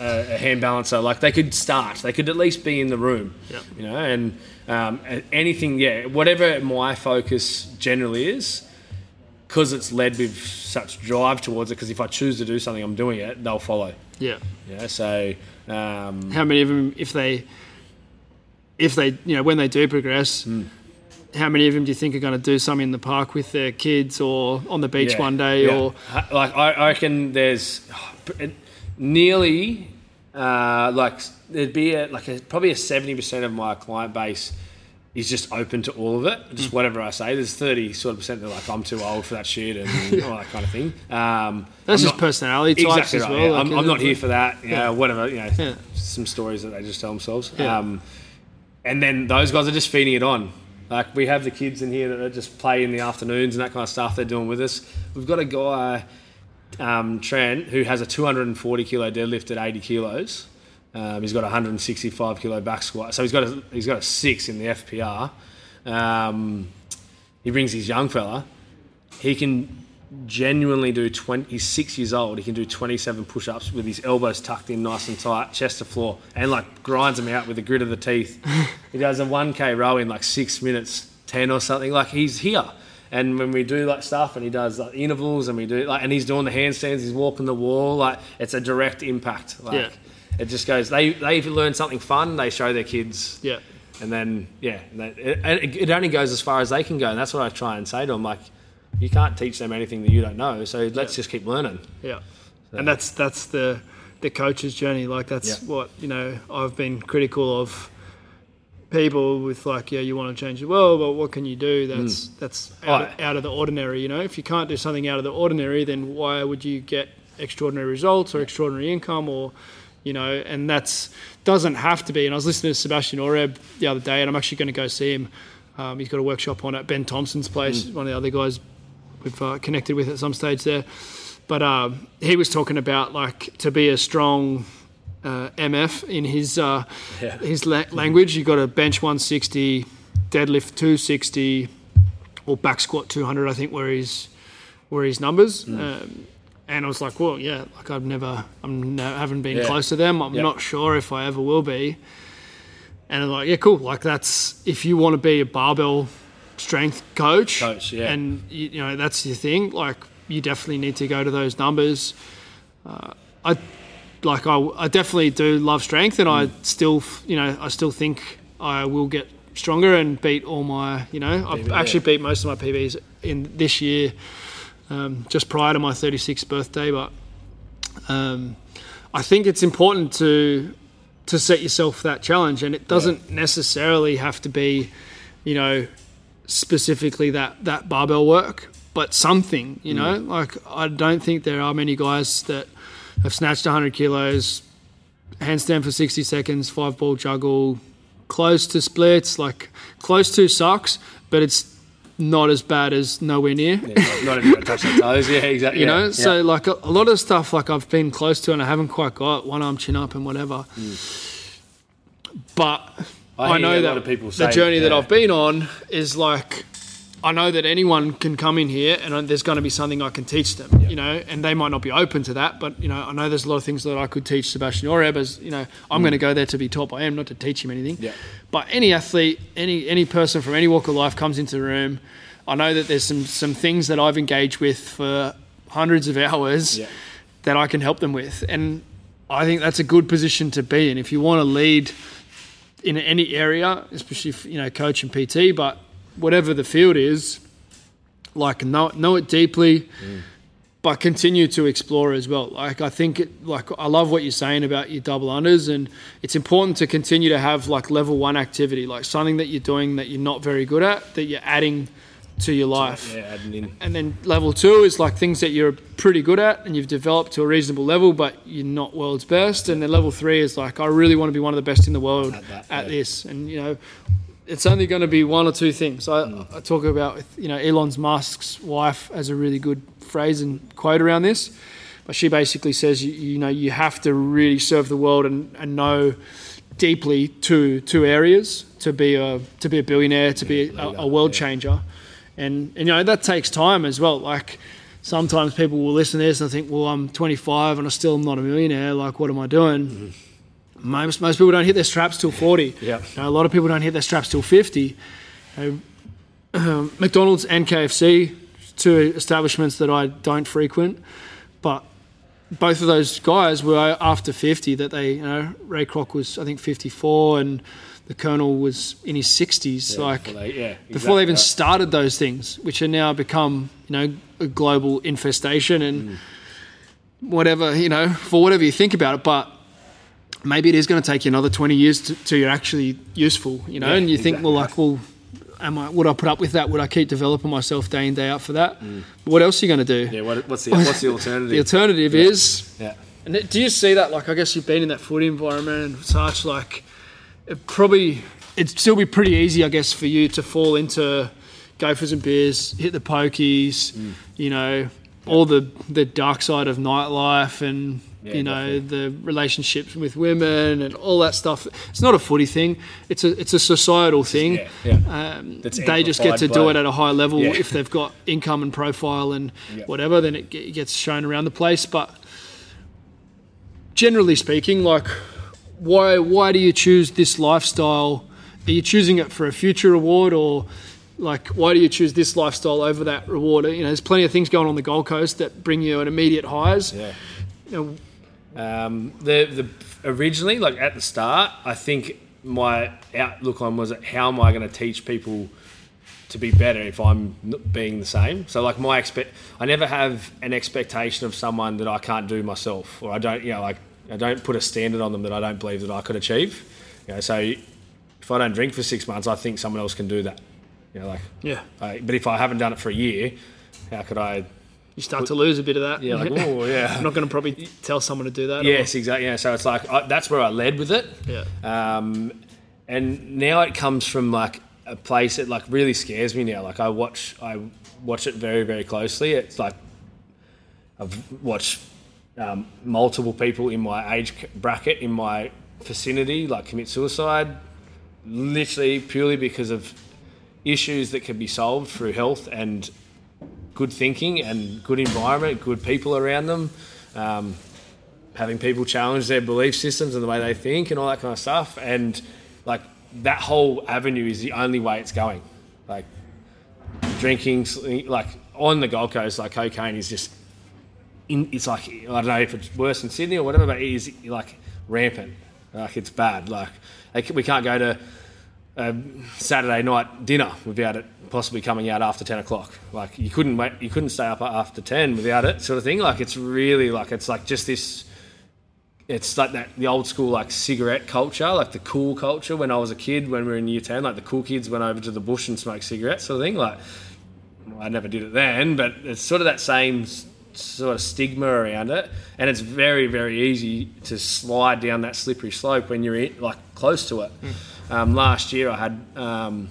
a, a hand balancer. Like they could start, they could at least be in the room, Yep. you know, and um, and anything, yeah, whatever my focus generally is, because it's led with such drive towards it. Because if I choose to do something, I'm doing it. They'll follow. yeah. Yeah. So um, How many of them, if they, if they, you know, when they do progress, Hmm. how many of them do you think are going to do something in the park with their kids or on the beach Yeah, one day yeah. or like I, I reckon there's nearly uh, like there'd be a, like a, probably a seventy percent of my client base is just open to all of it. Just Mm. whatever I say. There's thirty sort of percent that are like I'm too old for that shit and all that kind of thing. Um, that's I'm just not- personality types Exactly as well. yeah. like, I'm, I'm isn't here for that. You Yeah. know, whatever. You know, Yeah. some stories that they just tell themselves. Yeah. Um, and then those guys are just feeding it on. Like we have the kids in here that just play in the afternoons and that kind of stuff they're doing with us. We've got a guy, um, Trent, who has a 240 kilo deadlift at 80 kilos. Um, he's got a 165 kilo back squat, so he's got a, he's got a six in the FPR. Um, he brings his young fella. He can genuinely do 20 he's six years old he can do 27 push-ups with his elbows tucked in nice and tight chest to floor and like grinds them out with the grit of the teeth he does a 1k row in like six minutes 10 or something like he's here and when we do like stuff and he does like intervals and we do like and he's doing the handstands he's walking the wall like it's a direct impact like Yeah. It just goes they they've learned something fun they show their kids Yeah. and then yeah, that- it, it only goes as far as they can go, and that's what I try and say to them. Like, you can't teach them anything that you don't know, so let's Yeah. just keep learning. Yeah, and that's that's the the coach's journey. Like that's Yeah. what you know. I've been critical of people with like, yeah, you want to change the world, but what can you do? Mm. That's that's out, Oh, out of the ordinary. You know, if you can't do something out of the ordinary, then why would you get extraordinary results or extraordinary income or you know, and that's doesn't have to be. And I was listening to Sebastian Oreb the other day, and I'm actually going to go see him. Um, he's got a workshop on at Ben Thompson's place, one of the other guys we've uh, connected with at some stage there. But um, he was talking about like to be a strong uh, MF in his uh, Yeah. his la- language. You got to bench 160, deadlift 260, or back squat 200. I think were his were his numbers. Um, and I was like, well, yeah, like I've never, I'm no, haven't been Yeah. close to them. I'm Yeah. not sure if I ever will be. And I'm like, yeah, cool. Like that's if you want to be a barbell strength coach, Coach, yeah. and you, you know that's your thing. Like you definitely need to go to those numbers. Uh, I like I, I definitely do love strength, and I still you know I still think I will get stronger and beat all my you know I've PB, yeah. actually beat most of my PBs in this year, um, just prior to my 36th birthday. But um, I think it's important to to set yourself that challenge, and it doesn't necessarily have to be, you know, specifically that that barbell work, but something. You know, like I don't think there are many guys that have snatched 100 kilos, handstand for 60 seconds, five ball juggle, close to splits, like close to sucks, but it's not as bad as nowhere near. Yeah, not even touch their toes. Yeah, exactly. You yeah, know, yeah. so like a, a lot of stuff like I've been close to and I haven't quite got one arm chin up and whatever. Hmm. But I I, know a that lot of people the journey that. I've been on is like I know that anyone can come in here and there's going to be something I can teach them, you know, and they might not be open to that, but you know, I know there's a lot of things that I could teach Sebastian Oreb as, you know, I'm going to go there to be taught by him, not to teach him anything. Mm. Yeah. But any athlete, any any person from any walk of life comes into the room, I know that there's some some things that I've engaged with for hundreds of hours Yeah. that I can help them with. And I think that's a good position to be in if you want to lead in any area, especially if, you know coach and PT, but whatever the field is, like know know it deeply, but continue to explore as well. Like I think, it, like I love what you're saying about your double unders, and it's important to continue to have like level one activity, like something that you're doing that you're not very good at, that you're adding to your life. yeah, adding in. And then level two is like things that you're pretty good at and you've developed to a reasonable level, but you're not world's best. And then level three is like, I really want to be one of the best in the world At at, yeah. this. And, you know, it's only going to be one or two things. I, Mm. I talk about, with, you know, Elon Musk's wife has a really good phrase and quote around this. But she basically says, you, you know, you have to really serve the world and, and know deeply two two areas to be a to be a billionaire, to be a, a world changer, and, and you know that takes time as well. Like sometimes people will listen to this and think, well, I'm 25 and I still am not a millionaire. Like, what am I doing? Most most people don't hit their straps till 40. Yeah. You know, a lot of people don't hit their straps till 50. You know, um, McDonald's and KFC, two establishments that I don't frequent, but both of those guys were after 50 that they, you know, Ray Kroc was, I think, 54 and the Colonel was in his 60s. Yeah, like, before they, yeah, before they even exactly. started those things, which are now become, you know, a global infestation and whatever, you know, for whatever you think about it. But maybe it is going to take you another 20 years to, to you're actually useful, you know, Yeah, and you think, well, like, well, am I, would I put up with that? Would I keep developing myself day in, day out for that? Mm. What else are you going to do? Yeah, what, what's the what's the alternative? The alternative? alternative is yeah, and do you see that? Like, I guess you've been in that footy environment and such. Like, it probably it'd still be pretty easy, I guess, for you to fall into gophers and beers, hit the pokies, mm. you know, all the the dark side of nightlife and you know the relationships with women and all that stuff. It's not a footy thing; it's a it's a societal thing. Yeah, yeah. Um, they just get to do it at a high level Yeah. if they've got income and profile and Yeah. whatever. Then it gets shown around the place. But generally speaking, like why why do you choose this lifestyle? Are you choosing it for a future reward or like why do you choose this lifestyle over that reward? You know, there's plenty of things going on the Gold Coast that bring you an immediate highs. Yeah. You know, Um, the the originally like at the start, I think my outlook on was how am I going to teach people to be better if I'm being the same. So like my expect, I never have an expectation of someone that I can't do myself, or I don't, you know, like I don't put a standard on them that I don't believe that I could achieve. You know, so if I don't drink for six months, I think someone else can do that. You know, like, yeah, I, but if I haven't done it for a year, how could I? You start to lose a bit of that. Yeah, like, oh yeah. I'm not going to probably tell someone to do that. or- Yes, exactly. Yeah, so it's like I, that's where I led with it. yeah, Um, and now it comes from like a place that like really scares me now. Like I watch, I watch it very, very closely. It's like I've watched um, multiple people in my age bracket in my vicinity like commit suicide, literally purely because of issues that can be solved through health and good thinking and good environment, good people around them. Um, having people challenge their belief systems and the way they think and all that kind of stuff. And like that whole avenue is the only way it's going. Like drinking, like on the Gold Coast, like cocaine is just, in, it's like, I don't know if it's worse in Sydney or whatever, but it is like rampant. Like it's bad. Like, like we can't go to a Saturday night dinner without it possibly coming out after 10 o'clock. Like you couldn't wait, you couldn't stay up after 10 without it sort of thing. Like it's really like, it's like just this, it's like that the old school like cigarette culture, like the cool culture when I was a kid, when we were in year ten, like the cool kids went over to the bush and smoked cigarettes, sort of thing. Like I never did it then, but it's sort of that same sort of stigma around it, and it's very very easy to slide down that slippery slope when you're in, like close to it. Mm. Um, last year I had um,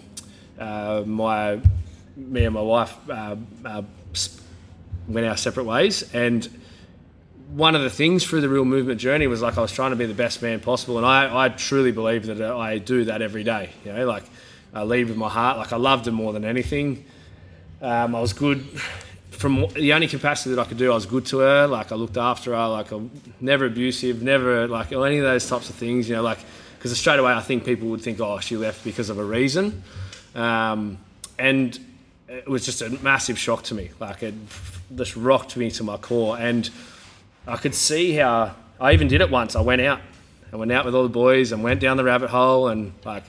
uh, my me and my wife uh, uh, went our separate ways and one of the things through the real movement journey was like I was trying to be the best man possible, and I, I truly believe that I do that every day. You know, like I lead with my heart. Like I loved him more than anything. Um, I was good from the only capacity that I could do. I was good to her. Like I looked after her. Like I'm never abusive, never like any of those types of things. You know, like because straight away I think people would think, oh, she left because of a reason, um, and it was just a massive shock to me. Like it just rocked me to my core and. I could see how I even did it once. I went out. I went out with all the boys and went down the rabbit hole and like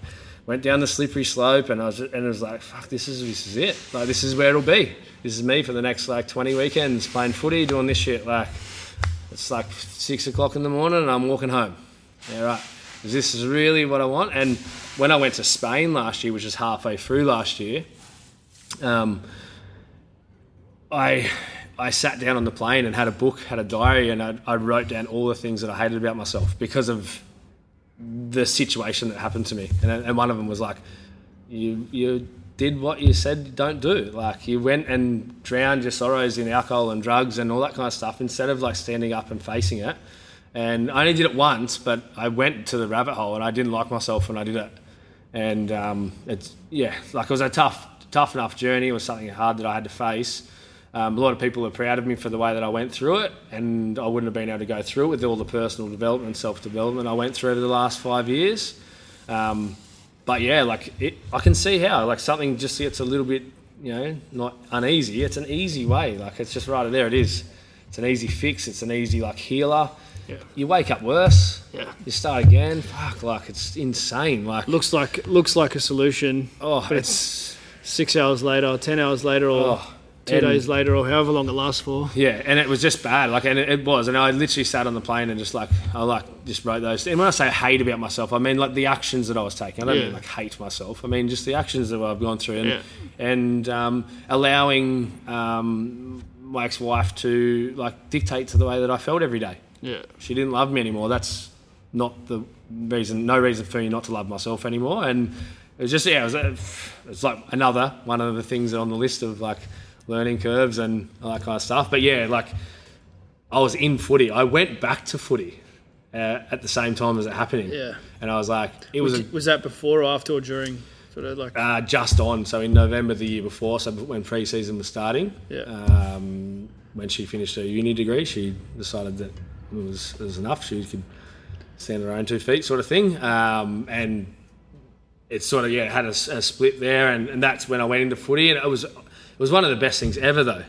went down the slippery slope and I was and it was like fuck this is this is it. Like this is where it'll be. This is me for the next like 20 weekends playing footy doing this shit like it's like six o'clock in the morning and I'm walking home. Yeah, right. This is really what I want. And when I went to Spain last year, which is halfway through last year, um, I I sat down on the plane and had a book, had a diary, and I, I wrote down all the things that I hated about myself because of the situation that happened to me. And, and one of them was like, you you did what you said don't do. Like you went and drowned your sorrows in alcohol and drugs and all that kind of stuff instead of like standing up and facing it. And I only did it once, but I went to the rabbit hole and I didn't like myself when I did it. And um, it's yeah, like it was a tough tough enough journey. It was something hard that I had to face. Um, a lot of people are proud of me for the way that I went through it, and I wouldn't have been able to go through it with all the personal development self development I went through over the last five years. Um, but yeah, like it, I can see how like something just gets a little bit, you know, not uneasy. It's an easy way. Like it's just right there. It is. It's an easy fix. It's an easy like healer. Yeah. You wake up worse. Yeah. You start again. Fuck, like it's insane. Like looks like looks like a solution. oh, but it's six hours later, or ten hours later, or Oh, two days later, or however long it lasts for. Yeah, and it was just bad. Like, and it, it was, and I literally sat on the plane and just like, I like just wrote those. And when I say hate about myself, I mean like the actions that I was taking. I don't Yeah. mean like hate myself. I mean just the actions that I've gone through, and Yeah. and um, allowing um, my ex-wife to like dictate to the way that I felt every day. Yeah, She didn't love me anymore. That's not the reason. No reason for me not to love myself anymore. And it was just yeah, it was, uh, it's like another one of the things on the list of like learning curves and all that kind of stuff. But yeah, like I was in footy. I went back to footy uh, at the same time as it happening. Yeah. And I was like, it was, Was, a, was that before or after or during? Sort of like uh, just on. So in November the year before, so when pre-season was starting, Yeah. um, when she finished her uni degree, she decided that it was, it was enough. She could stand on her own two feet, sort of thing. Um, and it sort of yeah had a split there, and, and that's when I went into footy, and it was it was one of the best things ever though,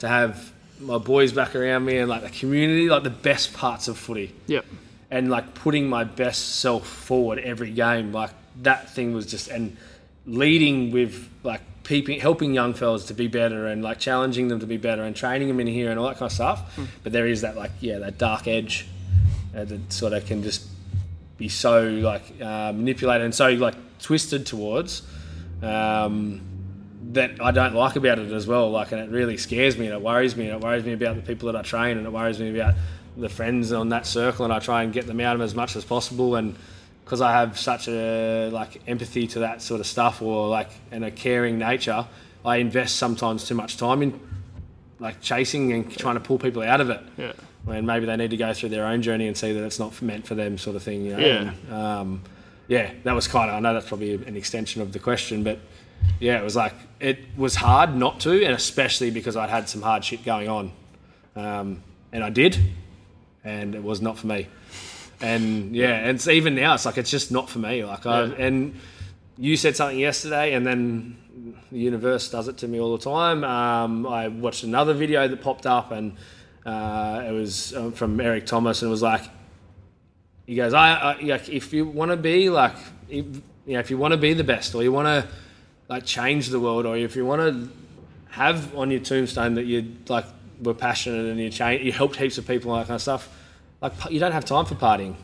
to have my boys back around me and like the community, like the best parts of footy Yep. and like putting my best self forward every game. Like that thing was just and leading with like peeping, helping young fellas to be better and like challenging them to be better and training them in here and all that kind of stuff. But there is that like yeah that dark edge uh, that sort of can just be so like uh, manipulated and so like twisted towards. Um, that I don't like about it as well. Like, and it really scares me and it worries me and it worries me about the people that I train and it worries me about the friends on that circle and I try and get them out of as much as possible and because I have such a like empathy to that sort of stuff or like and a caring nature, I invest sometimes too much time in like chasing and trying to pull people out of it. Yeah. When maybe they need to go through their own journey and see that it's not meant for them, sort of thing. You know? Yeah. And, um, yeah, that was kind of. I know that's probably an extension of the question, but yeah, it was like it was hard not to, and especially because I'd had some hard shit going on, um, and I did, and it was not for me. And yeah, and it's even now, it's like it's just not for me. Like I Yeah. and you said something yesterday, and then the universe does it to me all the time. Um, I watched another video that popped up, and uh, it was um, from Eric Thomas, and it was like, he goes, I, I like, if you want to be like, if, you know, if you want to be the best, or you want to like change the world, or if you want to have on your tombstone that you like were passionate and you change, you helped heaps of people, and that kind of stuff. Like you don't have time for partying,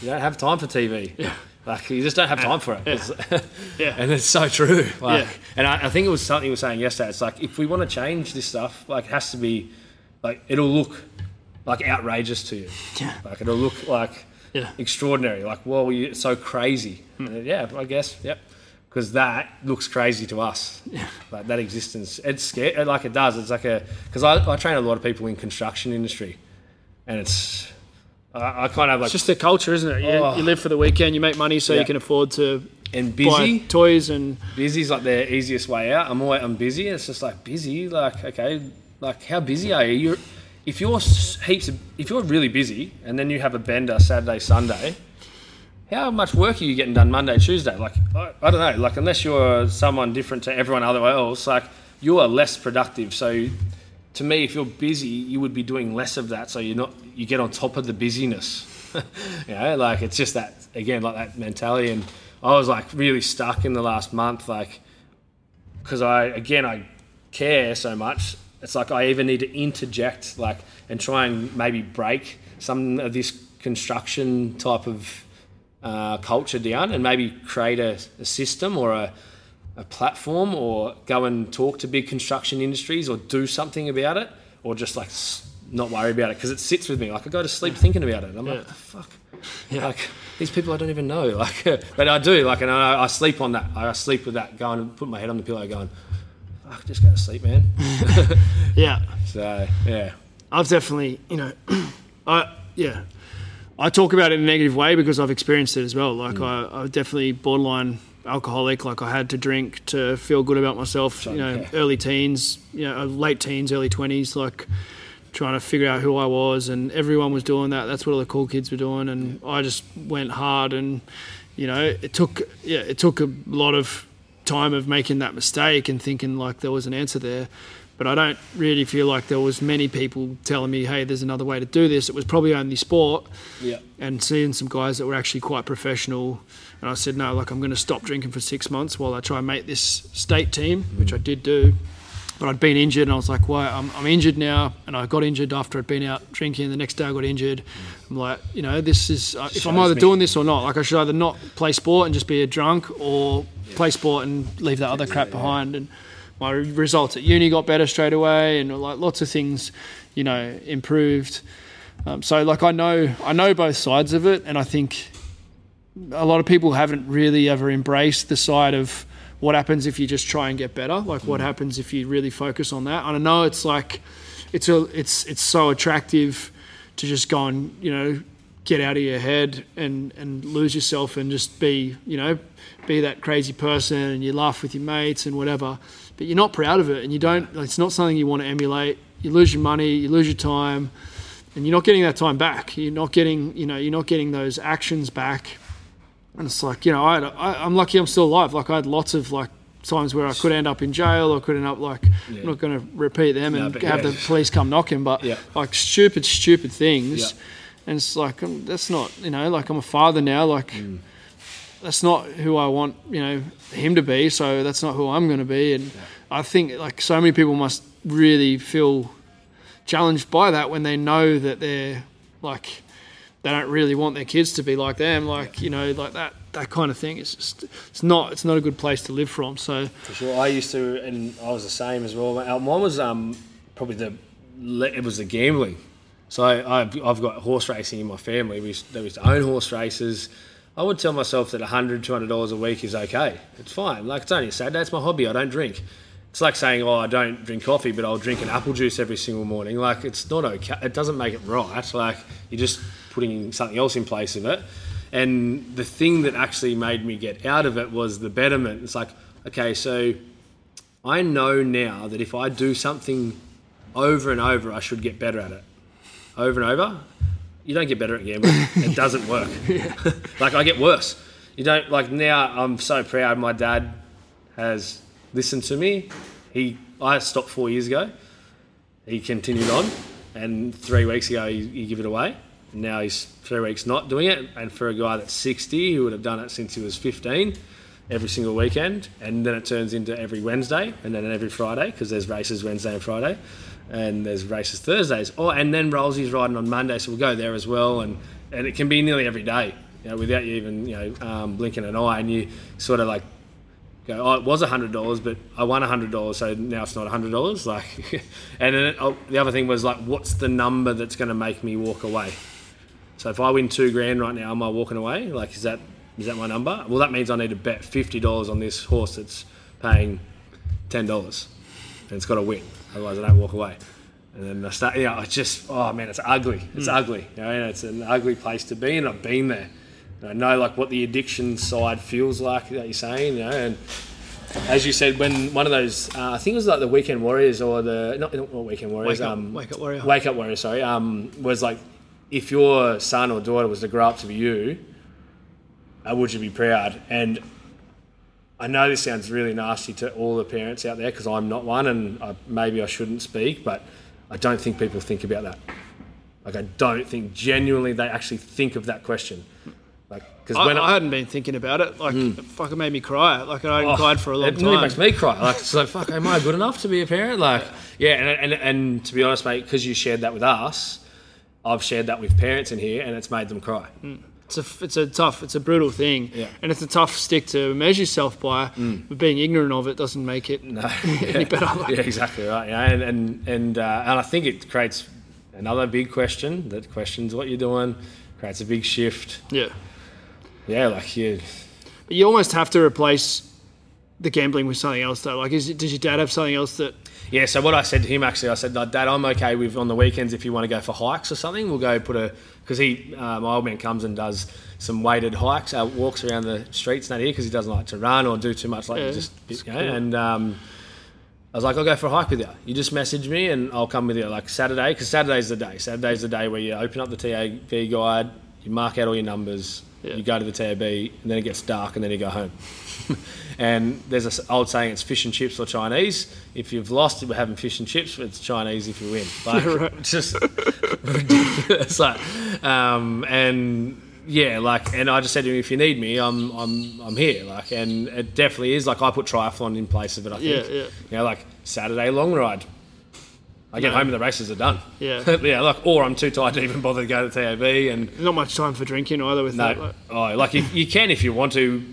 you don't have time for TV. Yeah. Like you just don't have time for it. It's- Yeah. and it's so true. Like, Yeah. And I, I think it was something you were saying yesterday. It's like if we want to change this stuff, like it has to be, like it'll look like outrageous to you. Yeah. Like it'll look like Yeah. extraordinary. Like whoa, you so crazy. Hmm. Yeah, I guess. Yep. Because that looks crazy to us. Yeah. Like that existence, it's scary. Like it does. It's like a because I, I train a lot of people in construction industry, and it's I, I kind of like It's just a culture, isn't it? You, Oh. you live for the weekend, you make money so Yeah. you can afford to and buy busy. toys and Busy's like the easiest way out. I'm always, I'm busy. It's just like busy. Like okay, like how busy are you? You're if you're heaps of, if you're really busy and then you have a bender Saturday Sunday, how much work are you getting done Monday Tuesday? Like I, I don't know. Like unless you're someone different to everyone other else, like you are less productive. So to me, if you're busy, you would be doing less of that. So you're not you get on top of the busyness. you know, like it's just that again, like that mentality. And I was like really stuck in the last month, like because I again I care so much. It's like I even need to interject, like, and try and maybe break some of this construction type of uh, culture down, and maybe create a, a system or a, a platform, or go and talk to big construction industries, or do something about it, or just like not worry about it because it sits with me. Like I go to sleep thinking about it. I'm Yeah. like, the fuck, like these people I don't even know. Like, but I do. Like, and I, I sleep on that. I sleep with that, going and put my head on the pillow, going, fuck, just go to sleep, man. yeah. so yeah, I've definitely, you know, I yeah, I talk about it in a negative way because I've experienced it as well. Like mm. I, I definitely borderline alcoholic. Like I had to drink to feel good about myself. You know, yeah. early teens, you know, late teens, early twenties, like trying to figure out who I was, and everyone was doing that. That's what all the cool kids were doing, and I just went hard, and you know, it took yeah, it took a lot of time of making that mistake and thinking like there was an answer there. But I don't really feel like there was many people telling me, "Hey, there's another way to do this." It was probably only sport, yeah, and seeing some guys that were actually quite professional. And I said, "No, like I'm going to stop drinking for six months while I try and make this state team," which I did do. But I'd been injured, and I was like, "Well, I'm, I'm injured now," and I got injured after I'd been out drinking. The next day, I got injured. I'm like, you know, this is uh, if I'm either me. doing this or not. Like, I should either not play sport and just be a drunk, or play sport and leave that other crap behind. And my results at uni got better straight away, and like lots of things, you know, improved. Um, so like I know I know both sides of it, and I think a lot of people haven't really ever embraced the side of what happens if you just try and get better. Like what mm. happens if you really focus on that. And I know it's like it's a it's it's so attractive to just go and you know get out of your head and and lose yourself and just be you know be that crazy person and you laugh with your mates and whatever but you're not proud of it and you don't it's not something you want to emulate you lose your money you lose your time and you're not getting that time back you're not getting you know you're not getting those actions back and it's like you know I, I i'm lucky i'm still alive like i had lots of like times where i could end up in jail or could end up like Yeah. i'm not going to repeat them No, and have yeah. the police come knocking but Yeah. like stupid stupid things and it's like um, that's not you know like i'm a father now like Mm. that's not who i want you know him to be so that's not who i'm going to be and i think like so many people must really feel challenged by that when they know that they're like they don't really want their kids to be like them like you know like that that kind of thing it's just it's not it's not a good place to live from so For sure, I used to, and I was the same as well. Uh, Mine was um, probably the it was the gambling. So I've, I've got horse racing in my family. We used, they used to own horse races. I would tell myself that $100, $200 a week is okay. It's fine. Like it's only a Saturday. It's my hobby. I don't drink. It's like saying, oh, I don't drink coffee, but I'll drink an apple juice every single morning. Like it's not okay. It doesn't make it right. Like you're just putting something else in place of it. And the thing that actually made me get out of it was the betterment. It's like, okay, so I know now that if I do something over and over, I should get better at it. Over and over, you don't get better at gambling. it doesn't work. like I get worse. You don't like now. I'm so proud. My dad has listened to me. He I stopped four years ago. He continued on, and three weeks ago he, he gave it away. Now he's three weeks not doing it. And for a guy that's 60, who would have done it since he was 15, every single weekend, and then it turns into every Wednesday, and then every Friday because there's races Wednesday and Friday, and there's races Thursdays. Oh, and then Rollsy's riding on Monday, so we'll go there as well, and and it can be nearly every day, you know, without you even you know um, blinking an eye, and you sort of like go, oh, it was hundred dollars, but I won hundred dollars, so now it's not hundred dollars. Like, and then it, oh, the other thing was like, what's the number that's going to make me walk away? So if I win two grand right now, am I walking away? Like, is that is that my number? Well, that means I need to bet fifty dollars on this horse that's paying ten dollars, and it's got to win. Otherwise, I don't walk away. And then I start, you know, I just, oh man, it's ugly. It's ugly. You know, it's an ugly place to be, and I've been there. And I know like what the addiction side feels like that you're saying, you know, and as you said, when one of those, uh, I think it was like the Weekend Warriors or the not, not Weekend Warriors, Wake Up- um, Wake Up Warrior. Wake Up Warrior, sorry, um, was like if your son or daughter was to grow up to be you, uh, would you be proud? And I know this sounds really nasty to all the parents out there because I'm not one, and I, maybe I shouldn't speak, but I don't think people think about that. Like I don't think genuinely they actually think of that question. Like because I, when I hadn't been thinking about it like it fucking made me cry like I Oh, cried for a long time. it time makes me cry. Like, it's like, fuck, am I good enough to be a parent? Like, yeah, and, and, and to be honest, mate, because you shared that with us, I've shared that with parents in here, and it's made them cry. it's a it's a tough it's a brutal thing Yeah. and it's a tough stick to measure yourself by but being ignorant of it doesn't make it No, any better like, yeah, exactly right. Yeah, and and and, uh, and I think it creates another big question that questions what you're doing, creates a big shift. yeah Yeah, like you. but you almost have to replace the gambling with something else though like is it, does your dad have something else that Yeah, so what I said to him actually, I said, Dad, I'm okay with on the weekends if you want to go for hikes or something. We'll go put a because he, uh, my old man, comes and does some weighted hikes, uh, walks around the streets not here because he doesn't like to run or do too much like Yeah, just you know. cool. And um, I was like, I'll go for a hike with you. You just message me and I'll come with you like Saturday because Saturday's the day. Saturday's the day where you open up the TAB guide, you mark out all your numbers, Yeah. you go to the TAB, and then it gets dark, and then you go home. and there's an old saying, it's fish and chips or Chinese. If you've lost, we're having fish and chips. It's Chinese if you win. Like, Right. just ridiculous. Like, um, and yeah, like, and I just said to him, if you need me, I'm, I'm, I'm here. Like, and it definitely is. Like, I put triathlon in place of it. I Yeah, think. yeah. You know, like Saturday long ride. I get Yeah. home and the races are done. Yeah. yeah. Like, or I'm too tired to even bother to go to the TAB, and not much time for drinking either with that no, like, oh, like if, you can if you want to,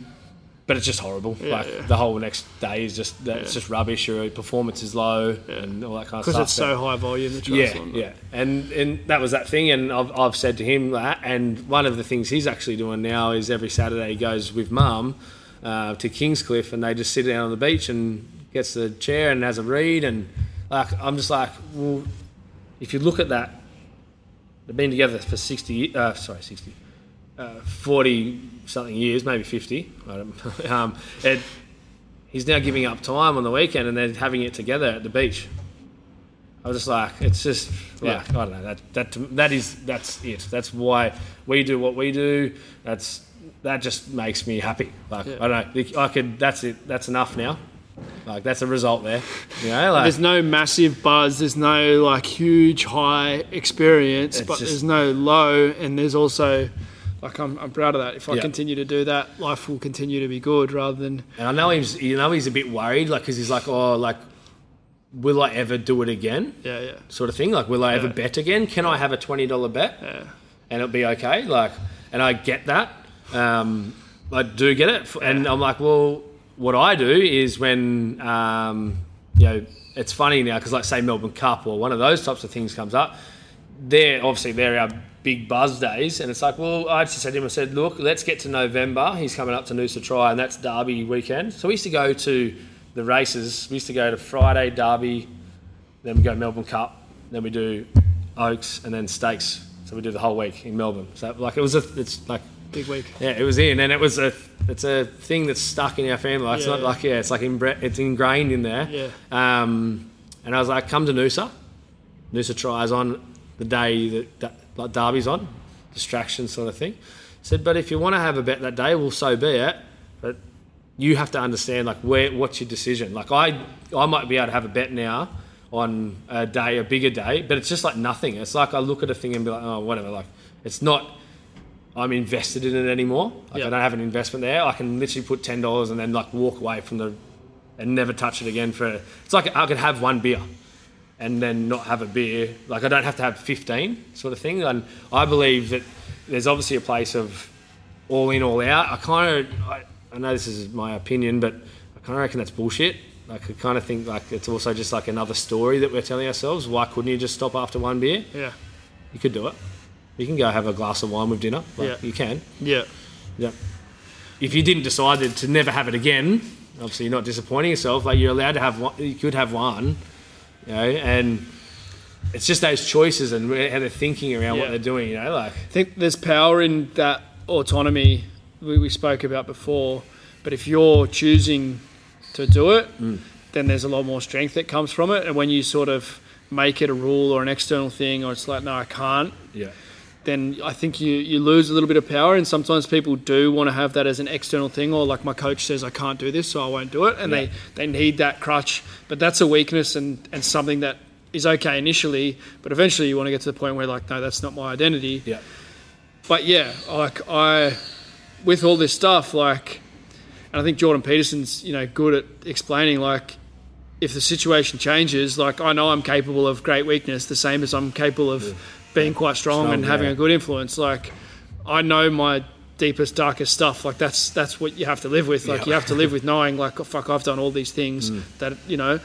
but it's just horrible. Yeah, like yeah. the whole next day is just that it's just rubbish. Your performance is low and all that kind of stuff. because it's so high volume the yeah, triathlon yeah, and and that was that thing. And I've, I've said to him that. And one of the things he's actually doing now is every Saturday he goes with mum uh, to Kingscliff, and they just sit down on the beach and gets the chair and has a read. And like I'm just like, well, if you look at that, they've been together for 60, uh, sorry, 60, uh, 40 something years, maybe 50. I don't, um, and he's now giving up time on the weekend and they're having it together at the beach. I was just like, it's just like I don't know. That that that is that's it. That's why we do what we do. That's that just makes me happy. Like Yeah. I don't know. I could. That's it. That's enough now. Like that's a result there. You know, like There's no massive buzz. There's no like huge high experience, but just- there's no low, and there's also like I'm, I'm proud of that. If I Yeah. continue to do that, life will continue to be good rather than And I know he's, you know, he's a bit worried, like, because he's like, oh, like, will I ever do it again? yeah, yeah, Sort of thing. Like, will I ever bet again? Can I have a twenty dollar bet yeah. and it'll be okay? Like, and I get that. Um, I do get it, and I'm like, well, what I do is when, um, you know, it's funny now because, like, say Melbourne Cup or one of those types of things comes up. They're obviously they're our big buzz days, and it's like, well, I just said to him, I said, look, let's get to November. He's coming up to Noosa Tri, and that's Derby weekend. So we used to go to the races. We used to go to Friday Derby, then we go Melbourne Cup, then we do Oaks, and then Stakes. So we do the whole week in Melbourne. So like it was a, it's like Big week. yeah, it was in, and it was a, it's a thing that's stuck in our family. It's not Yeah. like yeah, it's like inbre- it's ingrained in there. Yeah. Um, and I was like, come to Noosa. Noosa Tri's on the day that, that like Derby's on, distraction sort of thing. said, but if you want to have a bet that day, well, so be it. But you have to understand like where what's your decision. Like I, I might be able to have a bet now on a day, a bigger day, but it's just like nothing. It's like I look at a thing and be like, oh, whatever. Like it's not. I'm invested in it anymore. Like Yeah. I don't have an investment there. I can literally put ten dollars and then like walk away from the and never touch it again for. It's like I could have one beer and then not have a beer. Like I don't have to have 15 sort of thing. And I believe that there's obviously a place of all in, all out. I kind of, I, I know this is my opinion, but I kind of reckon that's bullshit. Like I kind of think like it's also just like another story that we're telling ourselves. Why couldn't you just stop after one beer? Yeah, You could do it. You can go have a glass of wine with dinner. Like, Yeah. You can. yeah, Yeah. If you didn't decide to- to never have it again, obviously you're not disappointing yourself. Like you're allowed to have one. You could have one, you know, and it's just those choices and how they're thinking around what they're doing. You know, like I think there's power in that autonomy we, we spoke about before. But if you're choosing to do it, mm. then there's a lot more strength that comes from it. And when you sort of make it a rule or an external thing, or it's like, no, I can't, yeah, then I think you, you lose a little bit of power. And sometimes people do want to have that as an external thing, or like my coach says, I can't do this, so I won't do it. And Yeah. they, they need that crutch. But that's a weakness and, and something that is okay initially, but eventually you want to get to the point where, like, no, that's not my identity. yeah, But yeah, like I, with all this stuff, like, and I think Jordan Peterson's, you know, good at explaining, like, if the situation changes, like, I know I'm capable of great weakness, the same as I'm capable of being quite strong, Strong, and having yeah. a good influence. Like, I know my deepest, darkest stuff. Like, that's that's what you have to live with. Like, Yeah. you have to live with knowing, like, oh, fuck, I've done all these things mm. that you know.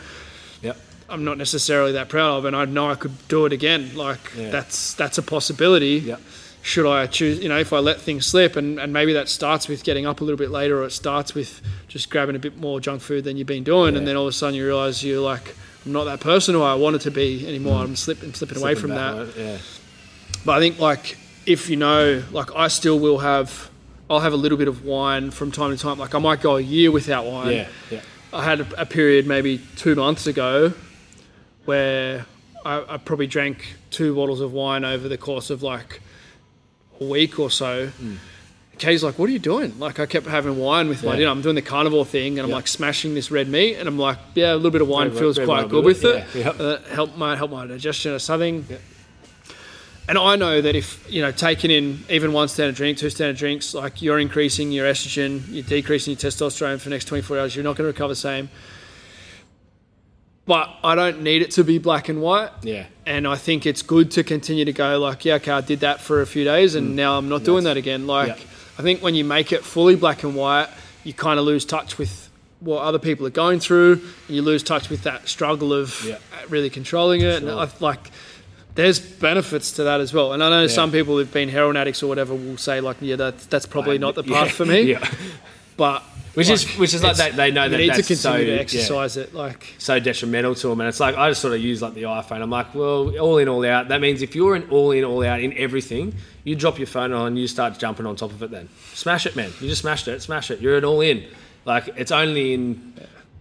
yeah, I'm not necessarily that proud of, and I know I could do it again. Like Yeah. that's that's a possibility. yeah, Should I choose? You know, if I let things slip, and, and maybe that starts with getting up a little bit later, or it starts with just grabbing a bit more junk food than you've been doing, and then all of a sudden you realise you're like, I'm not that person who I wanted to be anymore. Mm. I'm slipping slipping away from that. Yeah, But I think like if you know, like I still will have, I'll have a little bit of wine from time to time. Like I might go a year without wine. yeah, yeah, I had a, a period maybe two months ago where I, I probably drank two bottles of wine over the course of like a week or so. Hmm. Kay's like, "What are you doing?" Like, I kept having wine with my Yeah. dinner. I'm doing the carnivore thing, and I'm like smashing this red meat, and I'm like, "Yeah, a little bit of wine Red- feels red quite good with it, it. yeah, yeah. Uh, help my help my digestion or something." And I know that if you know taking in even one standard drink, two standard drinks, like you're increasing your estrogen, you're decreasing your testosterone for the next 24 hours, you're not going to recover the same. But I don't need it to be black and white. yeah. And I think it's good to continue to go like, yeah, okay, I did that for a few days, and now I'm not doing that again. Like, Mm. Yeah. I think when you make it fully black and white, you kind of lose touch with what other people are going through, and you lose touch with that struggle of Yeah. really controlling it. And I like, there's benefits to that as well. And I know some people who've been heroin addicts or whatever will say like, yeah, that's that's probably um, not the path Yeah, for me. Yeah, but Which is which is like they, they know you that need that's to continue so, to yeah, exercise it. Like so detrimental to them. And it's like I just sort of use like the iPhone. I'm like, well, all in, all out. That means if you're an all in, all out in everything, you drop your phone on you start jumping on top of it. Then smash it, man. You just smashed it. Smash it. You're an all in. Like it's only in.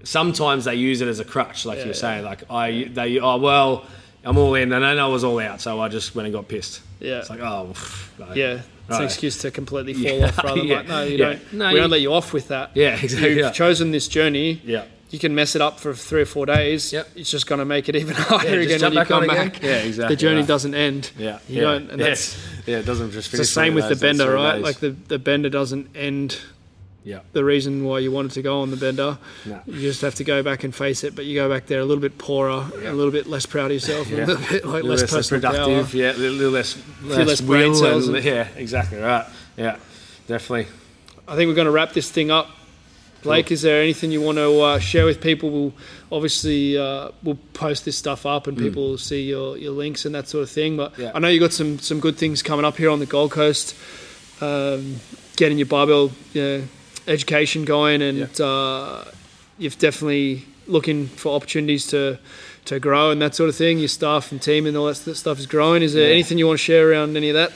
Sometimes they use it as a crutch, like Yeah, you're yeah. saying. Like I, they, oh well, I'm all in, and then I was all out, so I just went and got pissed. Yeah. It's like oh, like, yeah, it's an excuse to completely fall Yeah, off. Rather than yeah, like, no, you yeah. don't. No, we you- don't let you off with that. Yeah, exactly. You've chosen this journey. yeah. You can mess it up for three or four days. Yep. It's just going to make it even harder again when you come again. back. Yeah, exactly The journey doesn't end. Yeah, You yeah. don't, and yeah. that's yeah, it doesn't just it's the same with the bender, right? days. Like the, the bender doesn't end yeah, the reason why you wanted to go on the bender. No. You just have to go back and face it, but you go back there a little bit poorer, a little bit less proud of yourself, Yeah. a little bit like little less less, productive, power. yeah, a little, little less, less brain cells and- and- yeah, exactly right. Yeah, definitely. I think we're going to wrap this thing up. Blake, is there anything you want to uh, share with people? We'll obviously uh, we'll post this stuff up and people will see your, your links and that sort of thing. But Mm. Yeah. I know you got some some good things coming up here on the Gold Coast. Um, getting your barbell you know, education going, and uh, you've definitely looking for opportunities to to grow and that sort of thing. Your staff and team and all that st- stuff is growing. Is there Yeah. anything you want to share around any of that?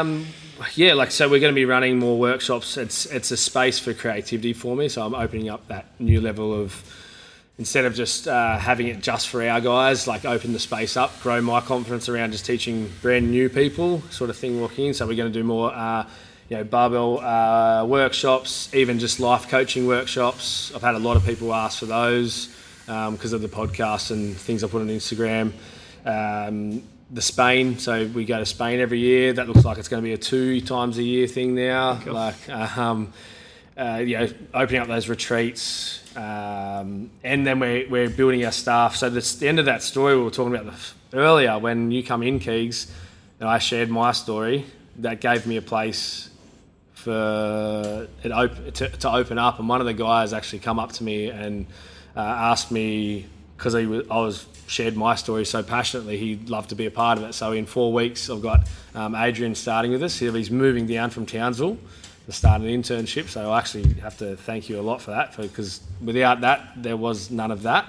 Um, yeah, like so, we're going to be running more workshops. It's it's a space for creativity for me, so I'm opening up that new level of instead of just uh, having it just for our guys, like open the space up, grow my confidence around just teaching brand new people, sort of thing walking in. So we're going to do more, uh, you know, barbell uh, workshops, even just life coaching workshops. I've had a lot of people ask for those because of the podcast and things I put on Instagram. Um, the Spain, so we go to Spain every year. That looks like it's going to be a two times a year thing now. Like, um, uh, you know, opening up those retreats, um, and then we're, we're building our staff. So this, the end of that story we were talking about the, earlier, when you come in, Keegs, and I shared my story, that gave me a place for it op- to, to open up. And one of the guys actually come up to me and uh, asked me because I was shared my story so passionately, he'd love to be a part of it. So in four weeks, I've got um, Adrian starting with us. He's moving down from Townsville to start an internship. So I actually have to thank you a lot for that because without that, there was none of that.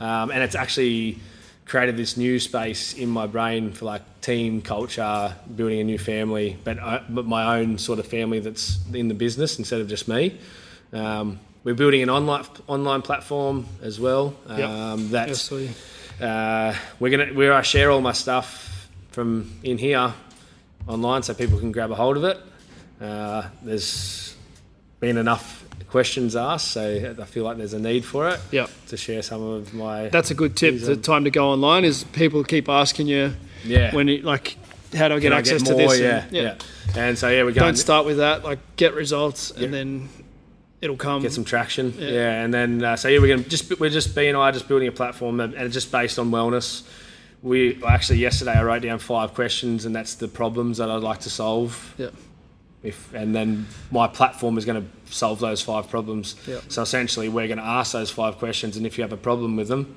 Um, and it's actually created this new space in my brain for like team culture, building a new family, but uh, but my own sort of family that's in the business instead of just me. Um, we're building an online online platform as well. Yep. Um, that Yes, so uh, we're gonna where I share all my stuff from in here online, so people can grab a hold of it. Uh, there's been enough questions asked, so I feel like there's a need for it Yep. to share some of my That's a good tip. The time to go online is people keep asking you yeah when you like, how do I get Can I access get to this? Yeah, And- yeah, And so yeah, we're going Don't start with that. Like, get results, Yeah. and then it'll come. get some traction. Yeah. Yeah, and then uh, so yeah, we're gonna just we're just B and I are just building a platform and it's just based on wellness. We actually yesterday I wrote down five questions and that's the problems that I'd like to solve. Yeah. If, and then my platform is going to solve those five problems. Yeah. So essentially, we're going to ask those five questions, and if you have a problem with them,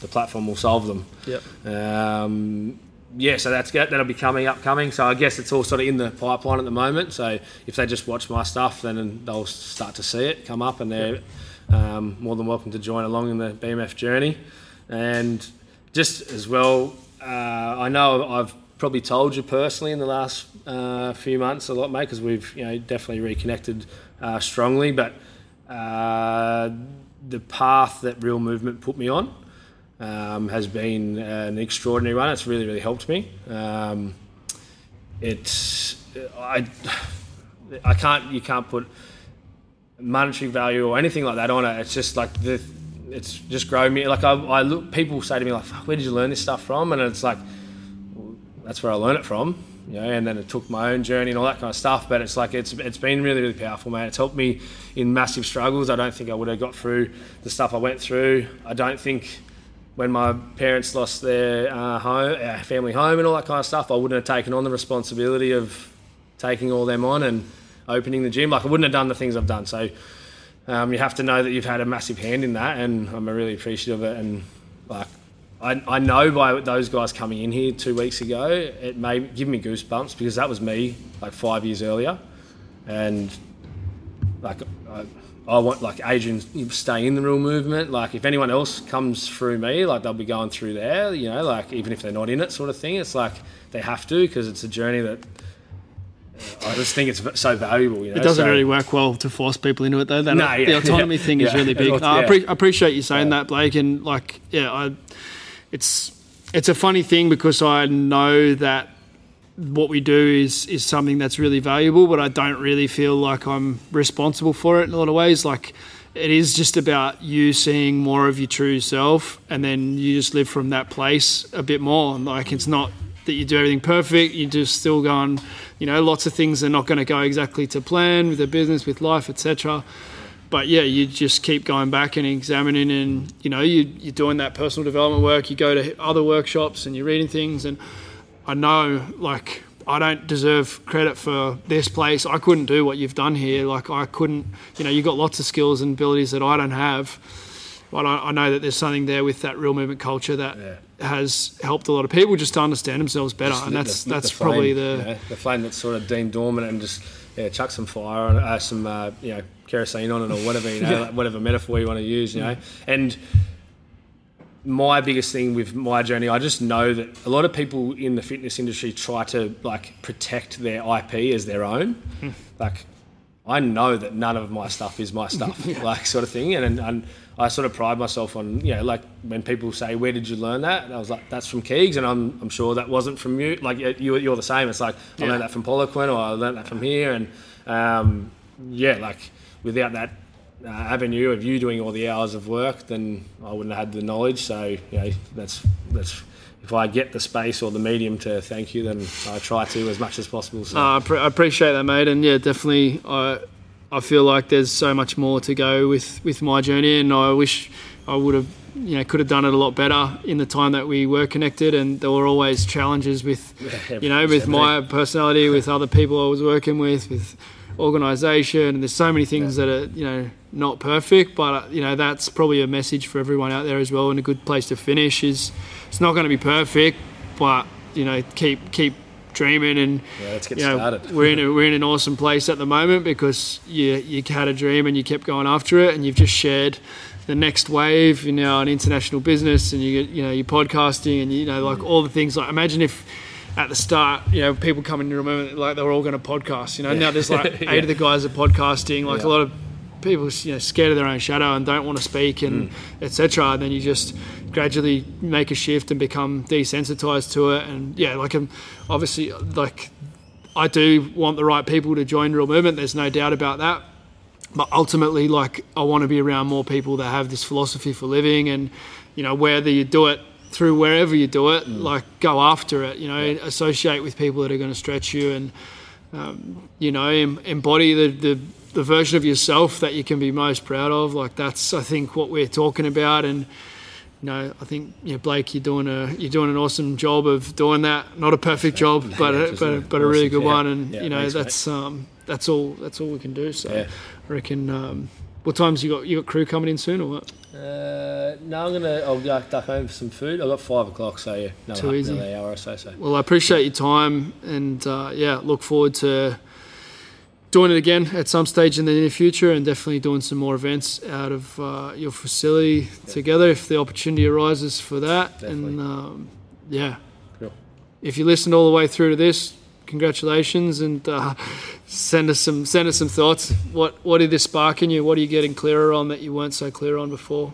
the platform will solve them. Yep. Um, yeah, so that's good. That'll be coming upcoming. So I guess it's all sort of in the pipeline at the moment. So if they just watch my stuff, then they'll start to see it come up, and they're um, more than welcome to join along in the BMF journey. And just as well, uh, I know I've probably told you personally in the last uh, few months a lot, mate, because we've you know definitely reconnected uh, strongly. But uh, the path that Real Movement put me on um, has been an extraordinary one. It's really, really helped me. Um, it's I, I can't you can't put monetary value or anything like that on it. It's just like the it's just grown me. Like I, I look, people say to me like, "Fuck, "Where did you learn this stuff from?" And it's like, that's where I learned it from. You know, and then it took my own journey and all that kind of stuff. But it's like it's it's been really really powerful, man. It's helped me in massive struggles. I don't think I would have got through the stuff I went through. I don't think when my parents lost their uh, home, uh, family home, and all that kind of stuff, I wouldn't have taken on the responsibility of taking all them on and opening the gym. Like I wouldn't have done the things I've done. So um, you have to know that you've had a massive hand in that, and I'm really appreciative of it. And like I, I know by those guys coming in here two weeks ago, it may give me goosebumps because that was me like five years earlier, and like I, I want like Adrian stay in the real movement. Like if anyone else comes through me, like they'll be going through there. You know, like even if they're not in it, sort of thing. It's like they have to because it's a journey that uh, I just think it's so valuable. You know? It doesn't so, really work well to force people into it though. That, No, yeah, the autonomy yeah, thing is really big. Yeah. I, I appreciate you saying that, Blake. And like, yeah, I, it's it's a funny thing because I know that what we do is is something that's really valuable, but I don't really feel like I'm responsible for it in a lot of ways. Like. It is just about you seeing more of your true self, and then you just live from that place a bit more. Like it's not that you do everything perfect. You just still going, you know, lots of things are not going to go exactly to plan with the business, with life, etc. But yeah, you just keep going back and examining, and you know, you, you're doing that personal development work. You go to other workshops and you're reading things, and I know, like, I don't deserve credit for this place. I couldn't do what you've done here. Like, I couldn't, you know, you've got lots of skills and abilities that I don't have. But I, I know that there's something there with that real movement culture that Yeah. has helped a lot of people just to understand themselves better, Just and that's the- that's the flame, probably you the know, the flame that's sort of deemed dormant and just yeah, chuck some fire on it, uh, some uh, you know kerosene on it or whatever you know, Yeah. like whatever metaphor you want to use, you know. And my biggest thing with my journey, I just know that a lot of people in the fitness industry try to like protect their IP as their own, Hmm. like. I know that none of my stuff is my stuff, like sort of thing, and, and and I sort of pride myself on, you know, like when people say, "Where did you learn that?" And I was like, "That's from Keegs," and I'm, I'm sure that wasn't from you. Like you, you're the same. It's like I Yeah. learned that from Poliquin, or I learned that from here, and um, yeah, like without that uh, avenue of you doing all the hours of work, then I wouldn't have had the knowledge. So you know, that's that's if I get the space or the medium to thank you, then I try to as much as possible. So. Uh, I, pre- I appreciate that, mate, and yeah, definitely. I I feel like there's so much more to go with with my journey, and I wish I would have, you know, could have done it a lot better in the time that we were connected, and there were always challenges with, you know, with my personality, with other people I was working with, with organisation, and there's so many things that are, you know, not perfect, but you know, that's probably a message for everyone out there as well, and a good place to finish is, it's not going to be perfect, but you know, keep keep dreaming and Yeah, let's get you know, started. we're in a, we're in an awesome place at the moment because you you had a dream and you kept going after it and you've just shared the next wave. You're now an international business and you get you know you're podcasting and you know like all the things. Like imagine if at the start you know people come into a moment like they were all going to podcast. You know now there's like eight of the guys are podcasting. Like Yeah. a lot of people you know scared of their own shadow and don't want to speak and etc. And then you just gradually make a shift and become desensitized to it. And yeah, like um, obviously like I do want the right people to join Real Movement. There's no doubt about that. But ultimately, like I want to be around more people that have this philosophy for living, and you know whether you do it through wherever you do it, like go after it. You know, associate with people that are going to stretch you, and um, you know em- embody the, the the version of yourself that you can be most proud of. Like that's I think what we're talking about, and you know, I think you know, Blake, you're doing a you're doing an awesome job of doing that. Not a perfect job, but a, but, a but a really good yeah. one. And Yeah, you know, thanks, mate. that's um, that's all that's all we can do. So. I reckon. Um, what times you got you got crew coming in soon or what? Uh, no, I'm gonna. I'll go duck home for some food. I've got five o'clock, so yeah, another, Too easy. another hour or so. So Well, I appreciate your time, and uh, yeah, look forward to doing it again at some stage in the near future, and definitely doing some more events out of uh, your facility together if the opportunity arises for that. And um, yeah, Cool. if you listened all the way through to this, congratulations, and uh, send us some send us some thoughts. What what did this spark in you? What are you getting clearer on that you weren't so clear on before?